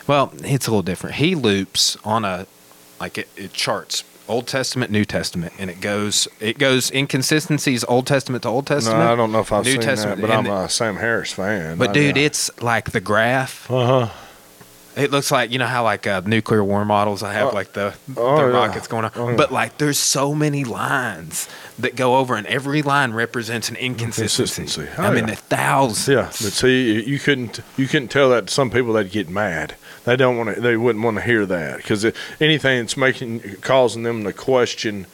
Speaker 1: Well, it's a little different. He loops on a like it, it charts Old Testament, New Testament, and it goes it goes inconsistencies Old Testament to Old
Speaker 2: No,
Speaker 1: Testament.
Speaker 2: I don't know if I've
Speaker 1: New
Speaker 2: seen
Speaker 1: Testament,
Speaker 2: that, but I'm
Speaker 1: and-
Speaker 2: a Sam Harris fan.
Speaker 1: But dude, it's like the graph.
Speaker 2: uh huh.
Speaker 1: It looks like you know how like uh, nuclear war models. I have
Speaker 2: Oh.
Speaker 1: like the
Speaker 2: Oh,
Speaker 1: the
Speaker 2: yeah.
Speaker 1: rockets going on,
Speaker 2: Oh, yeah.
Speaker 1: but like there's so many lines that go over, and every line represents an inconsistency.
Speaker 2: Inconsistency.
Speaker 1: I
Speaker 2: Oh,
Speaker 1: mean,
Speaker 2: yeah.
Speaker 1: the thousands.
Speaker 2: Yeah, but see, you- you couldn't you couldn't tell that to some people that get mad. They don't want to. They wouldn't want to hear that because anything that's making causing them to question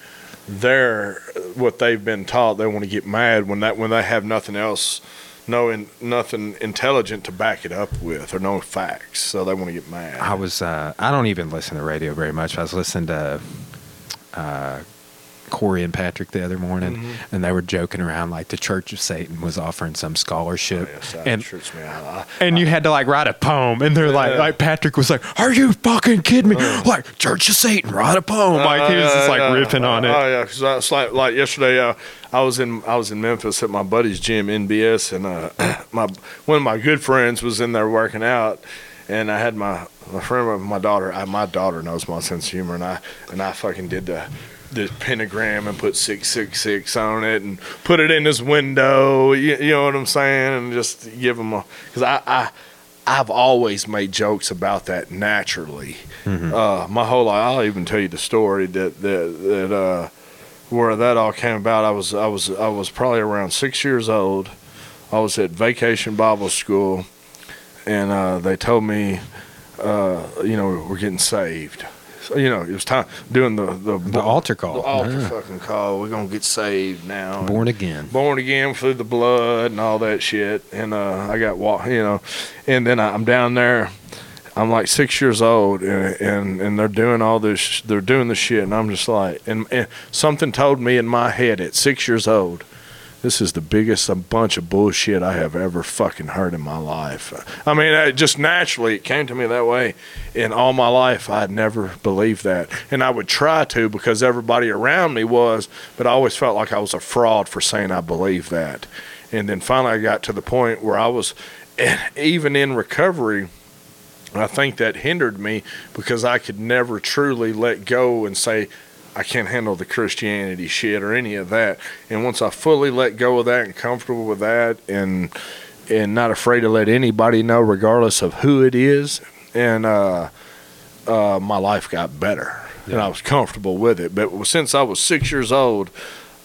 Speaker 2: their what they've been taught, they want to get mad when that when they have nothing else, no in, nothing intelligent to back it up with or no facts, so they want to get mad.
Speaker 1: I was. Uh, I don't even listen to radio very much. I was listening to uh, Corey and Patrick the other morning,
Speaker 2: Mm-hmm.
Speaker 1: and they were joking around like the Church of Satan was offering some scholarship,
Speaker 2: Yes,
Speaker 1: and
Speaker 2: trips me out. I-
Speaker 1: and you had to like write a poem, and they're like,
Speaker 2: Yeah.
Speaker 1: like Patrick was like, "Are you fucking kidding me? Like Church of Satan, write a poem." Like he was just like
Speaker 2: Uh,
Speaker 1: ripping on it.
Speaker 2: Oh yeah, because it's like like yesterday, uh, I was in I was in Memphis at my buddy's gym, NBS, and uh, my one of my good friends was in there working out, and I had my my friend with my daughter. I, my daughter knows my sense of humor, and I and I fucking did the. The pentagram and put six six six on it and put it in his window. You, you know what I'm saying? And just give him a because I, I I've always made jokes about that naturally. Uh, my whole life, I'll even tell you the story that that that uh, where that all came about. I was I was I was probably around six years old. I was at Vacation Bible School, and uh, they told me, uh, you know, we're getting saved. So, you know, it was time doing the the,
Speaker 1: The altar call.
Speaker 2: The altar
Speaker 1: Yeah.
Speaker 2: fucking call. We're gonna get saved now.
Speaker 1: Born again.
Speaker 2: born again through the blood and all that shit. And uh, I got wa you know, and then I'm down there. I'm like six years old, and and, and they're doing all this. They're doing the shit, and I'm just like, and, and something told me in my head at six years old, this is the biggest bunch of bullshit I have ever fucking heard in my life. I mean, it just naturally it came to me that way. In all my life, I'd never believed that, and I would try to because everybody around me was, but I always felt like I was a fraud for saying I believed that. And then finally, I got to the point where I was, even in recovery. I think that hindered me because I could never truly let go and say, I can't handle the Christianity shit or any of that. And once I fully let go of that and comfortable with that and and not afraid to let anybody know regardless of who it is, and uh, uh, my life got better. And I was comfortable with it. But since I was six years old,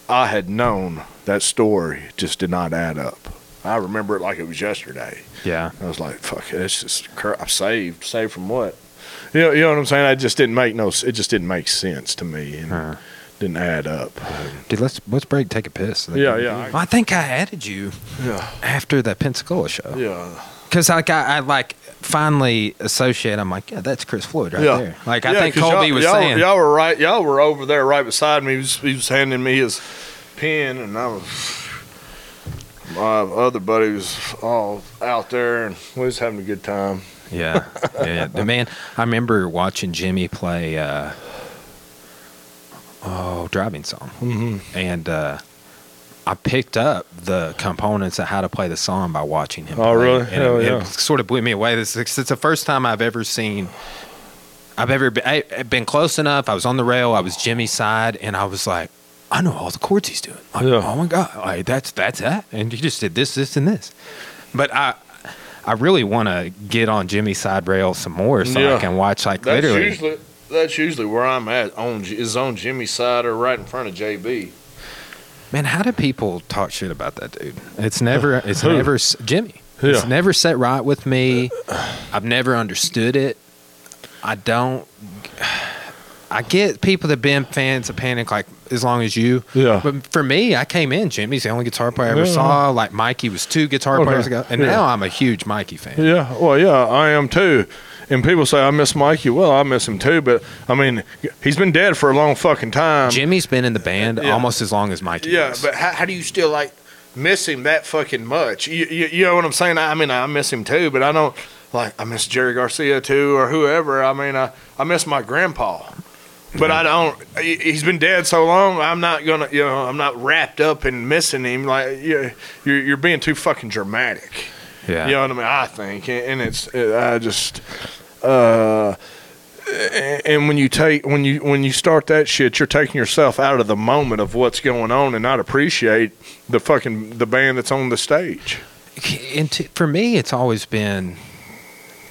Speaker 2: I had known that story just did not add up. I remember it like it was yesterday.
Speaker 1: Yeah.
Speaker 2: I was like, "Fuck it, it's just I'm saved. Saved from what?" You know, you know what I'm saying? I just didn't make no. It just didn't make sense to me, and
Speaker 1: Huh.
Speaker 2: didn't add up.
Speaker 1: Dude, let's let's break, take a piss.
Speaker 2: Yeah, yeah, I-
Speaker 1: Well, I think I added you
Speaker 2: Yeah,
Speaker 1: after the Pensacola show.
Speaker 2: yeah,
Speaker 1: Because like I, I like finally associate. I'm like, yeah, that's Chris Floyd right
Speaker 2: yeah.
Speaker 1: there. Like I
Speaker 2: Yeah,
Speaker 1: think
Speaker 2: 'cause
Speaker 1: Colby
Speaker 2: y'all,
Speaker 1: was
Speaker 2: y'all,
Speaker 1: saying.
Speaker 2: y'all were right. Y'all were over there right beside me. He was, he was handing me his pen, and I was. My other buddy was all out there, and we was having a good time.
Speaker 1: Yeah, yeah. The man, I remember watching Jimmy play. Uh, oh, driving song,
Speaker 2: Mm-hmm.
Speaker 1: and uh, I picked up the components of how to play the song by watching him.
Speaker 2: Oh,
Speaker 1: play.
Speaker 2: really?
Speaker 1: And
Speaker 2: Hell
Speaker 1: it,
Speaker 2: yeah.
Speaker 1: it sort of blew me away. This it's the first time I've ever seen. I've ever been, I, been close enough. I was on the rail. I was Jimmy's side, and I was like, I know all the chords he's doing. Like,
Speaker 2: Yeah.
Speaker 1: Oh my god, like that's that's that. And he just did this, this, and this. But I, I really want to get on Jimmy's side rail some more, so
Speaker 2: Yeah.
Speaker 1: I can watch like
Speaker 2: That's
Speaker 1: literally.
Speaker 2: usually that's usually where I'm at. On is on Jimmy's side or right in front of JB.
Speaker 1: Man, how do people talk shit about that dude? It's never, it's never Jimmy. It's never set right with me. I've never understood it. I don't. I get people that been fans of Panic like as long as you.
Speaker 2: Yeah.
Speaker 1: But for me, I came in. Jimmy's the only guitar player I ever
Speaker 2: Yeah.
Speaker 1: saw. Like Mikey was two guitar
Speaker 2: Okay.
Speaker 1: players ago, and
Speaker 2: Yeah.
Speaker 1: now I'm a huge Mikey fan.
Speaker 2: Yeah, well, yeah, I am too. And people say I miss Mikey. Well, I miss him too, but I mean, he's been dead for a long fucking time.
Speaker 1: Jimmy's been in the band
Speaker 2: Yeah.
Speaker 1: almost as long as Mikey.
Speaker 2: yeah,
Speaker 1: was.
Speaker 2: but how, how do you still like miss him that fucking much? You, you, you know what I'm saying? I mean, I miss him too, but I don't like I miss Jerry Garcia too or whoever. I mean, I I miss my grandpa. But I don't. he- He's been dead so long. I'm not gonna. You know, I'm not wrapped up in missing him. Like you, you're, you're being too fucking dramatic.
Speaker 1: yeah.
Speaker 2: You know what I mean? I think, and and it's, I just, uh, and when you take when you when you start that shit, you're taking yourself out of the moment of what's going on and not appreciate the fucking the band that's on the stage.
Speaker 1: and to, for me, it's always been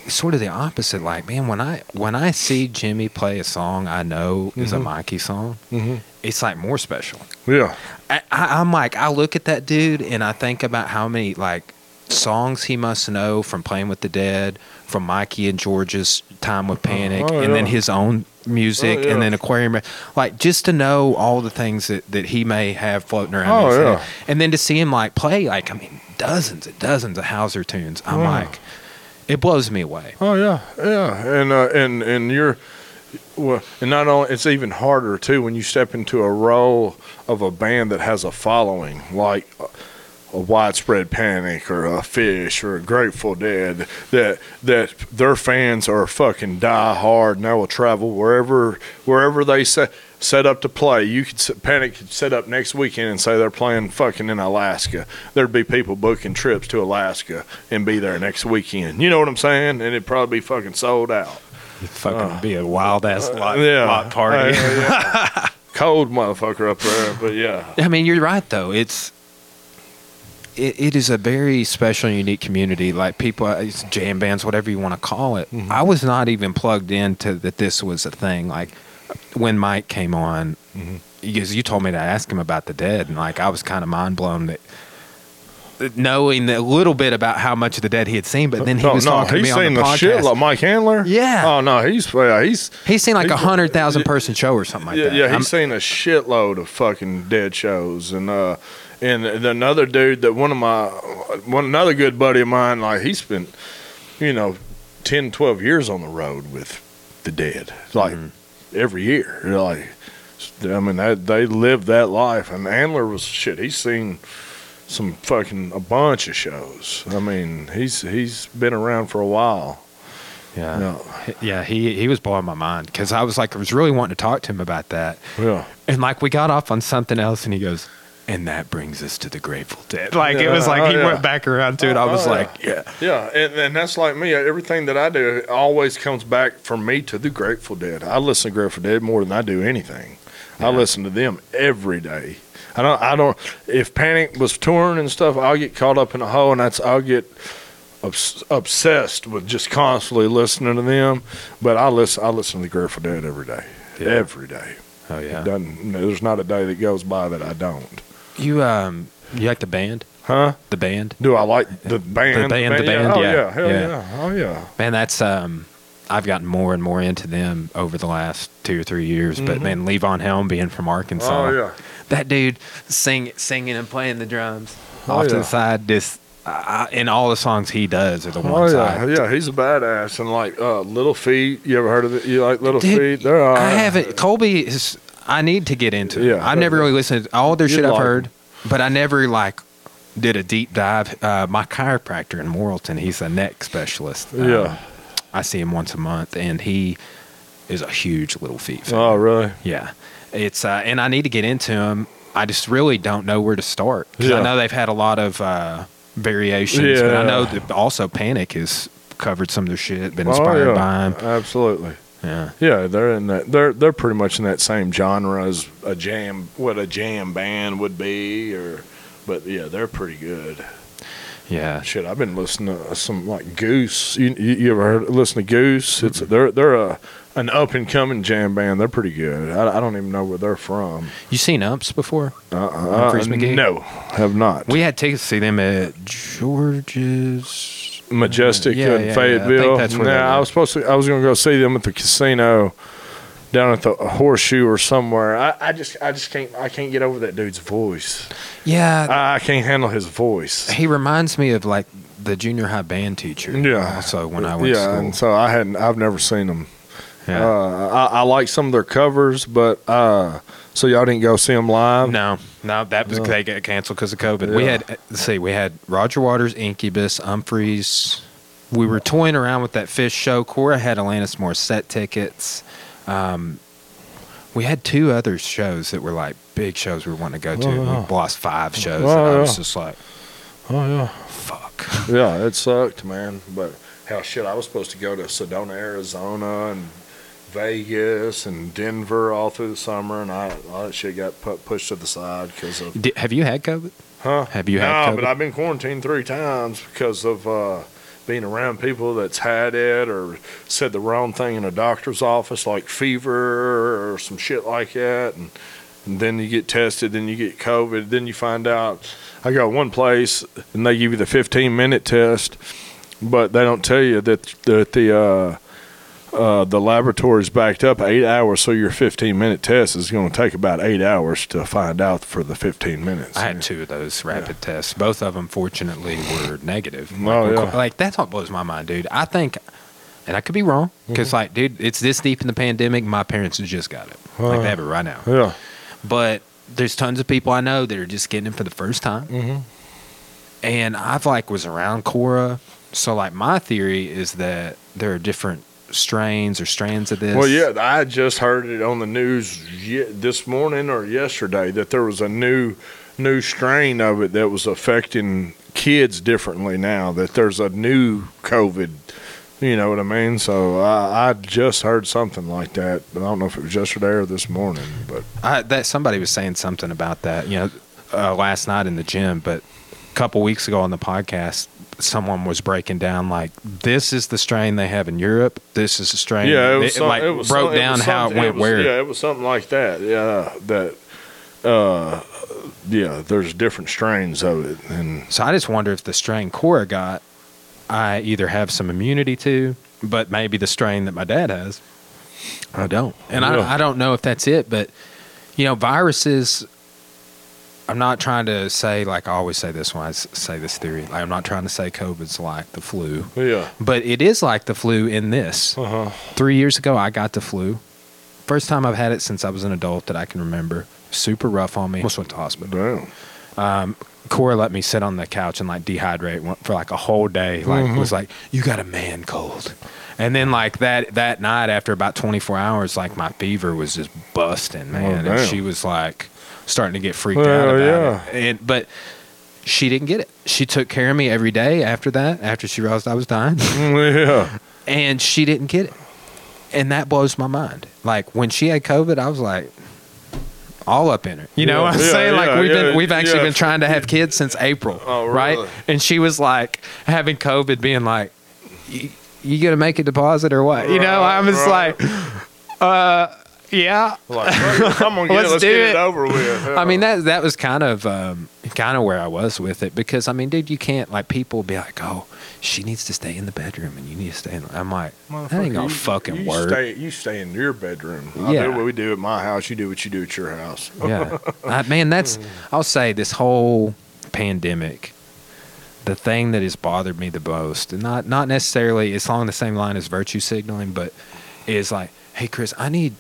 Speaker 1: sort of the opposite. Like, man, when I when I see Jimmy play a song I know is a Mikey song,
Speaker 2: Mhm.
Speaker 1: it's like more special.
Speaker 2: Yeah,
Speaker 1: I, I, I'm like, I look at that dude and I think about how many like songs he must know from playing with the Dead, from Mikey and George's time with Panic,
Speaker 2: oh,
Speaker 1: and then his own music,
Speaker 2: Oh, yeah.
Speaker 1: and then Aquarium. Like just to know all the things that, that he may have floating around.
Speaker 2: Oh, yeah.
Speaker 1: head. and then to see him like play like I mean dozens and dozens of Houser tunes. I'm like, it blows me away.
Speaker 2: Oh yeah, yeah, and uh, and and you're well, and not only it's even harder too when you step into a role of a band that has a following like a, widespread panic or a Phish or a Grateful Dead that that their fans are fucking die hard and they will travel wherever wherever they set set up to play. You could s- panic could set up next weekend and say they're playing fucking in Alaska. There'd be people booking trips to Alaska and be there next weekend. You know what I'm saying? And it'd probably be fucking sold out.
Speaker 1: It'd fucking be a wild ass lot,
Speaker 2: Uh, yeah,
Speaker 1: lot party.
Speaker 2: Uh, yeah. Cold motherfucker up there, but yeah.
Speaker 1: I mean, you're right though. It's it, it is a very special and unique community. Like people, uh, it's jam bands, whatever you want to call it.
Speaker 2: Mm-hmm.
Speaker 1: I was not even plugged into that this was a thing. Like when Mike came on,
Speaker 2: Mm-hmm.
Speaker 1: because you told me to ask him about the dead, and like I was kind of mind blown that. that Knowing a little bit about how much of the dead he had seen, but then he
Speaker 2: no,
Speaker 1: was
Speaker 2: no,
Speaker 1: talking to me on the
Speaker 2: the,
Speaker 1: podcast.
Speaker 2: shit like Mike Handler.
Speaker 1: Yeah.
Speaker 2: Oh no, he's yeah, he's
Speaker 1: he's seen like a hundred thousand person show or something like
Speaker 2: yeah,
Speaker 1: that.
Speaker 2: yeah,
Speaker 1: I'm-
Speaker 2: he's seen a shitload of fucking dead shows, and uh, and another dude that one of my one another good buddy of mine, like he spent, you know, 10, 12 years on the road with the dead, like every year. You're like, I mean, they they lived that life, and Andler was shit. He's seen some fucking a bunch of shows. I mean, he's he's been around for a while.
Speaker 1: yeah.
Speaker 2: Yeah,
Speaker 1: Yeah, he he was blowing my mind because I was like, I was really wanting to talk to him about that,
Speaker 2: yeah.
Speaker 1: and like we got off on something else, and he goes, and that brings us to the Grateful Dead. Like it was like
Speaker 2: oh,
Speaker 1: he
Speaker 2: yeah.
Speaker 1: went back around to it. I
Speaker 2: Oh,
Speaker 1: was
Speaker 2: yeah.
Speaker 1: like, yeah,
Speaker 2: Yeah, and, and that's like me. Everything that I do always comes back for me to the Grateful Dead. I listen to Grateful Dead more than I do anything. I listen to them every day. I don't. I don't. If Panic was touring and stuff, I'll get caught up in a hole, and that's I'll get obs- obsessed with just constantly listening to them. But I listen. I listen to the Grateful Dead every day.
Speaker 1: Yeah.
Speaker 2: Every day.
Speaker 1: oh yeah.
Speaker 2: Doesn't, there's not a day that goes by that I don't.
Speaker 1: You um, you like the band?
Speaker 2: Huh?
Speaker 1: The band,
Speaker 2: Do I like the band?
Speaker 1: The band, the band,
Speaker 2: Oh
Speaker 1: yeah.
Speaker 2: yeah. Hell
Speaker 1: Yeah.
Speaker 2: yeah. Oh yeah.
Speaker 1: man. That's um, I've gotten more and more into them over the last two or three years. But man, Levon Helm being from Arkansas,
Speaker 2: Mm-hmm. Oh yeah.
Speaker 1: that dude sing, singing and playing the drums
Speaker 2: Oh,
Speaker 1: off to the side. This uh, in all the songs he does are the
Speaker 2: Oh
Speaker 1: ones
Speaker 2: yeah,
Speaker 1: I
Speaker 2: yeah, he's a badass. And like uh, Little Feat, you ever heard of it? You like Little
Speaker 1: Dude,
Speaker 2: Feet? They're all
Speaker 1: I haven't. Colby is. I need to get into. it.
Speaker 2: Yeah.
Speaker 1: I've never really listened to all their shit I've
Speaker 2: like
Speaker 1: heard, but I never like did a deep dive. Uh, my chiropractor in Morrilton, he's a neck specialist. Um,
Speaker 2: Yeah.
Speaker 1: I see him once a month, and he is a huge Little Feat fan.
Speaker 2: Oh really?
Speaker 1: Yeah, it's uh, and I need to get into him. I just really don't know where to start 'Cause I
Speaker 2: Yeah.
Speaker 1: know they've had a lot of uh, variations, but I know that also Panic has covered some of their shit, been
Speaker 2: Oh,
Speaker 1: inspired
Speaker 2: yeah.
Speaker 1: by him.
Speaker 2: Absolutely.
Speaker 1: Yeah.
Speaker 2: Yeah, they're in that. They're they're pretty much in that same genre as a jam, what a jam band would be, or. But yeah, they're pretty good.
Speaker 1: Yeah.
Speaker 2: Shit, I've been listening to some like Goose. You, you, you ever heard listen to Goose? It's they're they're a an up and coming jam band. They're pretty good. I, I don't even know where they're from.
Speaker 1: You seen Ups before?
Speaker 2: Uh,
Speaker 1: Umphrey's McGee?
Speaker 2: No, have not.
Speaker 1: We had tickets to see them at George's.
Speaker 2: Majestic
Speaker 1: Yeah, yeah,
Speaker 2: in
Speaker 1: yeah. I
Speaker 2: Fayetteville.
Speaker 1: think that's where they
Speaker 2: Nah, I was supposed to. I was going to go see them at the casino down at the Horseshoe or somewhere. I, I just, I just can't. I can't get over that dude's voice.
Speaker 1: Yeah,
Speaker 2: I, I can't handle his voice.
Speaker 1: he reminds me of like the junior high band teacher.
Speaker 2: Yeah.
Speaker 1: Also, when I went
Speaker 2: yeah,
Speaker 1: to
Speaker 2: and so I hadn't. I've never seen them.
Speaker 1: Yeah.
Speaker 2: Uh, I, I like some of their covers, but uh, so y'all didn't go see them live.
Speaker 1: no, no, that was
Speaker 2: No.
Speaker 1: they got canceled because of COVID. We had let's see, we had Roger Waters, Incubus, Umphrey's. We were toying around with that Phish show. Cora had Alanis Morissette tickets. Um, we had two other shows that were like big shows we were wanting to go to.
Speaker 2: Oh, yeah.
Speaker 1: We lost five shows.
Speaker 2: Oh,
Speaker 1: and I was just like,
Speaker 2: Oh yeah.
Speaker 1: fuck.
Speaker 2: Yeah, it sucked, man. But Hell, shit, I was supposed to go to Sedona, Arizona, and Vegas and Denver all through the summer, and I all that shit got put, pushed to the side because of
Speaker 1: Di- have you had COVID?
Speaker 2: Huh?
Speaker 1: Have you had
Speaker 2: No, but I've been quarantined three times because of uh, being around people that's had it or said the wrong thing in a doctor's office, like fever or some shit like that, and, and then you get tested, then you get COVID, then you find out. I got one place and they give you the 15 minute test, but they don't tell you that that the uh, uh, the laboratory's backed up eight hours, so your 15 minute test is going to take about eight hours to find out for the 15 minutes.
Speaker 1: I had two of those rapid tests. Both of them, fortunately, were negative.
Speaker 2: Oh,
Speaker 1: like,
Speaker 2: yeah.
Speaker 1: like that's what blows my mind, dude. I think, and I could be wrong, because
Speaker 2: Mm-hmm.
Speaker 1: like, dude, it's this deep in the pandemic. My parents have just got it. Like
Speaker 2: Uh.
Speaker 1: they have it right now.
Speaker 2: Yeah.
Speaker 1: But there's tons of people I know that are just getting it for the first time.
Speaker 2: Mhm.
Speaker 1: And I've like was around Cora, so like my theory is that there are different strains or strands of this.
Speaker 2: Well, yeah, I just heard it on the news this morning or yesterday that there was a new new strain of it that was affecting kids differently now. That there's a new COVID. You know what I mean? So I, I just heard something like that. I don't know if it was yesterday or this morning. But
Speaker 1: I, that somebody was saying something about that, you know, uh, last night in the gym, but a couple weeks ago on the podcast, someone was breaking down like this is the strain they have in Europe. This is the strain.
Speaker 2: yeah, it was some-
Speaker 1: like
Speaker 2: it was
Speaker 1: broke
Speaker 2: some- it
Speaker 1: down
Speaker 2: was
Speaker 1: how it
Speaker 2: something-
Speaker 1: went
Speaker 2: was-
Speaker 1: where.
Speaker 2: Yeah, it was something like that. Yeah, that. Uh, yeah, there's different strains of it, and
Speaker 1: So I just wonder if the strain Cora got, I either have some immunity to, but maybe the strain that my dad has, I don't. And
Speaker 2: Yeah.
Speaker 1: I, I don't know if that's it, but you know, viruses. I'm not trying to say like I always say this when I say this theory. Like, I'm not trying to say COVID's like the flu,
Speaker 2: yeah.
Speaker 1: but it is like the flu in this.
Speaker 2: Uh huh.
Speaker 1: Three years ago, I got the flu. First time I've had it since I was an adult that I can remember. Super rough on me. Almost went to hospital.
Speaker 2: Damn.
Speaker 1: Cora let me sit on the couch and like dehydrate for like a whole day. Like was like, you got a man cold. And then like that that night after about 24 hours, like my fever was just busting, man. and she was like starting to get freaked
Speaker 2: Well,
Speaker 1: out about
Speaker 2: yeah.
Speaker 1: it. And but she didn't get it. She took care of me every day after that, after she realized I was dying.
Speaker 2: Yeah.
Speaker 1: and she didn't get it. And that blows my mind. Like when she had COVID, I was like all up in her. You know
Speaker 2: Yeah,
Speaker 1: what I'm
Speaker 2: yeah,
Speaker 1: saying? Like we've
Speaker 2: yeah,
Speaker 1: been we've actually
Speaker 2: yeah.
Speaker 1: been trying to have kids since April.
Speaker 2: Oh,
Speaker 1: Right? And she was like having COVID being like you, gonna make a deposit or what? You know, I'm just
Speaker 2: right.
Speaker 1: like uh yeah.
Speaker 2: Like, it, I'm get,
Speaker 1: Let's
Speaker 2: let's,
Speaker 1: do
Speaker 2: get
Speaker 1: it.
Speaker 2: it over with.
Speaker 1: I mean that that was kind of um, kind of where I was with it because I mean, dude, you can't like people be like, oh, she needs to stay in the bedroom and you need to stay in. I'm like, that ain't gonna
Speaker 2: you,
Speaker 1: fucking
Speaker 2: you
Speaker 1: work.
Speaker 2: Stay, you stay in your bedroom. I
Speaker 1: Yeah.
Speaker 2: do what we do at my house. You do what you do at your house.
Speaker 1: yeah, I, man, that's I'll say this whole pandemic. The thing that has bothered me the most, and not not necessarily, it's along the same line as virtue signaling, but is like, hey, Chris, I need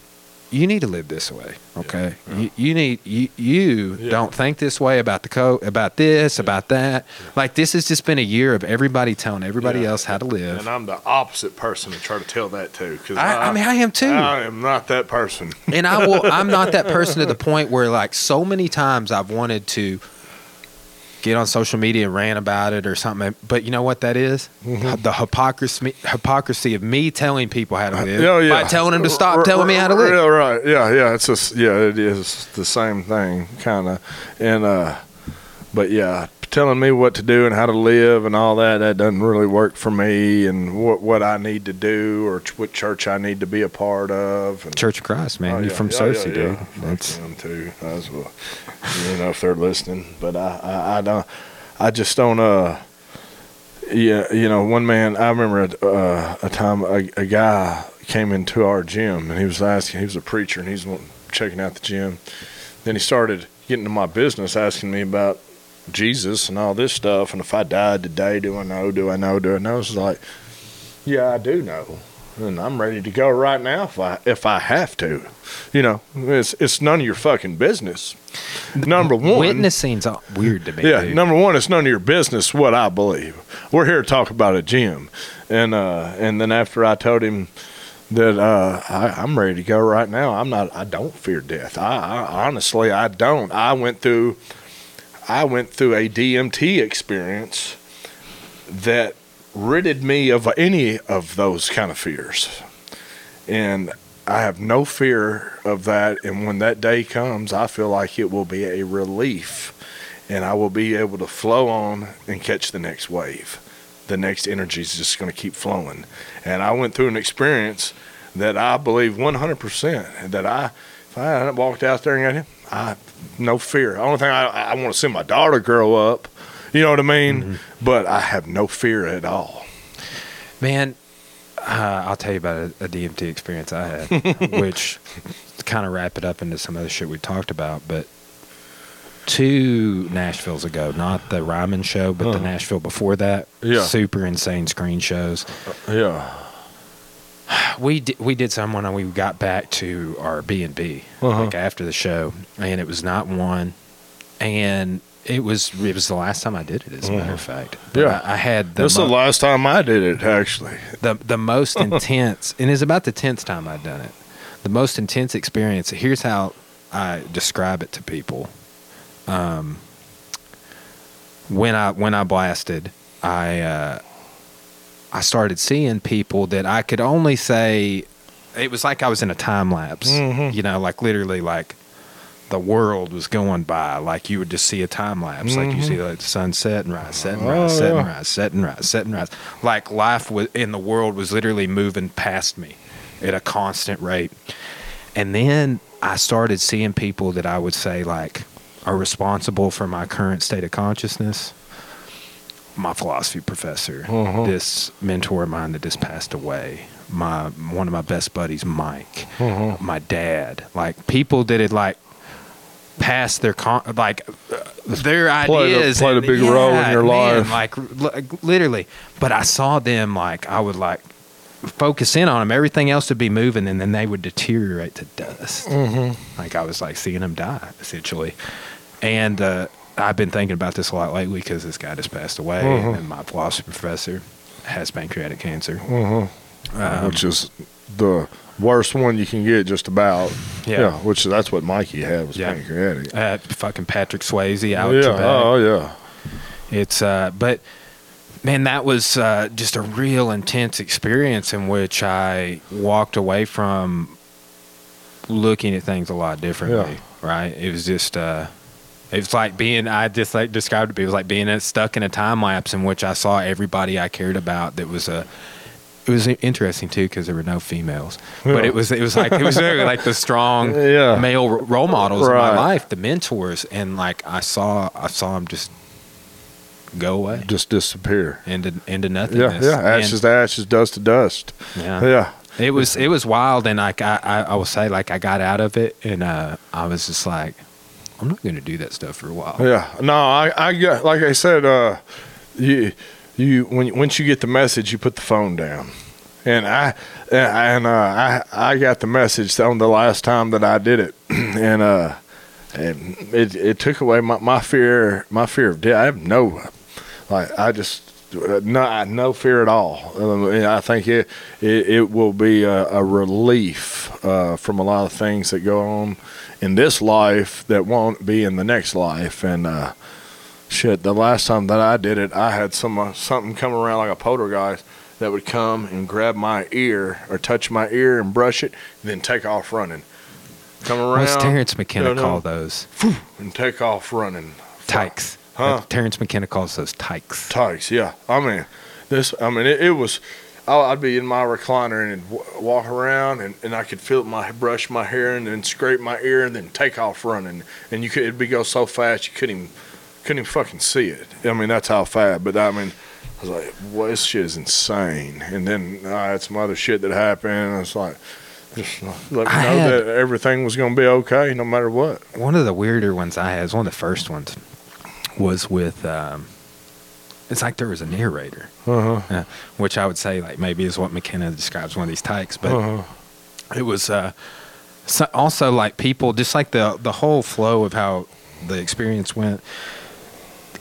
Speaker 1: you need to live this way, okay? You, you need you you
Speaker 2: Yeah.
Speaker 1: don't think this way about the co about this about that. Like this has just been a year of everybody telling everybody
Speaker 2: Yeah.
Speaker 1: else how to live.
Speaker 2: And I'm the opposite person to try to tell that to. Cause
Speaker 1: I, I mean, I am too.
Speaker 2: I am not that person.
Speaker 1: and I will. I'm not that person to the point where, like, so many times I've wanted to get on social media and rant about it or something. But you know what that is?
Speaker 2: Mm-hmm.
Speaker 1: The hypocrisy hypocrisy of me telling people how to live
Speaker 2: Yeah, yeah.
Speaker 1: by telling them to stop
Speaker 2: R-
Speaker 1: telling me how to live.
Speaker 2: Yeah, right. Yeah, yeah. It's just yeah, it is the same thing, kind of. And uh, but yeah, telling me what to do and how to live and all that that doesn't really work for me. And what what I need to do or ch- what church I need to be a part of. And,
Speaker 1: Church of Christ, man.
Speaker 2: Oh,
Speaker 1: You're from
Speaker 2: yeah,
Speaker 1: Searcy,
Speaker 2: yeah,
Speaker 1: dude.
Speaker 2: yeah.
Speaker 1: That's
Speaker 2: them too. As well. You know if they're listening, but I, I, I don't. I just don't. Uh, yeah, you know, one man. I remember a, uh, a time a, a guy came into our gym and he was asking. He was a preacher and he's checking out the gym. Then he started getting to my business, asking me about Jesus and all this stuff. And if I died today, do I know? Do I know? Do I know? It's like, yeah, I do know, and I'm ready to go right now if I if I have to. You know, it's it's none of your fucking business. Number one,
Speaker 1: witnessing's weird to me.
Speaker 2: yeah,
Speaker 1: dude.
Speaker 2: number one, it's none of your business what I believe. We're here to talk about a gym, and uh, and then after I told him that uh, I, I'm ready to go right now, I'm not. I don't fear death. I, I honestly, I don't. I went through, I went through a DMT experience that ridded me of any of those kind of fears. And I have no fear of that. And when that day comes, I feel like it will be a relief and I will be able to flow on and catch the next wave. The next energy is just going to keep flowing. And I went through an experience that I believe 100% that I, if I hadn't walked out there and got him, I, no fear. The only thing I, I want to see my daughter grow up, you know what I mean? Mm-hmm. But I have no fear at all.
Speaker 1: Man, uh, I'll tell you about a, a DMT experience I had, which kind of wrap it up into some other shit we talked about. But two Nashvilles ago, not the Ryman show, but the Nashville before that,
Speaker 2: yeah.
Speaker 1: super insane screen shows.
Speaker 2: Uh, yeah.
Speaker 1: We did, we did someone and we got back to our B and B
Speaker 2: Uh-huh.
Speaker 1: like after the show, and it was not one, and it was it was the last time I did it. As a matter of fact, But
Speaker 2: Yeah.
Speaker 1: I, I had the
Speaker 2: This is
Speaker 1: mo-
Speaker 2: the last time I did it, actually.
Speaker 1: the the most intense, and it's about the tenth time I've done it. The most intense experience. Here's how I describe it to people. Um, when I when I blasted, I uh, I started seeing people that I could only say it was like I was in a time lapse.
Speaker 2: Mhm.
Speaker 1: You know, like literally like the world was going by. Like you would just see a time lapse. Like you see like the sun set and rise, set and rise,
Speaker 2: Oh,
Speaker 1: set and rise, set and rise, set and rise. Like life was in the world was literally moving past me at a constant rate. And then I started seeing people that I would say like are responsible for my current state of consciousness. My philosophy professor,
Speaker 2: Uh-huh.
Speaker 1: this mentor of mine that just passed away, my one of my best buddies, Mike,
Speaker 2: Uh-huh.
Speaker 1: my dad, like people that had like passed their con- like uh, their
Speaker 2: Played a-
Speaker 1: ideas
Speaker 2: played a
Speaker 1: and-
Speaker 2: big role in
Speaker 1: yeah,
Speaker 2: your
Speaker 1: man,
Speaker 2: life.
Speaker 1: like li- literally. But I saw them like I would like focus in on them. Everything else would be moving, and then they would deteriorate to dust.
Speaker 2: Mm-hmm.
Speaker 1: Like I was like seeing them die essentially. And uh, I've been thinking about this a lot lately because this guy just passed away,
Speaker 2: Mhm.
Speaker 1: and my philosophy professor has pancreatic cancer.
Speaker 2: Mm-hmm.
Speaker 1: Um,
Speaker 2: which is the worst one you can get, just about.
Speaker 1: Yeah.
Speaker 2: which that's what Mikey had was
Speaker 1: Yeah.
Speaker 2: pancreatic.
Speaker 1: uh, fucking Patrick Swayze out
Speaker 2: yeah. Oh yeah.
Speaker 1: It's uh but man that was uh just a real intense experience in which I walked away from looking at things a lot differently, right? It was just uh it was like being I just like described it, it was like being stuck in a time lapse in which I saw everybody I cared about that was a it was interesting too because there were no females, but it was it was like it was very like the strong
Speaker 2: Yeah.
Speaker 1: male role models in my life, the mentors, and like I saw I saw them just go away
Speaker 2: Just disappear.
Speaker 1: into into
Speaker 2: Yeah,
Speaker 1: nothingness.
Speaker 2: yeah.
Speaker 1: And-
Speaker 2: Ashes to ashes, dust to dust.
Speaker 1: yeah.
Speaker 2: Yeah.
Speaker 1: It was it was wild, and like I, I I will say like I got out of it, and uh, I was just like, I'm not going to do that stuff for a while.
Speaker 2: Yeah. No, I, I got like I said, uh, you, you when once you get the message, you put the phone down, and I and uh, I I got the message on the last time that I did it, and uh, and it it took away my, my fear my fear of death. I have no like I just. No, no fear at all. Um, I think it it, it will be a, a relief uh, from a lot of things that go on in this life that won't be in the next life. And uh, shit, the last time that I did it, I had some uh, something come around like a poltergeist that would come and grab my ear or touch my ear and brush it, and then take off running. Come around.
Speaker 1: What's Terence McKenna
Speaker 2: no,
Speaker 1: call those?
Speaker 2: And take off running.
Speaker 1: Tykes.
Speaker 2: Huh?
Speaker 1: Terence McKenna calls those tykes.
Speaker 2: Tykes, yeah. I mean, this. I mean, it, it was. I- I'd be in my recliner and walk around, and, and I could feel my brush my hair and then scrape my ear and then take off running. And you could it'd be go so fast you couldn't even couldn't even fucking see it. I mean, that's how fast. But I mean, I was like, well, this shit is insane. And then I had some other shit that happened. And it's like, just let me
Speaker 1: I
Speaker 2: know
Speaker 1: had-
Speaker 2: that everything was going to be okay no matter what.
Speaker 1: One of the weirder ones I had, was one of the first ones, was with. Um, it's like there was a narrator,
Speaker 2: Uh huh.
Speaker 1: uh, which I would say like maybe is what McKenna describes one of these tykes, but.
Speaker 2: Uh-huh.
Speaker 1: it was uh, so also like people just like the the whole flow of how the experience went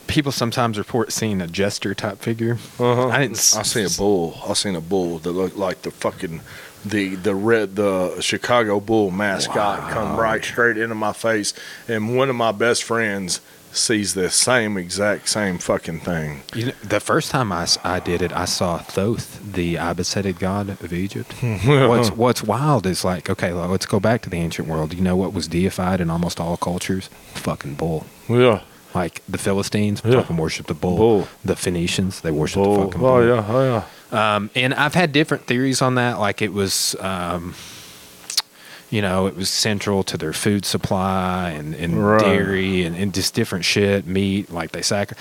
Speaker 1: people sometimes report seeing a jester type figure.
Speaker 2: Uh-huh.
Speaker 1: I didn't. s-
Speaker 2: I seen a bull. I seen a bull that looked like the fucking the the red the Chicago Bull mascot come right straight into my face, and one of my best friends sees the same exact same fucking thing.
Speaker 1: You know, the first time I, I did it, I saw Thoth, the ibis-headed god of Egypt. what's What's wild is like, okay, well, let's go back to the ancient world. You know what was deified in almost all cultures? Fucking bull.
Speaker 2: Yeah,
Speaker 1: Like the Philistines
Speaker 2: Yeah.
Speaker 1: fucking worship the bull.
Speaker 2: Bull.
Speaker 1: The Phoenicians they worship the fucking bull.
Speaker 2: Oh yeah, oh yeah.
Speaker 1: Um, and I've had different theories on that. Like it was, um, you know, it was central to their food supply and, and
Speaker 2: Right.
Speaker 1: dairy and, and just different shit, meat. Like they sac.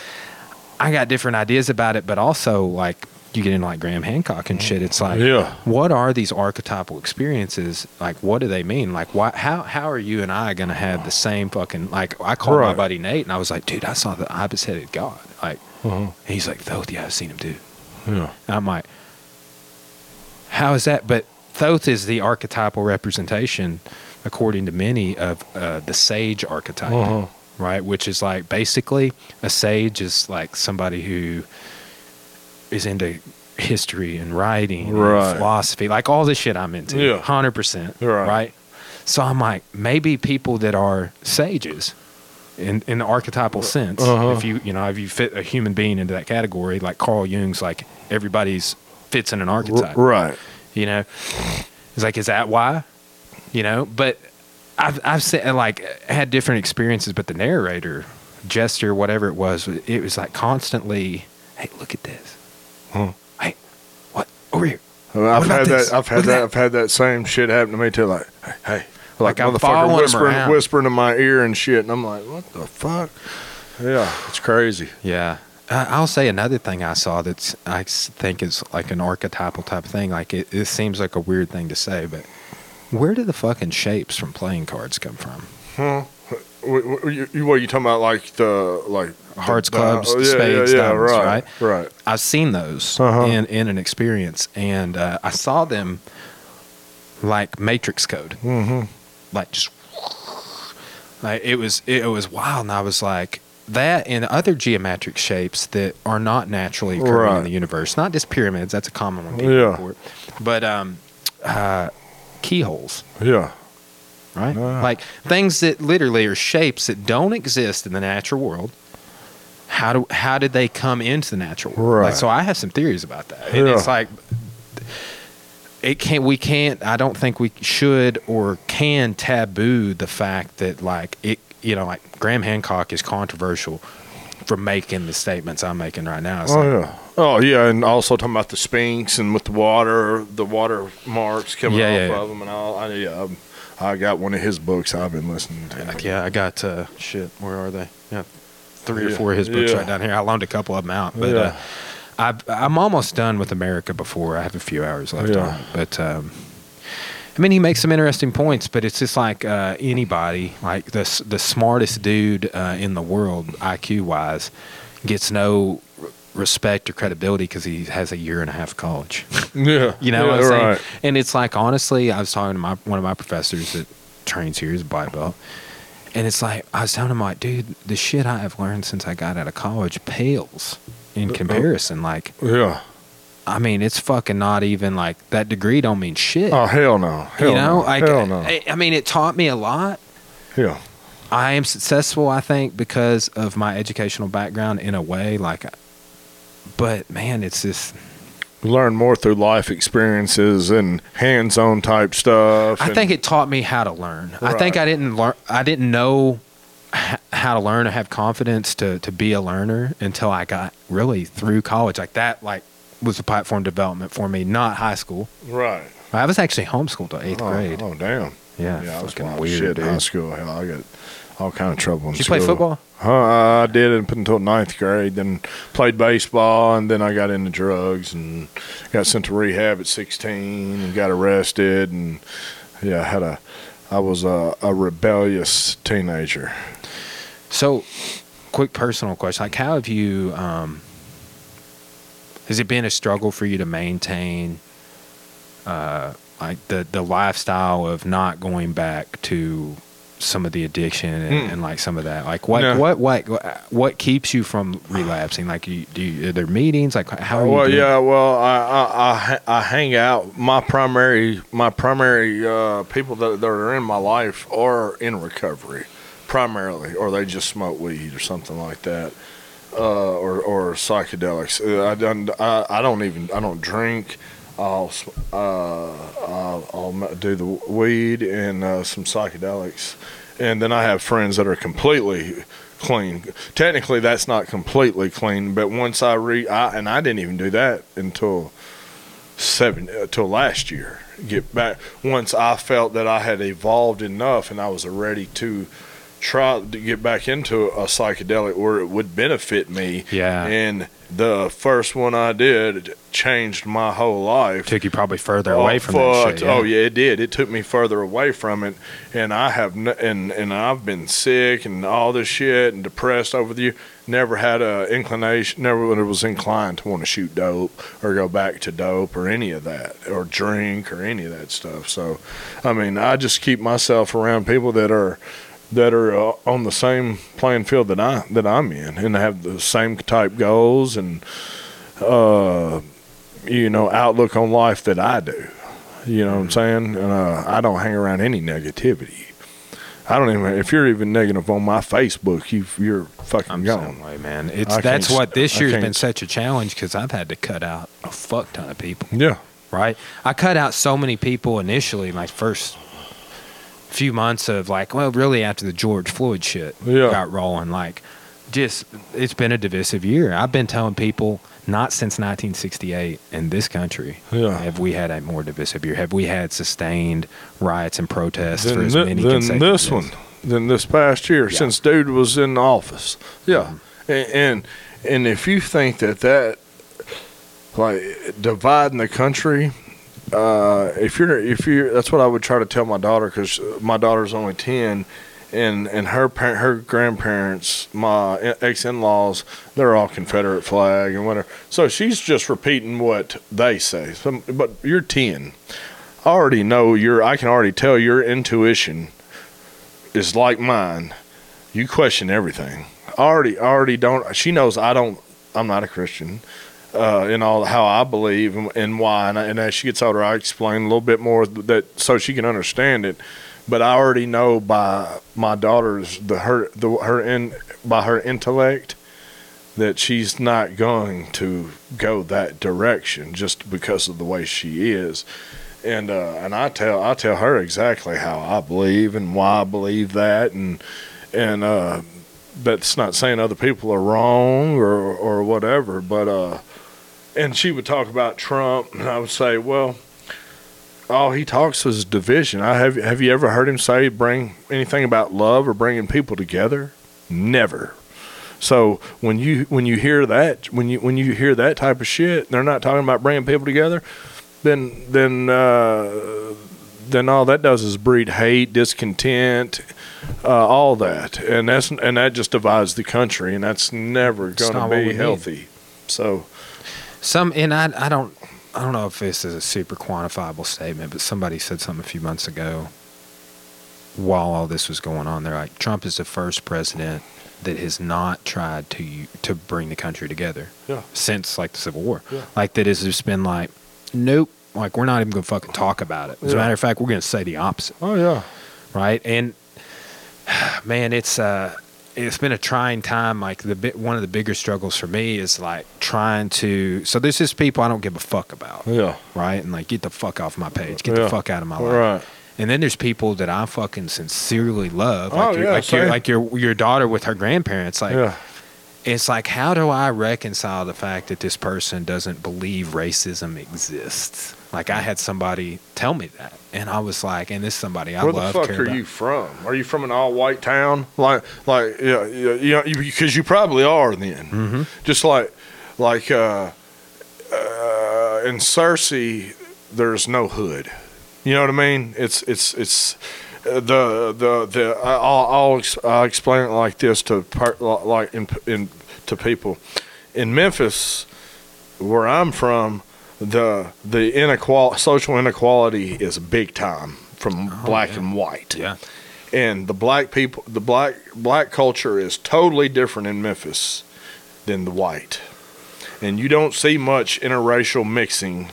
Speaker 1: I got different ideas about it, but also like you get into like Graham Hancock and shit. It's like,
Speaker 2: Yeah.
Speaker 1: what are these archetypal experiences? Like, what do they mean? Like, why? How how are you and I gonna have the same fucking? Like, I called my buddy Nate and I was like, dude, I saw the ibis-headed god. Like,
Speaker 2: Uh-huh.
Speaker 1: he's like, Thoth, yeah, I've seen him too.
Speaker 2: Yeah.
Speaker 1: And I'm like, how is that? But Thoth is the archetypal representation, according to many, of uh, the sage archetype,
Speaker 2: Uh-huh.
Speaker 1: right? Which is like basically a sage is like somebody who is into history and writing
Speaker 2: Right.
Speaker 1: and philosophy, like all this shit I'm into,
Speaker 2: Yeah.
Speaker 1: hundred percent,
Speaker 2: Right.
Speaker 1: right? So I'm like, maybe people that are sages. In, in the archetypal sense,
Speaker 2: Uh-huh.
Speaker 1: if you you know if you fit a human being into that category, like Carl Jung's, like everybody's fits in an archetype
Speaker 2: R- right.
Speaker 1: You know it's like is that why you know but i've i've said like had different experiences but the narrator gesture whatever it was it was like constantly hey look at this
Speaker 2: Huh.
Speaker 1: hey what over here
Speaker 2: I've had
Speaker 1: this?
Speaker 2: that. I've had that,
Speaker 1: that.
Speaker 2: I've had that same shit happen to me too. Like, hey, hey. like,
Speaker 1: Like, I'm following
Speaker 2: whispering,
Speaker 1: around.
Speaker 2: whispering in my ear and shit, and I'm like, what the fuck? Yeah, it's crazy.
Speaker 1: yeah I'll say another thing I saw that I think is like an archetypal type thing. Like it, it seems like a weird thing to say, but where do the fucking shapes from playing cards come from?
Speaker 2: Huh? What, what, what are you talking about? Like the like
Speaker 1: Hearts,
Speaker 2: the-
Speaker 1: clubs,
Speaker 2: yeah,
Speaker 1: spades,
Speaker 2: yeah, yeah,
Speaker 1: diamonds,
Speaker 2: right,
Speaker 1: right?
Speaker 2: right.
Speaker 1: I've seen those
Speaker 2: Uh-huh.
Speaker 1: in in an experience, and uh, I saw them like Matrix code,
Speaker 2: Mm-hmm.
Speaker 1: like just like it was it was wild, and I was like that and other geometric shapes that are not naturally occurring
Speaker 2: Right.
Speaker 1: in the universe, not just pyramids. That's a common one. People
Speaker 2: Yeah.
Speaker 1: report, but um, uh, keyholes.
Speaker 2: Yeah,
Speaker 1: Right,
Speaker 2: Yeah.
Speaker 1: like things that literally are shapes that don't exist in the natural world. How do how did they come into the natural world? Like, so I have some theories about that. And
Speaker 2: Yeah.
Speaker 1: it's like it can't we can't I don't think we should or can taboo the fact that like it you know like Graham Hancock is controversial for making the statements I'm making right now. It's
Speaker 2: oh
Speaker 1: like,
Speaker 2: yeah, oh yeah, and also talking about the Sphinx and with the water, the water marks coming
Speaker 1: Yeah,
Speaker 2: off
Speaker 1: yeah, yeah.
Speaker 2: of them, and all. I, yeah, I'm- got one of his books I've been listening to.
Speaker 1: Like, yeah, I got uh, shit. Where are they? Yeah, three or four of his books right down here. I loaned a couple of them out, but uh, I've, I'm almost done with America before. I have a few hours left
Speaker 2: Yeah.
Speaker 1: on but um, I mean, he makes some interesting points. But it's just like uh, anybody, like the the smartest dude uh, in the world, IQ wise, gets no respect or credibility because he has a year and a half of college.
Speaker 2: Yeah,
Speaker 1: You know
Speaker 2: yeah,
Speaker 1: what I'm saying?
Speaker 2: right.
Speaker 1: And it's like honestly, I was talking to my one of my professors that trains here, a black belt. And it's like I was telling him like, dude, the shit I have learned since I got out of college pales in comparison. Like,
Speaker 2: Yeah.
Speaker 1: I mean, it's fucking not even like that degree don't mean shit.
Speaker 2: Oh hell no. Hell
Speaker 1: you know,
Speaker 2: no.
Speaker 1: like
Speaker 2: hell no.
Speaker 1: I, I mean, it taught me a lot.
Speaker 2: yeah.
Speaker 1: I am successful, I think, because of my educational background in a way. Like, but man, it's just
Speaker 2: Learn more through life experiences and hands-on type stuff.
Speaker 1: I
Speaker 2: and-
Speaker 1: think it taught me how to learn. I think I didn't learn. I didn't know how to learn or have confidence to to be a learner until I got really through college. Like that, like was the platform development for me. Not high school.
Speaker 2: right.
Speaker 1: I was actually homeschooled till eighth
Speaker 2: oh,
Speaker 1: grade.
Speaker 2: Oh damn.
Speaker 1: Yeah,
Speaker 2: Yeah, I was wild
Speaker 1: weird,
Speaker 2: shit in high school. Hell, I got all kind of trouble in
Speaker 1: Did you
Speaker 2: school.
Speaker 1: play football?
Speaker 2: Huh, I did until ninth grade. Then played baseball, and then I got into drugs and got sent to rehab at sixteen and got arrested. And yeah, I had a, I was a, a rebellious teenager.
Speaker 1: So, quick personal question: Like, how have you? Um, has it been a struggle for you to maintain, uh, like the the lifestyle of not going back to some of the addiction and,
Speaker 2: Mm.
Speaker 1: and like some of that? Like what
Speaker 2: No.
Speaker 1: what what what keeps you from relapsing? Like you do you, are there meetings? Like how are you?
Speaker 2: well, yeah. Well, I, I I I hang out. My primary my primary uh, people that, that are in my life are in recovery, primarily, or they just smoke weed or something like that, uh, or or psychedelics. Uh, I don't I, I don't even I don't drink. I'll uh, I'll, I'll do the weed and uh, some psychedelics, and then I have friends that are completely clean. Technically, that's not completely clean, but once I re, I, and I didn't even do that until seven until last year. Get back once I felt that I had evolved enough and I was ready to try to get back into a psychedelic where it would benefit me.
Speaker 1: Yeah.
Speaker 2: And the first one I did changed my whole life.
Speaker 1: took you probably further oh, away
Speaker 2: Oh,
Speaker 1: from that
Speaker 2: fuck.
Speaker 1: shit. Yeah.
Speaker 2: Oh yeah, it did. It took me further away from it, and I have n- and and I've been sick and all this shit and depressed over the year. Never had a inclination. Never was inclined to want to shoot dope or go back to dope or any of that or drink or any of that stuff. So, I mean, I just keep myself around people that are that are uh, on the same playing field that I that I'm in and have the same type goals and uh you know outlook on life that I do. You know what I'm saying? And uh, I don't hang around any negativity. I don't even if you're even negative on my Facebook, you you're fucking
Speaker 1: I'm
Speaker 2: gone.
Speaker 1: way, man. It's
Speaker 2: I
Speaker 1: that's what this year's been such a challenge because I've had to cut out a fuck ton of people.
Speaker 2: Yeah.
Speaker 1: right? I cut out so many people initially, my first few months of like, well, really after the George Floyd shit
Speaker 2: Yeah.
Speaker 1: got rolling, like, just it's been a divisive year. I've been telling people not since 1968 in this country
Speaker 2: Yeah.
Speaker 1: have we had a more divisive year. Have we had sustained riots and protests for as many
Speaker 2: than this one, than this past year
Speaker 1: Yeah.
Speaker 2: since dude was in office. Yeah,
Speaker 1: Mm-hmm.
Speaker 2: and, and and if you think that that like dividing the country, uh, if you're if you're that's what I would try to tell my daughter because my daughter's only ten. And and her parent, her grandparents, my ex in laws, they're all Confederate flag and whatever. So she's just repeating what they say. So, but you're ten. I already know your. I can already tell your intuition is like mine. You question everything. I already, already don't. She knows I don't. I'm not a Christian. Uh, in all how I believe and, and why, and, I, and as she gets older, I explain a little bit more that so she can understand it. But I already know by my daughter's the her the her in by her intellect that she's not going to go that direction just because of the way she is. And uh, and I tell I tell her exactly how I believe and why I believe that. And and uh, that's not saying other people are wrong or or whatever, but uh, and she would talk about Trump, and I would say, well, all he talks is division. I have have you ever heard him say bring anything about love or bringing people together? Never. So when you when you hear that when you when you hear that type of shit, they're not talking about bringing people together then then uh, then all that does is breed hate, discontent, uh, all that, and that's and that just divides the country, and that's never going to be
Speaker 1: need.
Speaker 2: healthy. So
Speaker 1: Some and I I don't I don't know if this is a super quantifiable statement, but somebody said something a few months ago while all this was going on. They're like Trump is the first president that has not tried to to bring the country together
Speaker 2: Yeah.
Speaker 1: since like the Civil War.
Speaker 2: Yeah.
Speaker 1: Like that has just been like, nope. Like we're not even gonna fucking talk about it. As a matter of fact, we're gonna say the opposite
Speaker 2: oh yeah,
Speaker 1: right? And man, it's uh, it's been a trying time. Like the bit, one of the bigger struggles for me is like trying to. So there's just people I don't give a fuck about,
Speaker 2: yeah,
Speaker 1: right? And like get the fuck off my page, get
Speaker 2: Yeah.
Speaker 1: the fuck out of my life.
Speaker 2: right.
Speaker 1: And then there's people that I fucking sincerely love,
Speaker 2: Oh,
Speaker 1: like your,
Speaker 2: yeah,
Speaker 1: like, your, like your your daughter with her grandparents. Like
Speaker 2: yeah,
Speaker 1: it's like how do I reconcile the fact that this person doesn't believe racism exists? Like I had somebody tell me that, and I was like, and this is somebody I love.
Speaker 2: Where the fuck are
Speaker 1: about.
Speaker 2: you from? Are you from an all-white town? Like, like, yeah, yeah, you know, because you probably are then.
Speaker 1: Mm-hmm.
Speaker 2: Just like, like, uh, uh, in Searcy, there's no hood. You know what I mean? It's, it's, it's. uh, The the the I'll, I'll ex- I'll explain it like this to part like in in to people in Memphis where I'm from the the inequality social inequality is big time from oh, black
Speaker 1: Oh, yeah.
Speaker 2: and white
Speaker 1: Yeah.
Speaker 2: and the black people, the black black culture is totally different in Memphis than the white, and you don't see much interracial mixing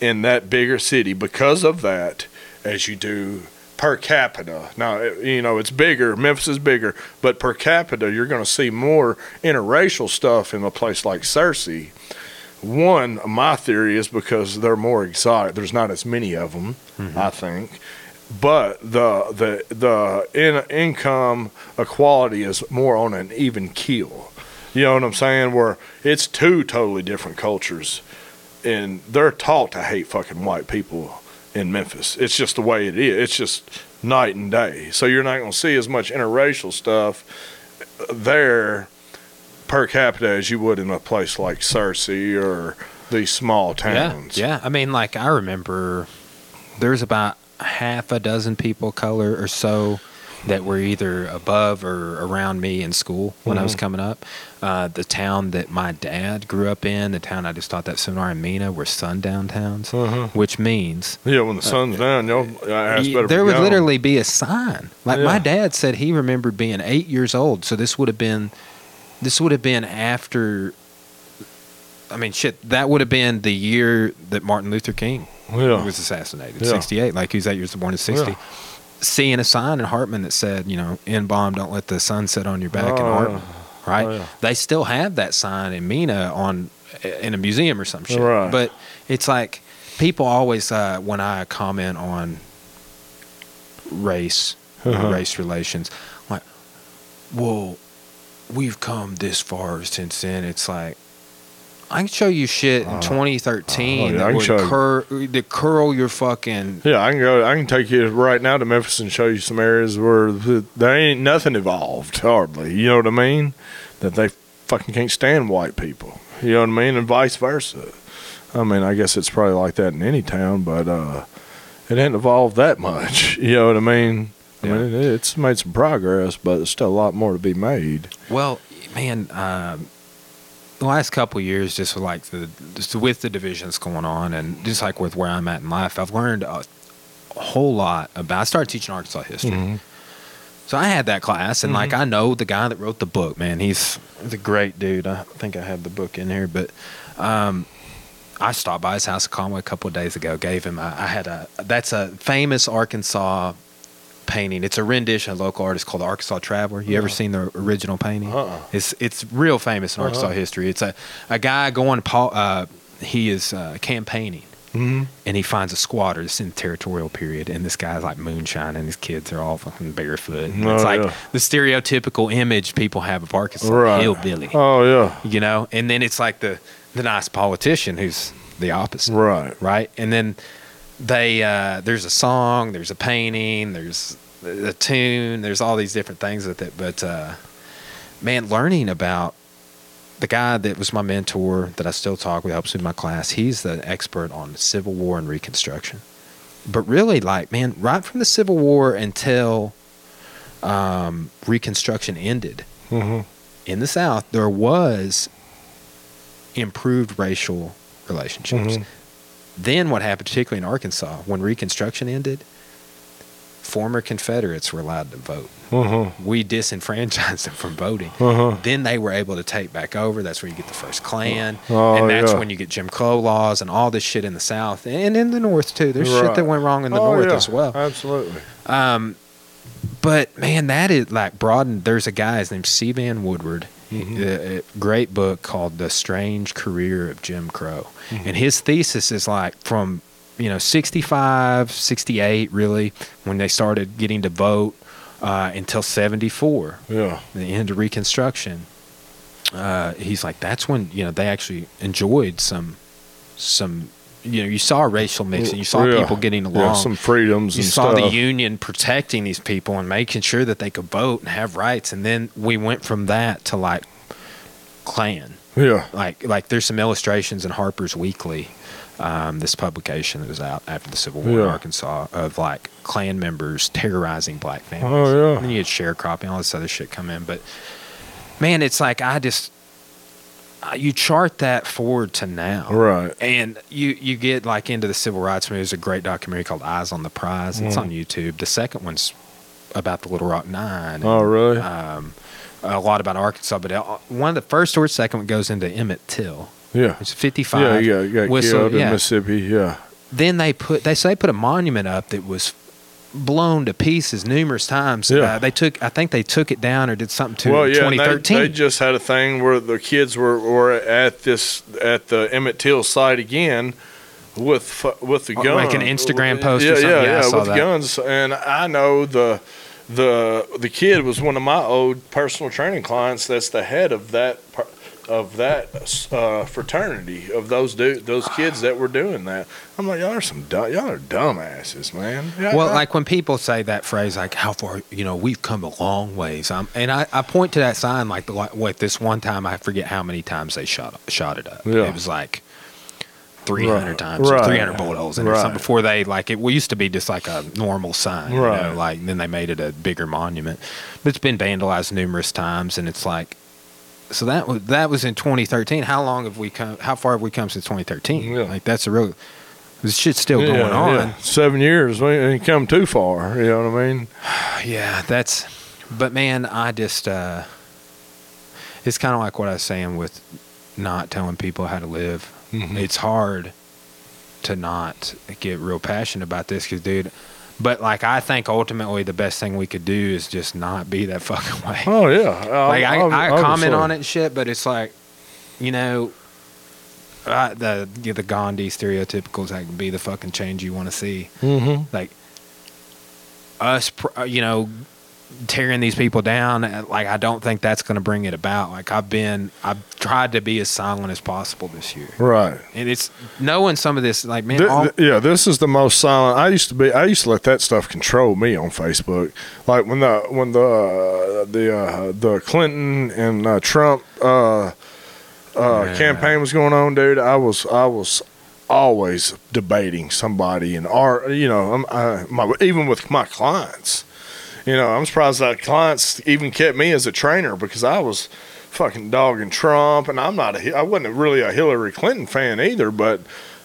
Speaker 2: in that bigger city because of that, as you do per capita. Now, eh, you know, it's bigger. Memphis is bigger, but per capita, you're going to see more interracial stuff in a place like Searcy. One, my theory is because they're more exotic. There's not as many of them, mm-hmm. I think. But the the the in, income equality is more on an even keel. You know what I'm saying? Where it's two totally different cultures, and they're taught to hate fucking white people in Memphis. It's just the way it is. It's just night and day. So you're not going to see as much interracial stuff there per capita as you would in a place like Searcy or these small towns.
Speaker 1: Yeah, yeah. I mean, like I remember, there's about half a dozen people color or so that were either above or around me in school when I was coming up. Uh, the town that my dad grew up in, the town I just taught that seminar in Mena, were sundown towns,
Speaker 2: Uh-huh.
Speaker 1: which means
Speaker 2: Yeah, when the sun's down, y'all ass
Speaker 1: y-
Speaker 2: better
Speaker 1: there would
Speaker 2: gone.
Speaker 1: literally be a sign. Like my dad said, he remembered being eight years old. So this would have been, this would have been after. I mean, shit. That would have been the year that Martin Luther King
Speaker 2: Yeah.
Speaker 1: was assassinated.
Speaker 2: Yeah.
Speaker 1: Sixty-eight. Like he was eight years born in sixty.
Speaker 2: Yeah.
Speaker 1: Seeing a sign in Hartman that said, you know, "In bomb, don't let the sun set on your back" in
Speaker 2: Oh,
Speaker 1: Hartman. Right.
Speaker 2: Oh.
Speaker 1: They still have that sign in Mena on in a museum or some shit.
Speaker 2: Right.
Speaker 1: But it's like people always uh, when I comment on race,
Speaker 2: Uh-huh.
Speaker 1: race relations, like, well, we've come this far since then. It's like. I can show you shit in
Speaker 2: Uh,
Speaker 1: 2013
Speaker 2: oh, yeah, I
Speaker 1: that
Speaker 2: can
Speaker 1: would
Speaker 2: show you.
Speaker 1: cur- that curl your fucking
Speaker 2: Yeah, I can go. I can take you right now to Memphis and show you some areas where th- there ain't nothing evolved hardly. You know what I mean? That they fucking can't stand white people. You know what I mean, and vice versa. I mean, I guess it's probably like that in any town, but uh, it ain't evolved that much. You know what I mean? I
Speaker 1: Yeah.
Speaker 2: mean, it's made some progress, but there's still a lot more to be made.
Speaker 1: Well, man, um, the last couple of years, just with like the just with the divisions going on, and just like with where I'm at in life, I've learned a, a whole lot about. I started teaching Arkansas history,
Speaker 2: Mhm.
Speaker 1: so I had that class, and like I know the guy that wrote the book. Man, he's he's a great dude. I think I have the book in here, but. Um, I stopped by his house in Conway a couple of days ago. Gave him. A, I had a. That's a famous Arkansas painting. It's a rendition of a local artist called the Arkansas Traveler. You ever
Speaker 2: Uh-huh.
Speaker 1: seen the original painting?
Speaker 2: Uh-uh.
Speaker 1: It's it's real famous in Arkansas
Speaker 2: Uh-huh.
Speaker 1: history. It's a a guy going. Paul, uh, he is uh, campaigning.
Speaker 2: Mm-hmm.
Speaker 1: And he finds a squatter that's in the territorial period, and this guy's like moonshine, and his kids are all fucking barefoot. And it's
Speaker 2: Oh,
Speaker 1: like
Speaker 2: yeah.
Speaker 1: the stereotypical image people have of Arkansas
Speaker 2: Right.
Speaker 1: hillbilly,
Speaker 2: Oh yeah.
Speaker 1: you know. And then it's like the the nice politician who's the opposite
Speaker 2: Right.
Speaker 1: right? And then they uh, there's a song, there's a painting, there's a tune, there's all these different things with it. But uh, man, learning about the guy that was my mentor that I still talk with, helps with my class. He's the expert on Civil War and Reconstruction. But really, like man, right from the Civil War until um, Reconstruction ended
Speaker 2: Mm-hmm.
Speaker 1: in the South, there was improved racial relationships.
Speaker 2: Mhm.
Speaker 1: Then what happened, particularly in Arkansas, when Reconstruction ended, former Confederates were allowed to vote.
Speaker 2: Mm-hmm.
Speaker 1: We disenfranchised them from voting.
Speaker 2: Uh-huh.
Speaker 1: Then they were able to take back over. That's where you get the first Klan,
Speaker 2: Oh,
Speaker 1: and that's
Speaker 2: yeah.
Speaker 1: when you get Jim Crow laws and all this shit in the South and in the North too. There's shit that went wrong in the
Speaker 2: Oh,
Speaker 1: North
Speaker 2: yeah.
Speaker 1: as well.
Speaker 2: Absolutely.
Speaker 1: Um, but man, that is like broadened. There's a guy, his name's C. Vann Woodward.
Speaker 2: Mm-hmm.
Speaker 1: A, a great book called The Strange Career of Jim Crow.
Speaker 2: Mm-hmm.
Speaker 1: And his thesis is like from, you know, 65, 68, really, when they started getting to vote uh, until 74,
Speaker 2: Yeah.
Speaker 1: the end of Reconstruction. Uh, he's like, that's when, you know, they actually enjoyed some, some, you know, you saw racial mixing. You saw
Speaker 2: Yeah.
Speaker 1: people getting along
Speaker 2: Yeah, some freedoms
Speaker 1: you saw
Speaker 2: stuff.
Speaker 1: the union protecting these people and making sure that they could vote and have rights and then we went from that to like klan
Speaker 2: yeah.
Speaker 1: like like there's some illustrations in harper's weekly um, this publication that was out after the civil war in arkansas of like klan members terrorizing black families
Speaker 2: Oh, yeah.
Speaker 1: and then you had sharecropping all this other shit come in but man it's like i just you chart that forward to now
Speaker 2: Right.
Speaker 1: and you you get like into the civil rights movement. There's a great documentary called Eyes on the Prize. It's
Speaker 2: Mm.
Speaker 1: on YouTube. The second one's about the Little Rock Nine.
Speaker 2: Oh, really?
Speaker 1: Um, a lot about Arkansas, but uh, one of the first or second one goes into Emmett Till.
Speaker 2: yeah.
Speaker 1: It's 55.
Speaker 2: Yeah, you got
Speaker 1: whistle,
Speaker 2: killed
Speaker 1: yeah.
Speaker 2: in Mississippi. Yeah.
Speaker 1: Then they put they say they put a monument up that was blown to pieces numerous times.
Speaker 2: Yeah.
Speaker 1: Uh, they took I think they took it down or did something to
Speaker 2: well,
Speaker 1: it in
Speaker 2: yeah, and they- They, just had a thing where the kids were, were at this at the Emmett Till site again with with the gun,
Speaker 1: like an Instagram post or
Speaker 2: Yeah,
Speaker 1: something?
Speaker 2: yeah,
Speaker 1: Yeah,
Speaker 2: yeah, with
Speaker 1: that.
Speaker 2: guns. And I know the the the kid was one of my old personal training clients. That's the head of that par- of that uh, fraternity of those du- those kids that were doing that. I'm like, y'all are some dumb, y'all are dumbasses, man.
Speaker 1: Well, like when people say that phrase, like "How far?" You know, we've come a long ways. Um, and I, I point to that sign, like the like, wait, this one time I forget how many times they shot shot it up.
Speaker 2: Yeah.
Speaker 1: It was like three hundred
Speaker 2: Right.
Speaker 1: times,
Speaker 2: Right.
Speaker 1: three hundred bullet holes in
Speaker 2: Right.
Speaker 1: something before they like it used to be just like a normal sign, you
Speaker 2: Right.
Speaker 1: know, like then they made it a bigger monument. But it's been vandalized numerous times, and it's like. So that was that was in 2013. How long have we come? How far have we come since 2013?
Speaker 2: Yeah.
Speaker 1: Like that's a real. This shit's still
Speaker 2: yeah,
Speaker 1: going on.
Speaker 2: yeah. Seven years, we ain't come too far. You know what I mean?
Speaker 1: Yeah, that's. But man, I just. uh It's kind of like what I was saying with not telling people how to live.
Speaker 2: Mhm.
Speaker 1: It's hard to not get real passionate about this, because dude. But like, I think ultimately the best thing we could do is just not be that fucking way.
Speaker 2: Oh yeah.
Speaker 1: like I,
Speaker 2: Ob-
Speaker 1: I comment on it and shit, but it's like, you know, uh, the yeah, the Gandhi stereotypicals that can be the fucking change you want to see
Speaker 2: Mhm.
Speaker 1: like us uh, you know tearing these people down uh, like i don't think that's going to bring it about like i've been i've tried to be as silent as possible this year
Speaker 2: Right.
Speaker 1: and it's knowing some of this like man
Speaker 2: Th-
Speaker 1: all,
Speaker 2: yeah, this is the most silent. I used to be. I used to let that stuff control me on Facebook. Like when the when the uh, the uh, the Clinton and uh, Trump uh, uh,
Speaker 1: Yeah.
Speaker 2: campaign was going on, dude. I was I was always debating somebody and art. You know, I'm, I, my, even with my clients. You know, I'm surprised that clients even kept me as a trainer because I was fucking dogging Trump, and I'm not a, I wasn't really a Hillary Clinton fan either, but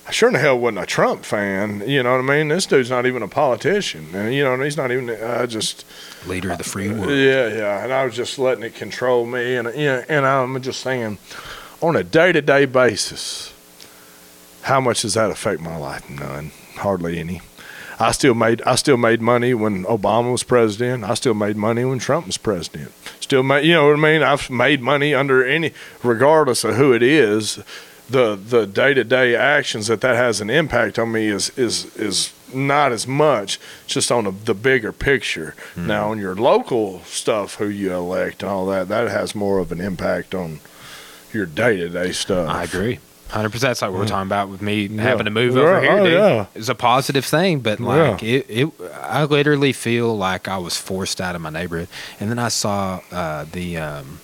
Speaker 2: I sure in the hell wasn't a Trump fan. You know what I mean? This dude's not even a politician, and you know he's not even. I just
Speaker 1: leader of the free world
Speaker 2: yeah, yeah, and I was just letting it control me, and yeah, and I'm just saying, on a day to day basis, how much does that affect my life? None, hardly any. I still made I still made money when Obama was president. I still made money when Trump was president. Still made you know what I mean. I've made money under any, regardless of who it is. The the day to day actions that that has an impact on me is is is not as much. Just on the, the bigger picture. Hmm. Now on your local stuff, who you elect and all that, that has more of an impact on your day to day stuff.
Speaker 1: i agree 100% that's like what we're talking about with me
Speaker 2: Yeah.
Speaker 1: having to move
Speaker 2: Yeah,
Speaker 1: over here
Speaker 2: oh,
Speaker 1: dude.
Speaker 2: yeah.
Speaker 1: it's a positive thing but like it, it i literally feel like i was forced out of my neighborhood and then i saw uh the um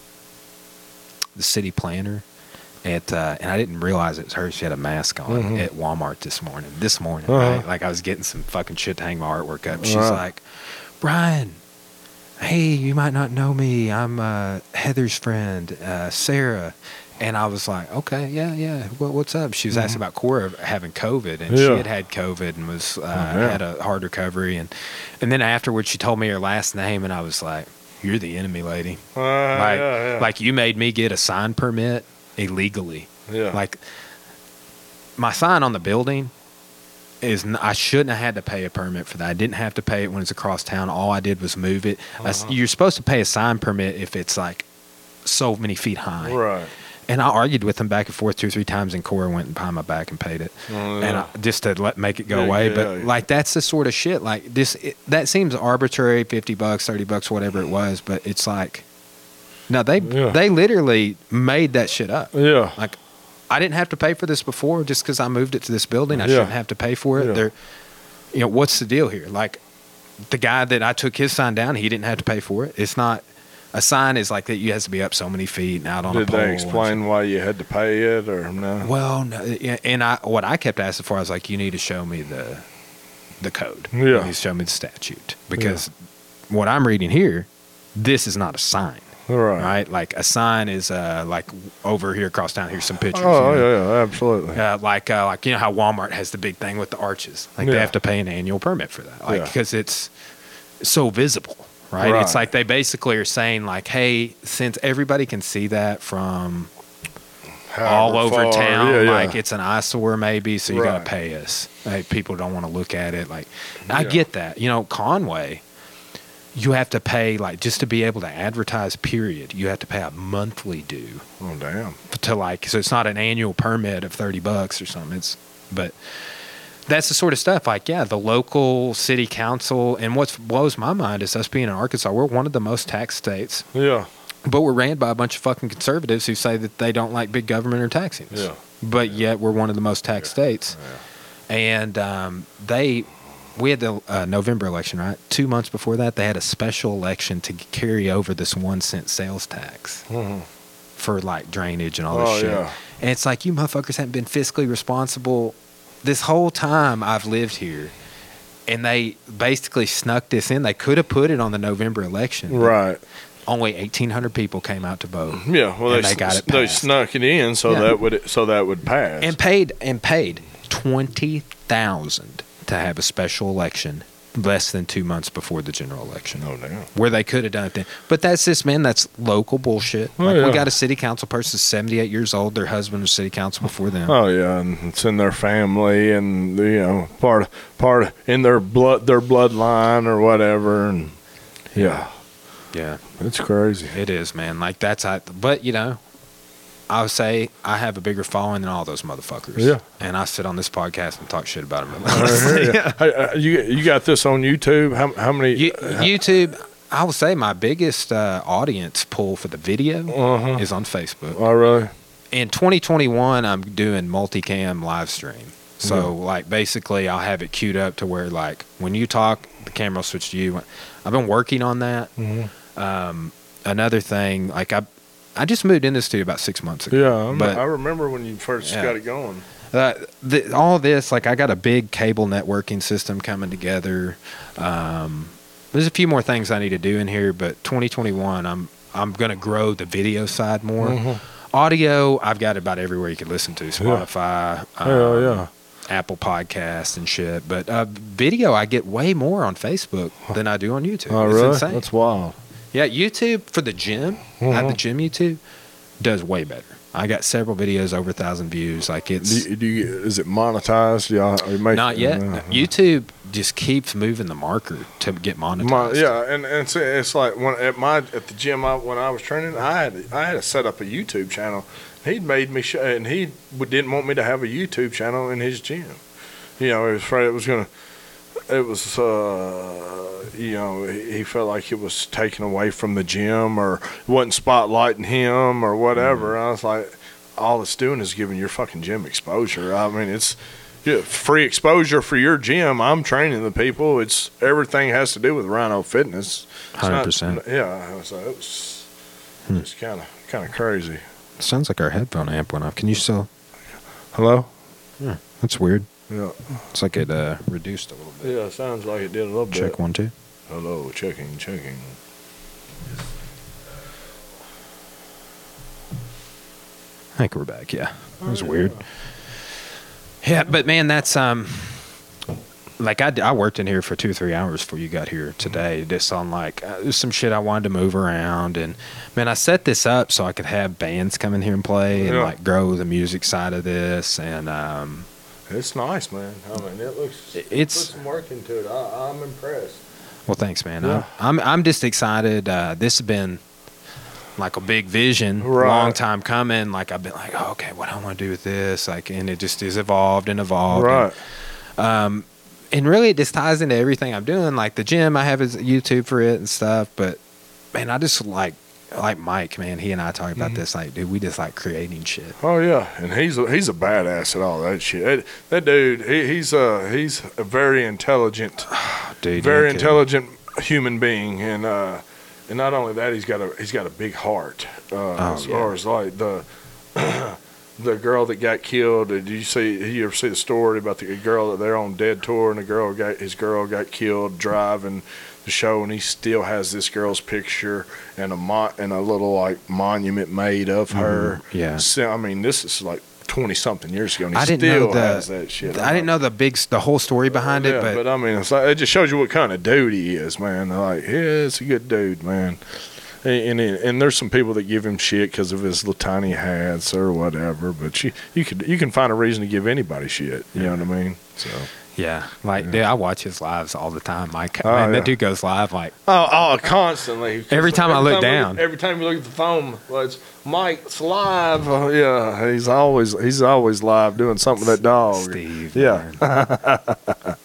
Speaker 1: the city planner at uh, and I didn't realize it was her. She had a mask on
Speaker 2: Mhm.
Speaker 1: at Walmart this morning. This morning,
Speaker 2: Uh-huh.
Speaker 1: right? Like I was getting some fucking shit to hang my artwork up. She's like, Brian, hey, you might not know me. I'm uh, Heather's friend, uh, Sarah. And I was like, okay, yeah, yeah. What, what's up? She was asking about Cora having COVID, and she
Speaker 2: Mm-hmm.
Speaker 1: Had had COVID and was uh,
Speaker 2: yeah.
Speaker 1: had a hard recovery. And and then afterwards, she told me her last name, and I was like, you're the enemy, lady.
Speaker 2: Uh,
Speaker 1: like,
Speaker 2: yeah, yeah.
Speaker 1: like you made me get a sign permit illegally.
Speaker 2: yeah.
Speaker 1: Like my sign on the building is n- I shouldn't have had to pay a permit for that. I didn't have to pay it when it's across town. All I did was move it.
Speaker 2: Uh-huh.
Speaker 1: you're supposed to pay a sign permit if it's like so many feet high.
Speaker 2: right.
Speaker 1: And I argued with them back and forth two or three times, and Cora went behind my back and paid it,
Speaker 2: Oh,
Speaker 1: and. I, just to let make it go
Speaker 2: Yeah,
Speaker 1: away.
Speaker 2: yeah,
Speaker 1: but
Speaker 2: yeah.
Speaker 1: like that's the sort of shit. Like this, it, that seems arbitrary, fifty bucks, thirty bucks, whatever it was. But it's like, no, they
Speaker 2: Yeah.
Speaker 1: they literally made that shit up.
Speaker 2: yeah.
Speaker 1: Like, I didn't have to pay for this before just because I moved it to this building. I
Speaker 2: Yeah.
Speaker 1: shouldn't have to pay for it.
Speaker 2: Yeah.
Speaker 1: They're, you know, what's the deal here? Like, the guy that I took his sign down, he didn't have to pay for it. It's not a sign is like that. You has to be up so many feet and out on a
Speaker 2: Did they explain why you had to pay it or no?
Speaker 1: Well, no, and I what I kept asking for, I was like, you need to show me the the code.
Speaker 2: Yeah.
Speaker 1: You need to show me the statute because what I'm reading here, this is not a sign.
Speaker 2: Right.
Speaker 1: Right, like a sign is uh, like over here across town. Here's some pictures.
Speaker 2: Oh
Speaker 1: you know?
Speaker 2: yeah, yeah, absolutely.
Speaker 1: Uh, like uh, like you know how Walmart has the big thing with the arches. Like
Speaker 2: Yeah.
Speaker 1: they have to pay an annual permit for that. Like
Speaker 2: Yeah.
Speaker 1: because it's so visible. Right? It's like they basically are saying like, hey, since everybody can see that from all over
Speaker 2: far-
Speaker 1: town,
Speaker 2: yeah, yeah.
Speaker 1: like it's an eyesore maybe, so you got to pay us. Like people don't want to look at it. Like I get that. You know, Conway, you have to pay like just to be able to advertise. Period. You have to pay a monthly due
Speaker 2: oh damn.
Speaker 1: to like so it's not an annual permit of 30 bucks or something it's but that's the sort of stuff like yeah the local city council and what blows my mind is us being in arkansas we're one of the most tax states
Speaker 2: Yeah.
Speaker 1: but we're ran by a bunch of fucking conservatives who say that they don't like big government or taxing us.
Speaker 2: Yeah.
Speaker 1: but yet we're one of the most taxed states yeah. and um, they we had the uh, november election right two months before that they had a special election to carry over this one cent sales tax
Speaker 2: mm-hmm.
Speaker 1: for like drainage and all this
Speaker 2: Oh,
Speaker 1: shit.
Speaker 2: yeah.
Speaker 1: And it's like you motherfuckers haven't been fiscally responsible this whole time I've lived here. And they basically snuck this in. They could have put it on the November election.
Speaker 2: Right.
Speaker 1: Only 1,800 people came out to vote mm-hmm.
Speaker 2: Yeah. Well, they,
Speaker 1: they got it
Speaker 2: they snuck it in so
Speaker 1: Yeah.
Speaker 2: that would so that would pass.
Speaker 1: and paid and paid 20,000 to have a special election less than two months before the general election.
Speaker 2: oh damn.
Speaker 1: where they could have done it then. But that's this, man, that's local bullshit.
Speaker 2: Oh,
Speaker 1: like
Speaker 2: yeah.
Speaker 1: we got a city council person, seventy eight years old. Their husband was city council before them.
Speaker 2: Oh yeah, and it's in their family, and you know, part part in their blood, their bloodline or whatever, and yeah,
Speaker 1: Yeah,
Speaker 2: it's crazy.
Speaker 1: it is, man. Like that's I. But you know, I would say I have a bigger following than all those motherfuckers.
Speaker 2: Yeah.
Speaker 1: and I sit on this podcast and talk shit about them.
Speaker 2: Hear. Hey, uh, you you got this on YouTube? How how many?
Speaker 1: You, YouTube, I would say my biggest uh, audience pull for the video
Speaker 2: Uh-huh.
Speaker 1: is on Facebook.
Speaker 2: Oh really?
Speaker 1: in 2021 i'm doing multicam live stream so like basically i'll have it queued up to where like when you talk the camera will switch to you i've been working on that
Speaker 2: Mm-hmm.
Speaker 1: um, another thing like i i just moved in this studio about six months ago
Speaker 2: Yeah, I'm-
Speaker 1: but
Speaker 2: I remember when you first
Speaker 1: Yeah.
Speaker 2: got it going.
Speaker 1: uh, the, all this like i got a big cable networking system coming together um, there's a few more things i need to do in here but 2021 i'm i'm going to grow the video side more
Speaker 2: Mhm.
Speaker 1: audio i've got about everywhere you can listen to spotify
Speaker 2: Hell
Speaker 1: um,
Speaker 2: yeah.
Speaker 1: apple podcasts and shit but uh, video i get way more on facebook than i do on youtube
Speaker 2: Oh
Speaker 1: it's
Speaker 2: really?
Speaker 1: insane
Speaker 2: That's wild.
Speaker 1: Yeah youtube for the gym at the
Speaker 2: Mhm.
Speaker 1: gym youtube does way better i got several videos over a thousand views like
Speaker 2: Do
Speaker 1: it's
Speaker 2: you, do you, is it monetized? Yeah, make,
Speaker 1: not yet.
Speaker 2: Uh,
Speaker 1: YouTube just keeps moving the marker to get monetized.
Speaker 2: My, yeah, and, and it's, it's like when at my at the gym I, when I was training, I had I had to set up a YouTube channel. He'd made me sh- and he didn't want me to have a YouTube channel in his gym. You know, he was afraid it was gonna. It was, uh, you know, he felt like it was taken away from the gym or wasn't spotlighting him or whatever. I was like, all it's doing is giving your fucking gym exposure. I mean, it's yeah, free exposure for your gym. I'm training the people. It's everything has to do with Rhino Fitness.
Speaker 1: 100%.
Speaker 2: Yeah, so it was
Speaker 1: Hmm.
Speaker 2: it's kind of kind of crazy.
Speaker 1: Sounds like our headphone amp went off. Can you still?
Speaker 2: Hello.
Speaker 1: Yeah, that's weird.
Speaker 2: Yeah.
Speaker 1: It's like it uh, reduced a little bit.
Speaker 2: Yeah, sounds like it did a little bit.
Speaker 1: Check one two.
Speaker 2: Hello, checking, checking.
Speaker 1: I think we're back. Yeah, that was weird. Yeah, but man, that's um, like I, I worked in here for two or three hours before you got here today. Just on like uh, there's some shit I wanted to move around, and man, I set this up so I could have bands come in here and play and
Speaker 2: Yeah.
Speaker 1: like grow the music side of this, and um,
Speaker 2: It's nice, man. I mean, it looks.
Speaker 1: It-
Speaker 2: put
Speaker 1: it's-
Speaker 2: some work into it. I, I'm impressed.
Speaker 1: Well, thanks, man.
Speaker 2: Yeah.
Speaker 1: I'm, I'm I'm just excited. Uh, this has been like a big vision,
Speaker 2: Right.
Speaker 1: long time coming. Like I've been like, oh, okay, what do I want to do with this? Like, and it just is evolved and evolved.
Speaker 2: Right.
Speaker 1: And, um, and really, it just ties into everything I'm doing. Like the gym, I have his YouTube for it and stuff. But man, I just like like Mike, man. He and I talk
Speaker 2: Mm-hmm.
Speaker 1: about this. Like, dude, we just like creating shit.
Speaker 2: Oh yeah, and he's a, he's a badass at all that shit. That, that dude, he, he's a he's a very intelligent,
Speaker 1: Dude,
Speaker 2: very intelligent human being, and uh, and not only that, he's got a he's got a big heart. Uh,
Speaker 1: Oh,
Speaker 2: as
Speaker 1: yeah.
Speaker 2: far as like the the girl that got killed. Did you see? You ever see the story about the girl that they're on dead tour, and the girl got his girl got killed driving the show, and he still has this girl's picture and a mo- and a little like monument made of her.
Speaker 1: Mm-hmm. Yeah.
Speaker 2: So, I mean, this is like twenty something years ago, and he
Speaker 1: I didn't
Speaker 2: still
Speaker 1: know the.
Speaker 2: has that shit.
Speaker 1: I didn't know the big, the whole story behind
Speaker 2: yeah,
Speaker 1: it, but,
Speaker 2: I mean, it's like, it just shows you what kind of dude he is, man. Like, yeah, it's a good dude, man. And, and and there's some people that give him shit because of his little tiny hats or whatever. But you you could you can find a reason to give anybody shit. You know what I mean? So
Speaker 1: yeah, like dude, I watch his lives all the time. Like,
Speaker 2: Oh,
Speaker 1: man,
Speaker 2: yeah.
Speaker 1: that dude goes live like
Speaker 2: oh oh constantly.
Speaker 1: Every time I look down.
Speaker 2: every time you look at the phone, well, it's Mike's live. Oh, yeah, he's always he's always live doing something with that dog.
Speaker 1: Steve.
Speaker 2: Yeah.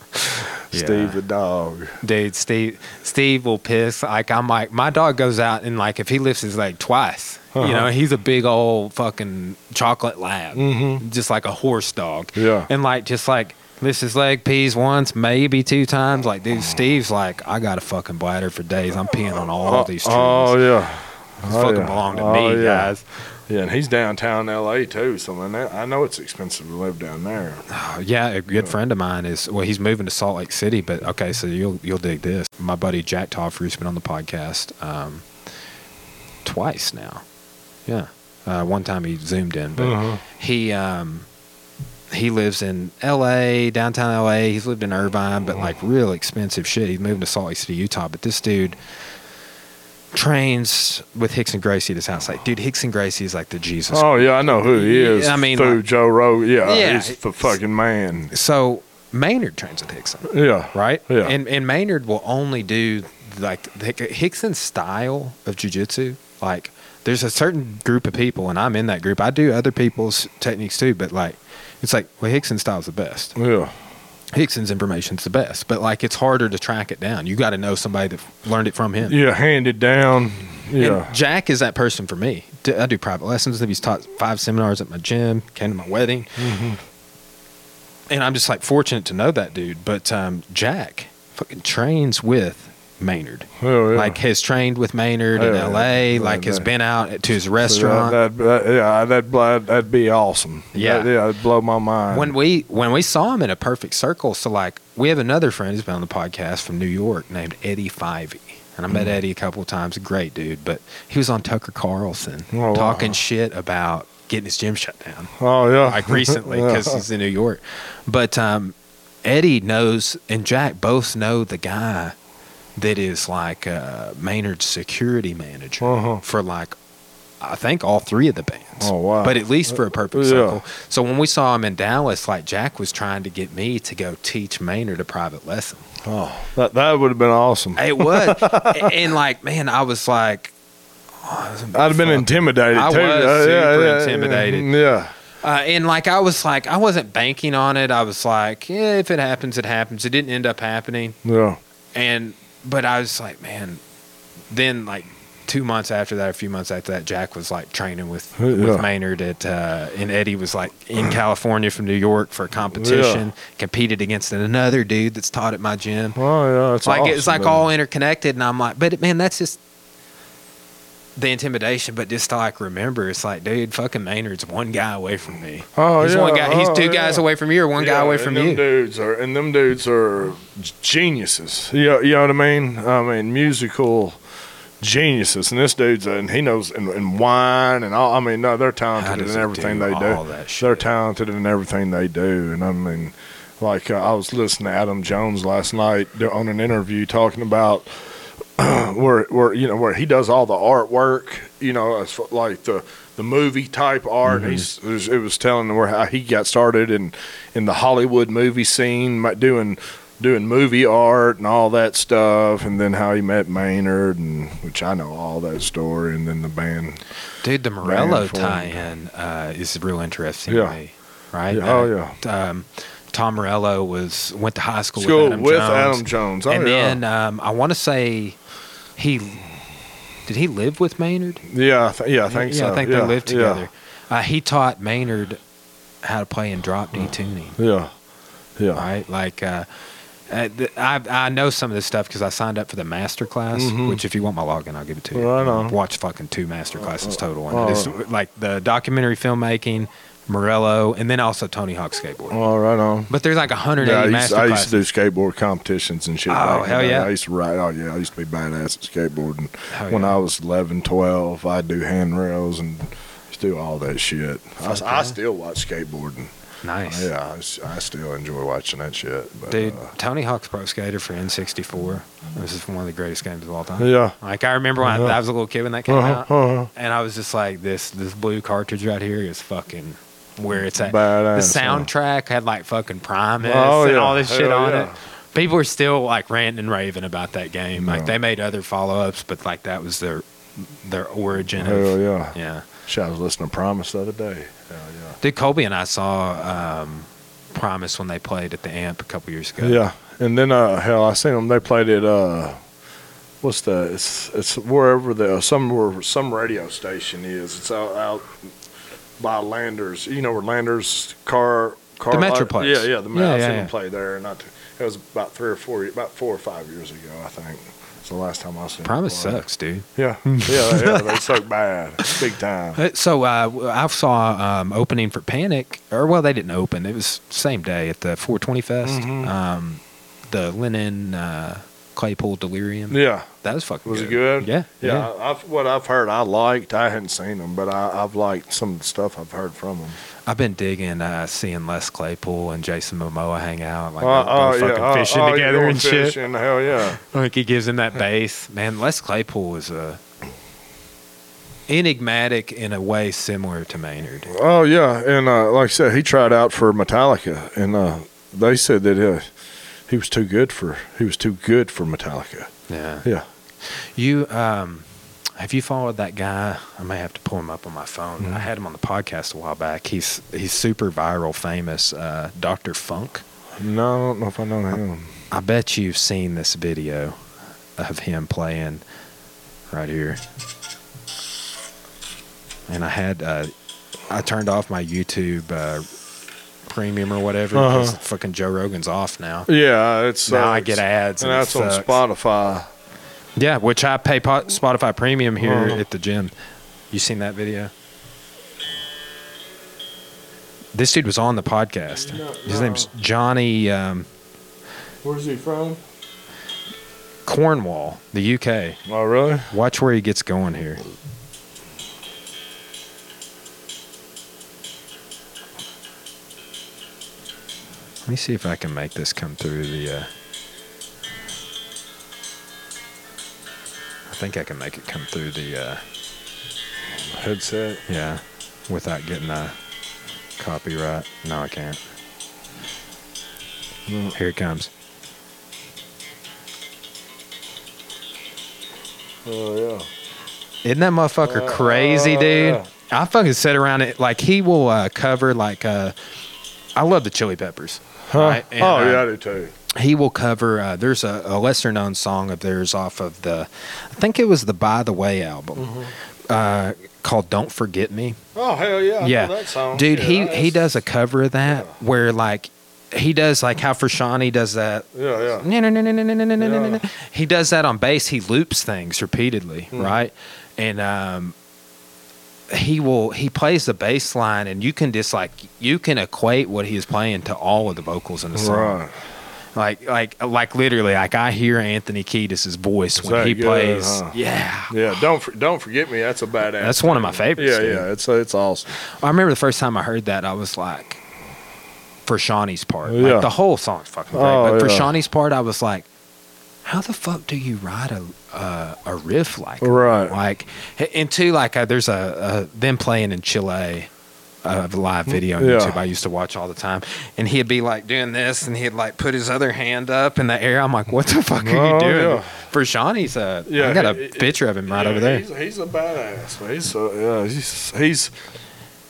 Speaker 2: Steve the dog.
Speaker 1: dude, Steve. Steve will piss. Like I'm like my dog goes out and like if he lifts his leg twice, you
Speaker 2: Uh-huh.
Speaker 1: know, he's a big old fucking chocolate lab,
Speaker 2: Mhm.
Speaker 1: just like a horse dog.
Speaker 2: Yeah.
Speaker 1: and like just like his leg, pees once, maybe two times. Like, dude, Steve's like, I got a fucking bladder for days. I'm peeing on all these trees.
Speaker 2: Oh yeah.
Speaker 1: These
Speaker 2: Oh,
Speaker 1: fucking
Speaker 2: yeah.
Speaker 1: belong to
Speaker 2: Oh,
Speaker 1: me,
Speaker 2: yeah.
Speaker 1: guys.
Speaker 2: Yeah, and he's downtown L.A. too. So man, that- I know it's expensive to live down there.
Speaker 1: Uh, yeah, a good friend of mine is well, he's moving to Salt Lake City, but okay, so you'll you'll dig this. My buddy Jack Toffrey's been on the podcast um, twice now. Yeah, uh, one time he zoomed in, but
Speaker 2: Uh-huh.
Speaker 1: he um, he lives in L.A. downtown L.A. He's lived in Irvine, but like real expensive shit. He's moving to Salt Lake City, Utah. But this dude trains with Rickson Gracie at his house. Like, dude, Rickson Gracie is like the Jesus
Speaker 2: Oh yeah, I know who he is.
Speaker 1: I mean,
Speaker 2: through
Speaker 1: like-
Speaker 2: Joe Rogan. Yeah,
Speaker 1: Yeah,
Speaker 2: he's the fucking man.
Speaker 1: So Maynard trains with Rickson,
Speaker 2: Yeah,
Speaker 1: right?
Speaker 2: Yeah.
Speaker 1: And and Maynard will only do like Rickson's style of jujitsu. Like there's a certain group of people, and I'm in that group. I do other people's techniques too, but like it's like well, Rickson's style's the best.
Speaker 2: yeah.
Speaker 1: Rickson's information's the best, but like it's harder to track it down. You got to know somebody that learned it from him.
Speaker 2: Yeah, handed down. Yeah.
Speaker 1: And Jack is that person for me. I do private lessons. He's taught five seminars at my gym, came to my wedding.
Speaker 2: Mm-hmm.
Speaker 1: And I'm just like fortunate to know that dude. But um, Jack fucking trains with Maynard.
Speaker 2: Oh, yeah.
Speaker 1: Like has trained with Maynard in LA,
Speaker 2: yeah,
Speaker 1: like has been out to his
Speaker 2: So
Speaker 1: restaurant.
Speaker 2: That, that, that- yeah, that'd, that'd be awesome.
Speaker 1: Yeah.
Speaker 2: That, yeah, it'd blow my mind.
Speaker 1: when we when we saw him in a perfect circle, so like we have another friend who's been on the podcast from New York named Eddie Fivey. And I met
Speaker 2: Mm.
Speaker 1: Eddie a couple of times, great dude, but he was on Tucker Carlson
Speaker 2: Oh, wow.
Speaker 1: talking shit about getting his gym shut down.
Speaker 2: oh yeah,
Speaker 1: like recently because
Speaker 2: Yeah.
Speaker 1: he's in New York. But um, Eddie knows, and Jack both know the guy that is like uh, Maynard's security manager
Speaker 2: Uh-huh.
Speaker 1: for like, I think all three of the bands.
Speaker 2: Oh, wow.
Speaker 1: But at least for a perfect
Speaker 2: Yeah.
Speaker 1: circle. So when we saw him in Dallas, like Jack was trying to get me to go teach Maynard a private lesson.
Speaker 2: Oh, that that would have been awesome.
Speaker 1: It was, A- and like, man, I was like, oh,
Speaker 2: I'd have been intimidated
Speaker 1: I
Speaker 2: too.
Speaker 1: was
Speaker 2: Uh,
Speaker 1: super intimidated.
Speaker 2: Yeah.
Speaker 1: Uh, and like I was like I wasn't banking on it. I was like, yeah, if it happens, it happens. It didn't end up happening.
Speaker 2: Yeah.
Speaker 1: And but I was like, man. Then like two months after that, a few months after that, Jack was like training with
Speaker 2: Yeah.
Speaker 1: with Maynard at uh, and Eddie was like in California from New York for a competition. Competed against another dude that's taught at my gym.
Speaker 2: Oh yeah. It's
Speaker 1: like
Speaker 2: awesome,
Speaker 1: it's like
Speaker 2: man.
Speaker 1: all interconnected, and I'm like, but man, that's just the intimidation. But just to like remember, it's like, dude, fucking Maynard's one guy away from me.
Speaker 2: Oh
Speaker 1: he's
Speaker 2: yeah.
Speaker 1: one guy. He's
Speaker 2: oh,
Speaker 1: two guys
Speaker 2: yeah.
Speaker 1: away from you, or one guy
Speaker 2: Yeah,
Speaker 1: away
Speaker 2: and
Speaker 1: from
Speaker 2: them
Speaker 1: you.
Speaker 2: Dudes are and them dudes are geniuses. You know, you know what I mean? I mean musical geniuses. And this dude's and he knows and, and wine and all. I mean, no, they're talented in everything
Speaker 1: do
Speaker 2: they
Speaker 1: all
Speaker 2: do.
Speaker 1: that
Speaker 2: They're talented in everything they do. And I mean, like uh, I was listening to Adam Jones last night on an interview talking about where where you know where he does all the artwork. You know, as like the the movie type art.
Speaker 1: Mm-hmm.
Speaker 2: He's it was, telling where how he got started in in the Hollywood movie scene, doing doing movie art and all that stuff, and then how he met Maynard, and which I know all that story, and then the band.
Speaker 1: Dude, the Morello tie-in uh, is real interesting
Speaker 2: Yeah.
Speaker 1: to me. Right?
Speaker 2: Yeah, oh,
Speaker 1: Uh, Um, Tom Morello was went to high school,
Speaker 2: School
Speaker 1: with Adam
Speaker 2: with
Speaker 1: Jones,
Speaker 2: Adam Jones. Oh,
Speaker 1: and
Speaker 2: yeah.
Speaker 1: then um, I want to say he did he live with Maynard?
Speaker 2: Yeah, I th- yeah, I think
Speaker 1: yeah,
Speaker 2: so.
Speaker 1: I think
Speaker 2: yeah,
Speaker 1: they lived together. Uh, he taught Maynard how to play in drop D tuning.
Speaker 2: Yeah, yeah.
Speaker 1: right? Like, uh, uh, th- I I know some of this stuff because I signed up for the master class.
Speaker 2: Mhm.
Speaker 1: Which, if you want my login, I'll give it to you.
Speaker 2: Right on.
Speaker 1: Watch fucking two master classes total. And
Speaker 2: oh.
Speaker 1: it's like the documentary filmmaking, Morello, and then also Tony Hawk skateboard.
Speaker 2: All right on.
Speaker 1: But there's like 180
Speaker 2: Yeah, I used, I used to do skateboard competitions and shit.
Speaker 1: Oh,
Speaker 2: back
Speaker 1: hell yeah.
Speaker 2: I used to ride. Oh yeah, I used to be badass at skateboarding.
Speaker 1: Hell
Speaker 2: when
Speaker 1: yeah.
Speaker 2: I was 11, 12, I'd do handrails and do all that shit. I,
Speaker 1: Fuck
Speaker 2: I
Speaker 1: yeah.
Speaker 2: still watch skateboarding.
Speaker 1: Nice.
Speaker 2: Yeah, I still enjoy watching that shit. But,
Speaker 1: Dude,
Speaker 2: uh,
Speaker 1: Tony Hawk's Pro Skater for N64. This is one of the greatest games of all time.
Speaker 2: yeah.
Speaker 1: Like I remember when I. I was a little kid when that came
Speaker 2: Uh-huh,
Speaker 1: out,
Speaker 2: uh-huh.
Speaker 1: and I was just like, "This this blue cartridge right here is fucking where it's at." the
Speaker 2: Badass.
Speaker 1: soundtrack had like fucking Primus
Speaker 2: Oh,
Speaker 1: and
Speaker 2: yeah.
Speaker 1: all this shit
Speaker 2: Hell
Speaker 1: on
Speaker 2: yeah.
Speaker 1: it. People were still like ranting and raving about that game. Like they made other follow ups, but like that was their their origin.
Speaker 2: Hell
Speaker 1: of,
Speaker 2: yeah.
Speaker 1: yeah.
Speaker 2: Shit, I was listening to Primus the other day. Hell yeah.
Speaker 1: Dude, Colby and I saw um, Primus when they played at the Amp a couple years ago.
Speaker 2: Yeah, and then uh, hell, I seen them. They played it. Uh, what's the? It's it's wherever the some where some radio station is. It's out out by Landers. You know where Landers car car
Speaker 1: The Metroplex.
Speaker 2: Yeah, yeah. The
Speaker 1: Yeah,
Speaker 2: yeah, I
Speaker 1: yeah,
Speaker 2: seen
Speaker 1: yeah.
Speaker 2: play there. Not too, it was about three or four, about four or five years ago, I think. It's the last time I seen. Primus
Speaker 1: sucks, dude.
Speaker 2: Yeah, yeah, yeah. They suck bad, big time.
Speaker 1: So uh, I saw um, opening for Panic, or well, they didn't open. It was same day at the 420 Fest.
Speaker 2: Mhm.
Speaker 1: Um, the Lennon uh, Claypool Delirium.
Speaker 2: Yeah,
Speaker 1: That was fucking.
Speaker 2: was
Speaker 1: good.
Speaker 2: it good?
Speaker 1: Yeah,
Speaker 2: Yeah, I- I've, what I've heard, I liked. I hadn't seen them, but I, I've liked some of the stuff I've heard from them.
Speaker 1: I've been digging uh, seeing Les Claypool and Jason Momoa hang out, like
Speaker 2: Uh,
Speaker 1: they're,
Speaker 2: oh,
Speaker 1: they're fucking
Speaker 2: yeah.
Speaker 1: fishing
Speaker 2: oh, oh,
Speaker 1: together
Speaker 2: you're
Speaker 1: and
Speaker 2: going
Speaker 1: shit.
Speaker 2: fishing, Hell yeah.
Speaker 1: Like he gives him that bass. Man, Les Claypool is a enigmatic in a way similar to Maynard.
Speaker 2: Oh yeah, and uh, like I said, he tried out for Metallica, and uh, they said that uh, he was too good for he was too good for Metallica.
Speaker 1: Yeah.
Speaker 2: Yeah.
Speaker 1: You um have you followed that guy? I may have to pull him up on my phone.
Speaker 2: Mm-hmm.
Speaker 1: I had him on the podcast a while back. He's he's super viral famous, uh, Dr. Funk.
Speaker 2: No, I don't know if I know him.
Speaker 1: I bet you've seen this video of him playing right here. And I had uh I turned off my YouTube uh premium or whatever
Speaker 2: Uh-huh.
Speaker 1: because fucking Joe Rogan's off now.
Speaker 2: Yeah, it's
Speaker 1: Now
Speaker 2: uh,
Speaker 1: I get ads
Speaker 2: and
Speaker 1: and
Speaker 2: that's on. Spotify.
Speaker 1: Yeah, which I pay po- Spotify Premium here
Speaker 2: Uh-huh.
Speaker 1: at the gym. You seen that video? This dude was on the podcast.
Speaker 2: No,
Speaker 1: His
Speaker 2: no.
Speaker 1: name's Johnny um,
Speaker 2: Where's he from?
Speaker 1: Cornwall, the UK.
Speaker 2: Oh, really?
Speaker 1: Watch where he gets going here. Let me see if I can make this come through the. Uh, think I can make it come through the. Uh,
Speaker 2: Headset.
Speaker 1: Yeah, without getting a copyright. No, I can't.
Speaker 2: Mm.
Speaker 1: Here it comes.
Speaker 2: Oh yeah.
Speaker 1: Isn't that motherfucker
Speaker 2: Uh,
Speaker 1: crazy,
Speaker 2: oh,
Speaker 1: dude?
Speaker 2: yeah.
Speaker 1: I fucking sit around it like he will uh, cover like uh, I love the Chili Peppers.
Speaker 2: Huh?
Speaker 1: Right?
Speaker 2: Oh
Speaker 1: uh,
Speaker 2: yeah, I do too
Speaker 1: he will cover uh, there's a, a, lesser known song of theirs off of the i think it was the by the way album
Speaker 2: mm-hmm.
Speaker 1: uh, called don't forget me
Speaker 2: oh hell yeah
Speaker 1: yeah dude
Speaker 2: yeah,
Speaker 1: he he does a cover of that
Speaker 2: yeah.
Speaker 1: where like he does like how Frusciante does that.
Speaker 2: Yeah, yeah. yeah.
Speaker 1: He does that on bass. He loops things repeatedly,
Speaker 2: mm.
Speaker 1: right? And um, he will he plays the bass line and you can just like you can equate what he's playing to all of the vocals in the song.
Speaker 2: Right.
Speaker 1: Like like like literally, like I hear Anthony Kiedis' voice when he
Speaker 2: good,
Speaker 1: plays.
Speaker 2: huh?
Speaker 1: Yeah.
Speaker 2: Yeah. Don't for, don't forget me. That's a badass.
Speaker 1: That's one of my favorites,
Speaker 2: Yeah,
Speaker 1: dude.
Speaker 2: yeah. It's it's awesome.
Speaker 1: I remember the first time I heard that, I was like, Frusciante's part,
Speaker 2: Yeah.
Speaker 1: like the whole song's fucking great,
Speaker 2: Oh,
Speaker 1: but for
Speaker 2: yeah.
Speaker 1: Shawnee's part, I was like, how the fuck do you write a uh, a riff like that?
Speaker 2: Right.
Speaker 1: Like, and two, like uh, there's a, a them playing in Chile. The live video on
Speaker 2: Yeah.
Speaker 1: YouTube I used to watch all the time, and he'd be like doing this, and he'd like put his other hand up in the air. I'm like, "What the fuck are
Speaker 2: Oh,
Speaker 1: you doing?"
Speaker 2: yeah.
Speaker 1: Frusciante's, uh,
Speaker 2: Yeah,
Speaker 1: I got a
Speaker 2: it-
Speaker 1: picture of him right
Speaker 2: Yeah,
Speaker 1: over there.
Speaker 2: He's, he's a badass. He's a, yeah, he's he's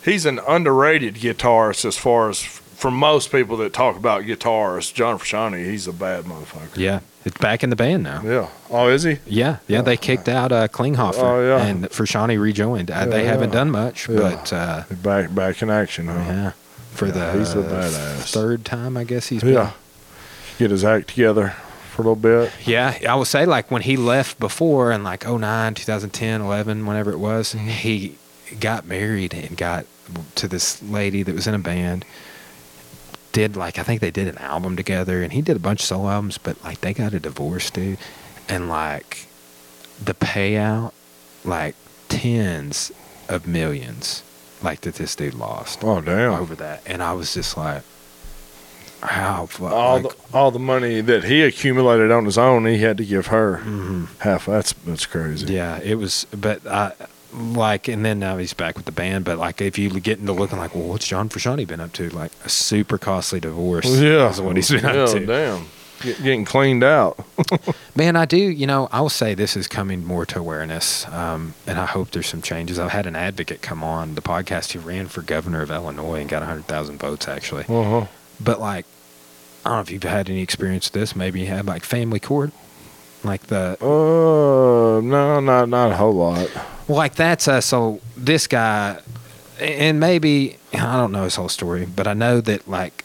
Speaker 2: he's an underrated guitarist as far as for most people that talk about guitarists. John Frusciante, he's a bad motherfucker.
Speaker 1: Yeah, it's back in the band now.
Speaker 2: Yeah. Oh, is he?
Speaker 1: Yeah, yeah, they kicked out uh, Klinghoffer,
Speaker 2: Oh, yeah.
Speaker 1: and Frusciante rejoined. Uh, they
Speaker 2: Yeah,
Speaker 1: haven't
Speaker 2: yeah.
Speaker 1: done much,
Speaker 2: Yeah.
Speaker 1: but uh,
Speaker 2: Back back in action, huh?
Speaker 1: yeah, for the
Speaker 2: he's a badass.
Speaker 1: third time, I guess he's been.
Speaker 2: Yeah. Get his act together for a little bit.
Speaker 1: Yeah, I would say like when he left before in like 09, 2010, 11, whenever it was,
Speaker 2: Mm-hmm.
Speaker 1: he got married and got to this lady that was in a band. Did like I think they did an album together, and he did a bunch of solo albums, but like they got a divorce, dude, and like the payout, like tens of millions like that this dude lost
Speaker 2: Oh damn!
Speaker 1: over that, and I was just like, how fu-
Speaker 2: all
Speaker 1: like,
Speaker 2: the all the money that he accumulated on his own, he had to give her
Speaker 1: mhm.
Speaker 2: half. That's that's crazy.
Speaker 1: Yeah, it was, but I like, and then now he's back with the band. But like, if you get into looking like, well, what's John Frusciante been up to? Like a super costly divorce.
Speaker 2: Yeah,
Speaker 1: is what he's been
Speaker 2: yeah,
Speaker 1: up to.
Speaker 2: Damn, Get, getting cleaned out.
Speaker 1: Man, I do. You know, I will say this is coming more to awareness, um, and I hope there's some changes. I've had an advocate come on the podcast who ran for governor of Illinois and got hundred thousand votes actually.
Speaker 2: Uh huh.
Speaker 1: But like, I don't know if you've had any experience with this. Maybe you had like family court, like the
Speaker 2: Uh, no, not not a whole lot.
Speaker 1: Well, like that's uh, so this guy, and maybe I don't know his whole story, but I know that like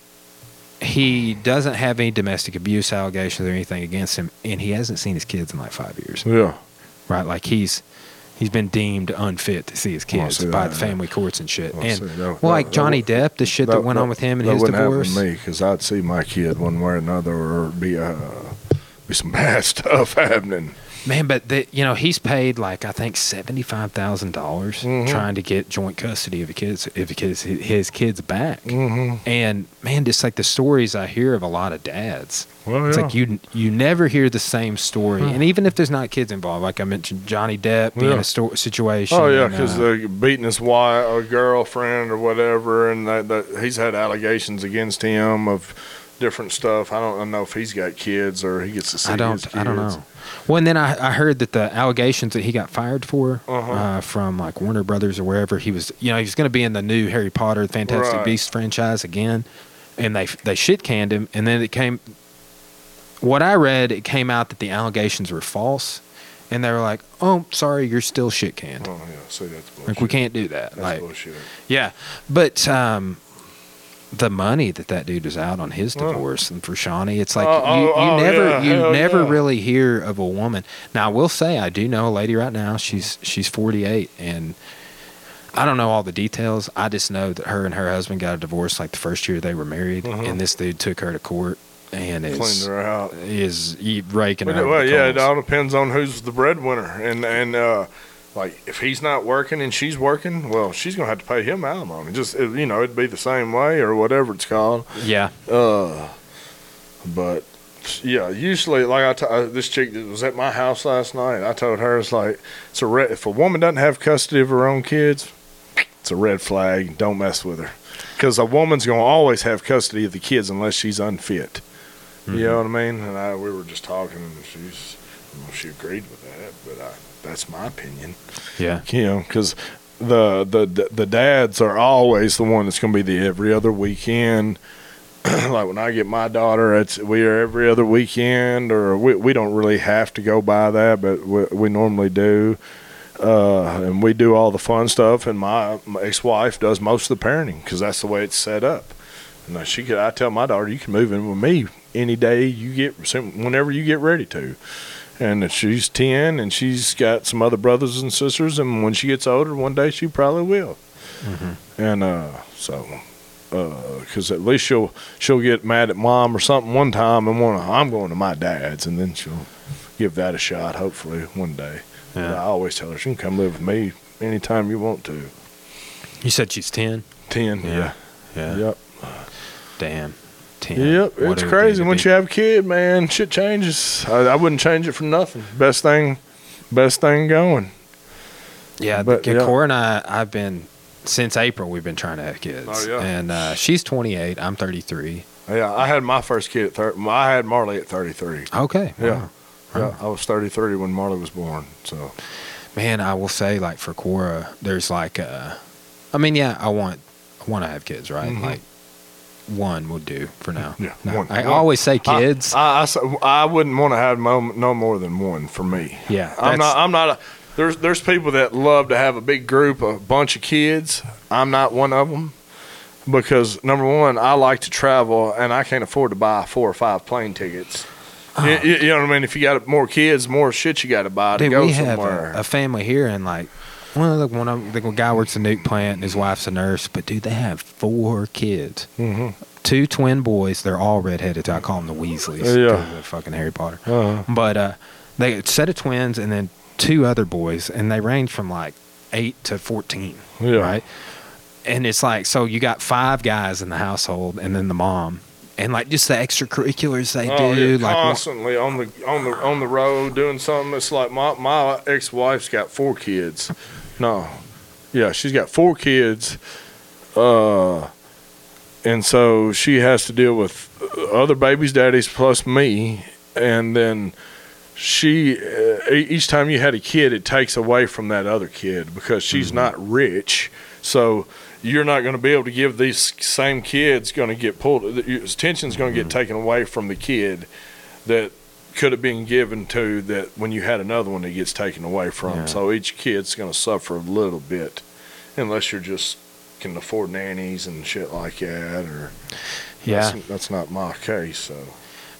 Speaker 1: he doesn't have any domestic abuse allegations or anything against him, and he hasn't seen his kids in like five years,
Speaker 2: Yeah.
Speaker 1: right? Like he's he's been deemed unfit to see his
Speaker 2: Oh,
Speaker 1: kids
Speaker 2: see
Speaker 1: by
Speaker 2: that,
Speaker 1: the
Speaker 2: yeah.
Speaker 1: family courts and shit.
Speaker 2: Oh,
Speaker 1: and.
Speaker 2: That-
Speaker 1: well, like
Speaker 2: that
Speaker 1: Johnny Depp, the shit that, went on with him and
Speaker 2: that
Speaker 1: his
Speaker 2: wouldn't
Speaker 1: divorce.
Speaker 2: happen to me because I'd see my kid one way or another, or be uh, be some bad stuff happening.
Speaker 1: Man, but the, you know he's paid like I think seventy five thousand dollars
Speaker 2: Mhm.
Speaker 1: trying to get joint custody of the kids, of the kids, his kids back.
Speaker 2: Mm-hmm.
Speaker 1: And man, just like the stories I hear of a lot of dads,
Speaker 2: Well,
Speaker 1: it's
Speaker 2: yeah.
Speaker 1: like you you never hear the same story. And even if there's not kids involved, like I mentioned, Johnny Depp being
Speaker 2: Yeah.
Speaker 1: a sto- situation.
Speaker 2: Oh yeah, because
Speaker 1: uh,
Speaker 2: they're beating his wife or girlfriend or whatever, and that, that he's had allegations against him of different stuff. I don't know if he's got kids or he gets to see
Speaker 1: I don't
Speaker 2: his kids.
Speaker 1: I don't know. Well, and then I, I heard that the allegations that he got fired for
Speaker 2: Uh-huh.
Speaker 1: uh, from like Warner Brothers or wherever he was, you know, he was going to be in the new Harry Potter Fantastic
Speaker 2: Right.
Speaker 1: Beasts franchise again, and they they shit canned him, and then it came. What I read, it came out that the allegations were false, and they were like, "Oh, sorry, you're still shit canned.
Speaker 2: Oh yeah, see that's bullshit.
Speaker 1: Like we can't do that."
Speaker 2: That's
Speaker 1: like,
Speaker 2: bullshit.
Speaker 1: yeah, but um, the money that that dude is out on his
Speaker 2: Oh.
Speaker 1: divorce and Frusciante, it's like
Speaker 2: Oh,
Speaker 1: you, you
Speaker 2: oh, oh,
Speaker 1: never
Speaker 2: yeah,
Speaker 1: you
Speaker 2: hell
Speaker 1: never
Speaker 2: yeah.
Speaker 1: really hear of a woman. Now I will say I do know a lady right now. She's she's 48 and I don't know all the details. I just know that her and her husband got a divorce like the first year they were married,
Speaker 2: Mhm.
Speaker 1: and this dude took her to court and is
Speaker 2: Cleaned her out.
Speaker 1: is raking over
Speaker 2: well, yeah, it all depends on who's the breadwinner, and and uh, like if he's not working and she's working, well, she's gonna have to pay him alimony. Just it- you know, it'd be the same way or whatever it's called.
Speaker 1: yeah.
Speaker 2: Uh, but yeah, usually like I t- uh, this chick that was at my house last night. I told her it's like it's a red, if a woman doesn't have custody of her own kids, it's a red flag. Don't mess with her because a woman's gonna always have custody of the kids unless she's unfit. You know what I mean? And I, we were just talking, and she's well, she agreed with that, but I, that's my opinion.
Speaker 1: Yeah.
Speaker 2: You know, because the, the the dads are always the one that's going to be the every other weekend. like when I get my daughter, it's we are every other weekend, or we we don't really have to go by that, but we, we normally do. Uh, and we do all the fun stuff, and my, my ex-wife does most of the parenting because that's the way it's set up. And she could, I tell my daughter, you can move in with me any day you get, whenever you get ready to. And she's ten, and she's got some other brothers and sisters, and when she gets older, one day she probably will. And uh, so, because at least she'll she'll get mad at mom or something one time, and want I'm going to my dad's, and then she'll give that a shot. Hopefully, one day.
Speaker 1: Yeah.
Speaker 2: I always tell her she can come live with me anytime you want to.
Speaker 1: You said she's 10.
Speaker 2: Ten, yeah,
Speaker 1: Yeah.
Speaker 2: yep,
Speaker 1: Damn. 10.
Speaker 2: yep.
Speaker 1: What
Speaker 2: It's crazy once you have a kid, man. Shit changes. I, I wouldn't change it for nothing. Best thing, best thing going.
Speaker 1: Yeah,
Speaker 2: But, yeah.
Speaker 1: Cora and I, I've been since April. We've been trying to have kids.
Speaker 2: Oh, yeah.
Speaker 1: And uh, she's 28. I'm 33.
Speaker 2: Yeah, I had my first kid at thirty. I had Marley at thirty-three.
Speaker 1: Okay.
Speaker 2: Yeah.
Speaker 1: wow.
Speaker 2: Yeah, I was 33 when Marley was born. So
Speaker 1: Man, I will say, like for Cora, there's like, uh, I mean, yeah, I want, I want to have kids, right?
Speaker 2: Mhm.
Speaker 1: Like, one would do for now.
Speaker 2: Yeah,
Speaker 1: No,
Speaker 2: one-
Speaker 1: I
Speaker 2: one.
Speaker 1: always say kids.
Speaker 2: I I wouldn't want to have mo- no more than one for me.
Speaker 1: yeah,
Speaker 2: I'm not. I'm not. A, there's there's people that love to have a big group, a bunch of kids. I'm not one of them because number one, I like to travel and I can't afford to buy four or five plane tickets.
Speaker 1: Oh.
Speaker 2: You, you- know what I mean? If you got more kids, more shit you got to buy to
Speaker 1: Dude,
Speaker 2: go
Speaker 1: we have a, a family here, and like, well, look, one of the guy works a nuke plant, and his wife's a nurse. But dude, they have four kids,
Speaker 2: hmm
Speaker 1: two twin boys. They're all redheaded. I call them the Weasleys.
Speaker 2: Yeah.
Speaker 1: fucking Harry Potter.
Speaker 2: uh
Speaker 1: But uh, they a set of twins, and then two other boys, and they range from like eight to fourteen.
Speaker 2: Yeah.
Speaker 1: Right. and it's like so you got five guys in the household and then the mom and like just the extracurriculars they
Speaker 2: Oh,
Speaker 1: do
Speaker 2: yeah,
Speaker 1: like
Speaker 2: constantly on the on the on the road doing something. It's like my my ex wife's got four kids. No, yeah, she's got four kids, uh, and so she has to deal with other babies' daddies plus me, and then she uh, each time you had a kid, it takes away from that other kid because she's
Speaker 1: Mm-hmm.
Speaker 2: not rich, so. You're not going to be able to give these same kids going to get pulled. Attention's going to
Speaker 1: Mm-hmm.
Speaker 2: get taken away from the kid that could have been given to that when you had another one that gets taken away from.
Speaker 1: Yeah.
Speaker 2: So each kid's going to suffer a little bit, unless you're just can afford nannies and shit like that. Or
Speaker 1: yeah
Speaker 2: that's, that's not my case. So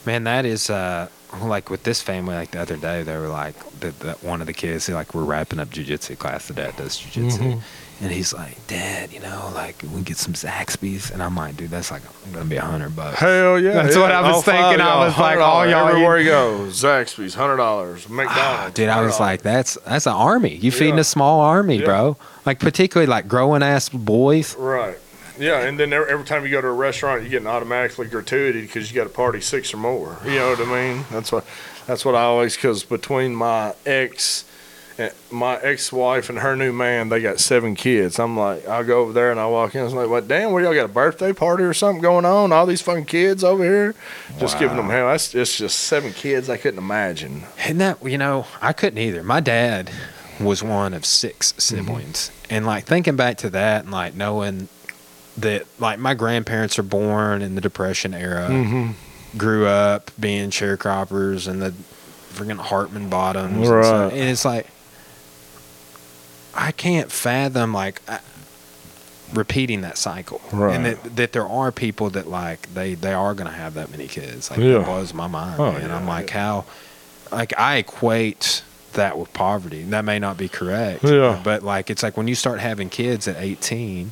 Speaker 1: Man, that is uh like with this family. Like the other day, they were like the, the one of the kids. Like we're wrapping up jujitsu class. The dad does jujitsu,
Speaker 2: Mhm.
Speaker 1: And he's like, "Dad, you know, like we get some Zaxby's." And I'm like, "Dude, that's like gonna be a hundred bucks."
Speaker 2: hell yeah,
Speaker 1: That's
Speaker 2: yeah.
Speaker 1: what I was oh,
Speaker 2: All five
Speaker 1: thinking. I was like, all oh, y'all
Speaker 2: everywhere you go, Zaxby's, hundred dollars, McDonald's.
Speaker 1: Ah, dude, I was like, "That's that's an army. You feeding
Speaker 2: Yeah.
Speaker 1: a small army,
Speaker 2: Yeah.
Speaker 1: bro. Like particularly like growing ass boys."
Speaker 2: Right. Yeah, and then every, every time you go to a restaurant, you're getting automatically gratuity because you got to party six or more. You know what I mean? That's what that's what I always because between my ex, and my ex-wife and her new man, they got seven kids. I'm like, I go over there and I walk in. i'm like, what? Damn, what y'all got a birthday party or something going on? All these fucking kids over here, just giving them hell. That's it's just seven kids. I couldn't imagine.
Speaker 1: And that you know, I couldn't either. My dad was one of six siblings, and like thinking back to that, and like knowing that like my grandparents are born in the Depression era,
Speaker 2: Mm-hmm.
Speaker 1: grew up being sharecroppers and the freaking Hartman bottoms, and,
Speaker 2: Right.
Speaker 1: stuff. and it's like I can't fathom like. I, repeating that cycle
Speaker 2: Right.
Speaker 1: and that, that there are people that like they they are going to have that many kids like
Speaker 2: Yeah.
Speaker 1: it blows my mind
Speaker 2: Oh,
Speaker 1: and
Speaker 2: yeah,
Speaker 1: i'm like
Speaker 2: yeah.
Speaker 1: how like I equate that with poverty. and That may not be correct.
Speaker 2: Yeah.
Speaker 1: But like it's like when you start having kids at 18,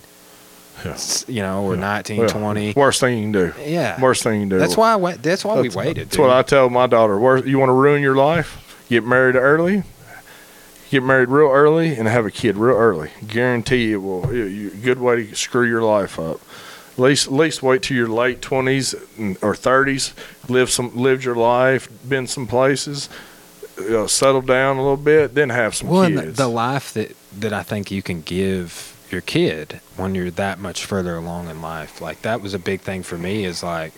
Speaker 2: Yeah.
Speaker 1: you know, or
Speaker 2: Yeah.
Speaker 1: 19,
Speaker 2: Yeah.
Speaker 1: 20.
Speaker 2: Worst thing you can do.
Speaker 1: Yeah.
Speaker 2: Worst thing you can do.
Speaker 1: That's why I wait, that's why we waited.
Speaker 2: That's what. I tell my daughter. Wor- You want to ruin your life? Get married early. Get married real early and have a kid real early. Guarantee it will. You, you, good way to screw your life up. At least, at least wait till your late twenties or thirties. Live some, lived your life, been some places, uh, you know, settle down a little bit, then have some
Speaker 1: well, and
Speaker 2: kids.
Speaker 1: the, the life that that I think you can give your kid when you're that much further along in life, like that was a big thing for me. Is like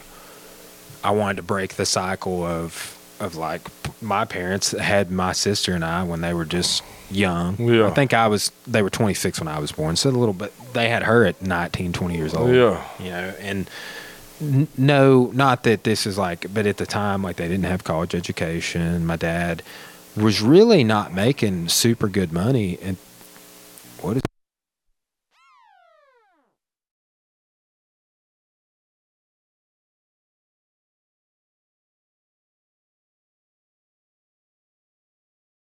Speaker 1: I wanted to break the cycle of of like my parents had my sister and I when they were just young.
Speaker 2: Yeah.
Speaker 1: I think I was they were 26 when I was born, so a little bit. They had her at 19, 20 years old.
Speaker 2: Yeah.
Speaker 1: you know, and. n- No, not that this is like, but at the time, like they didn't have college education. My dad was really not making super good money. And what is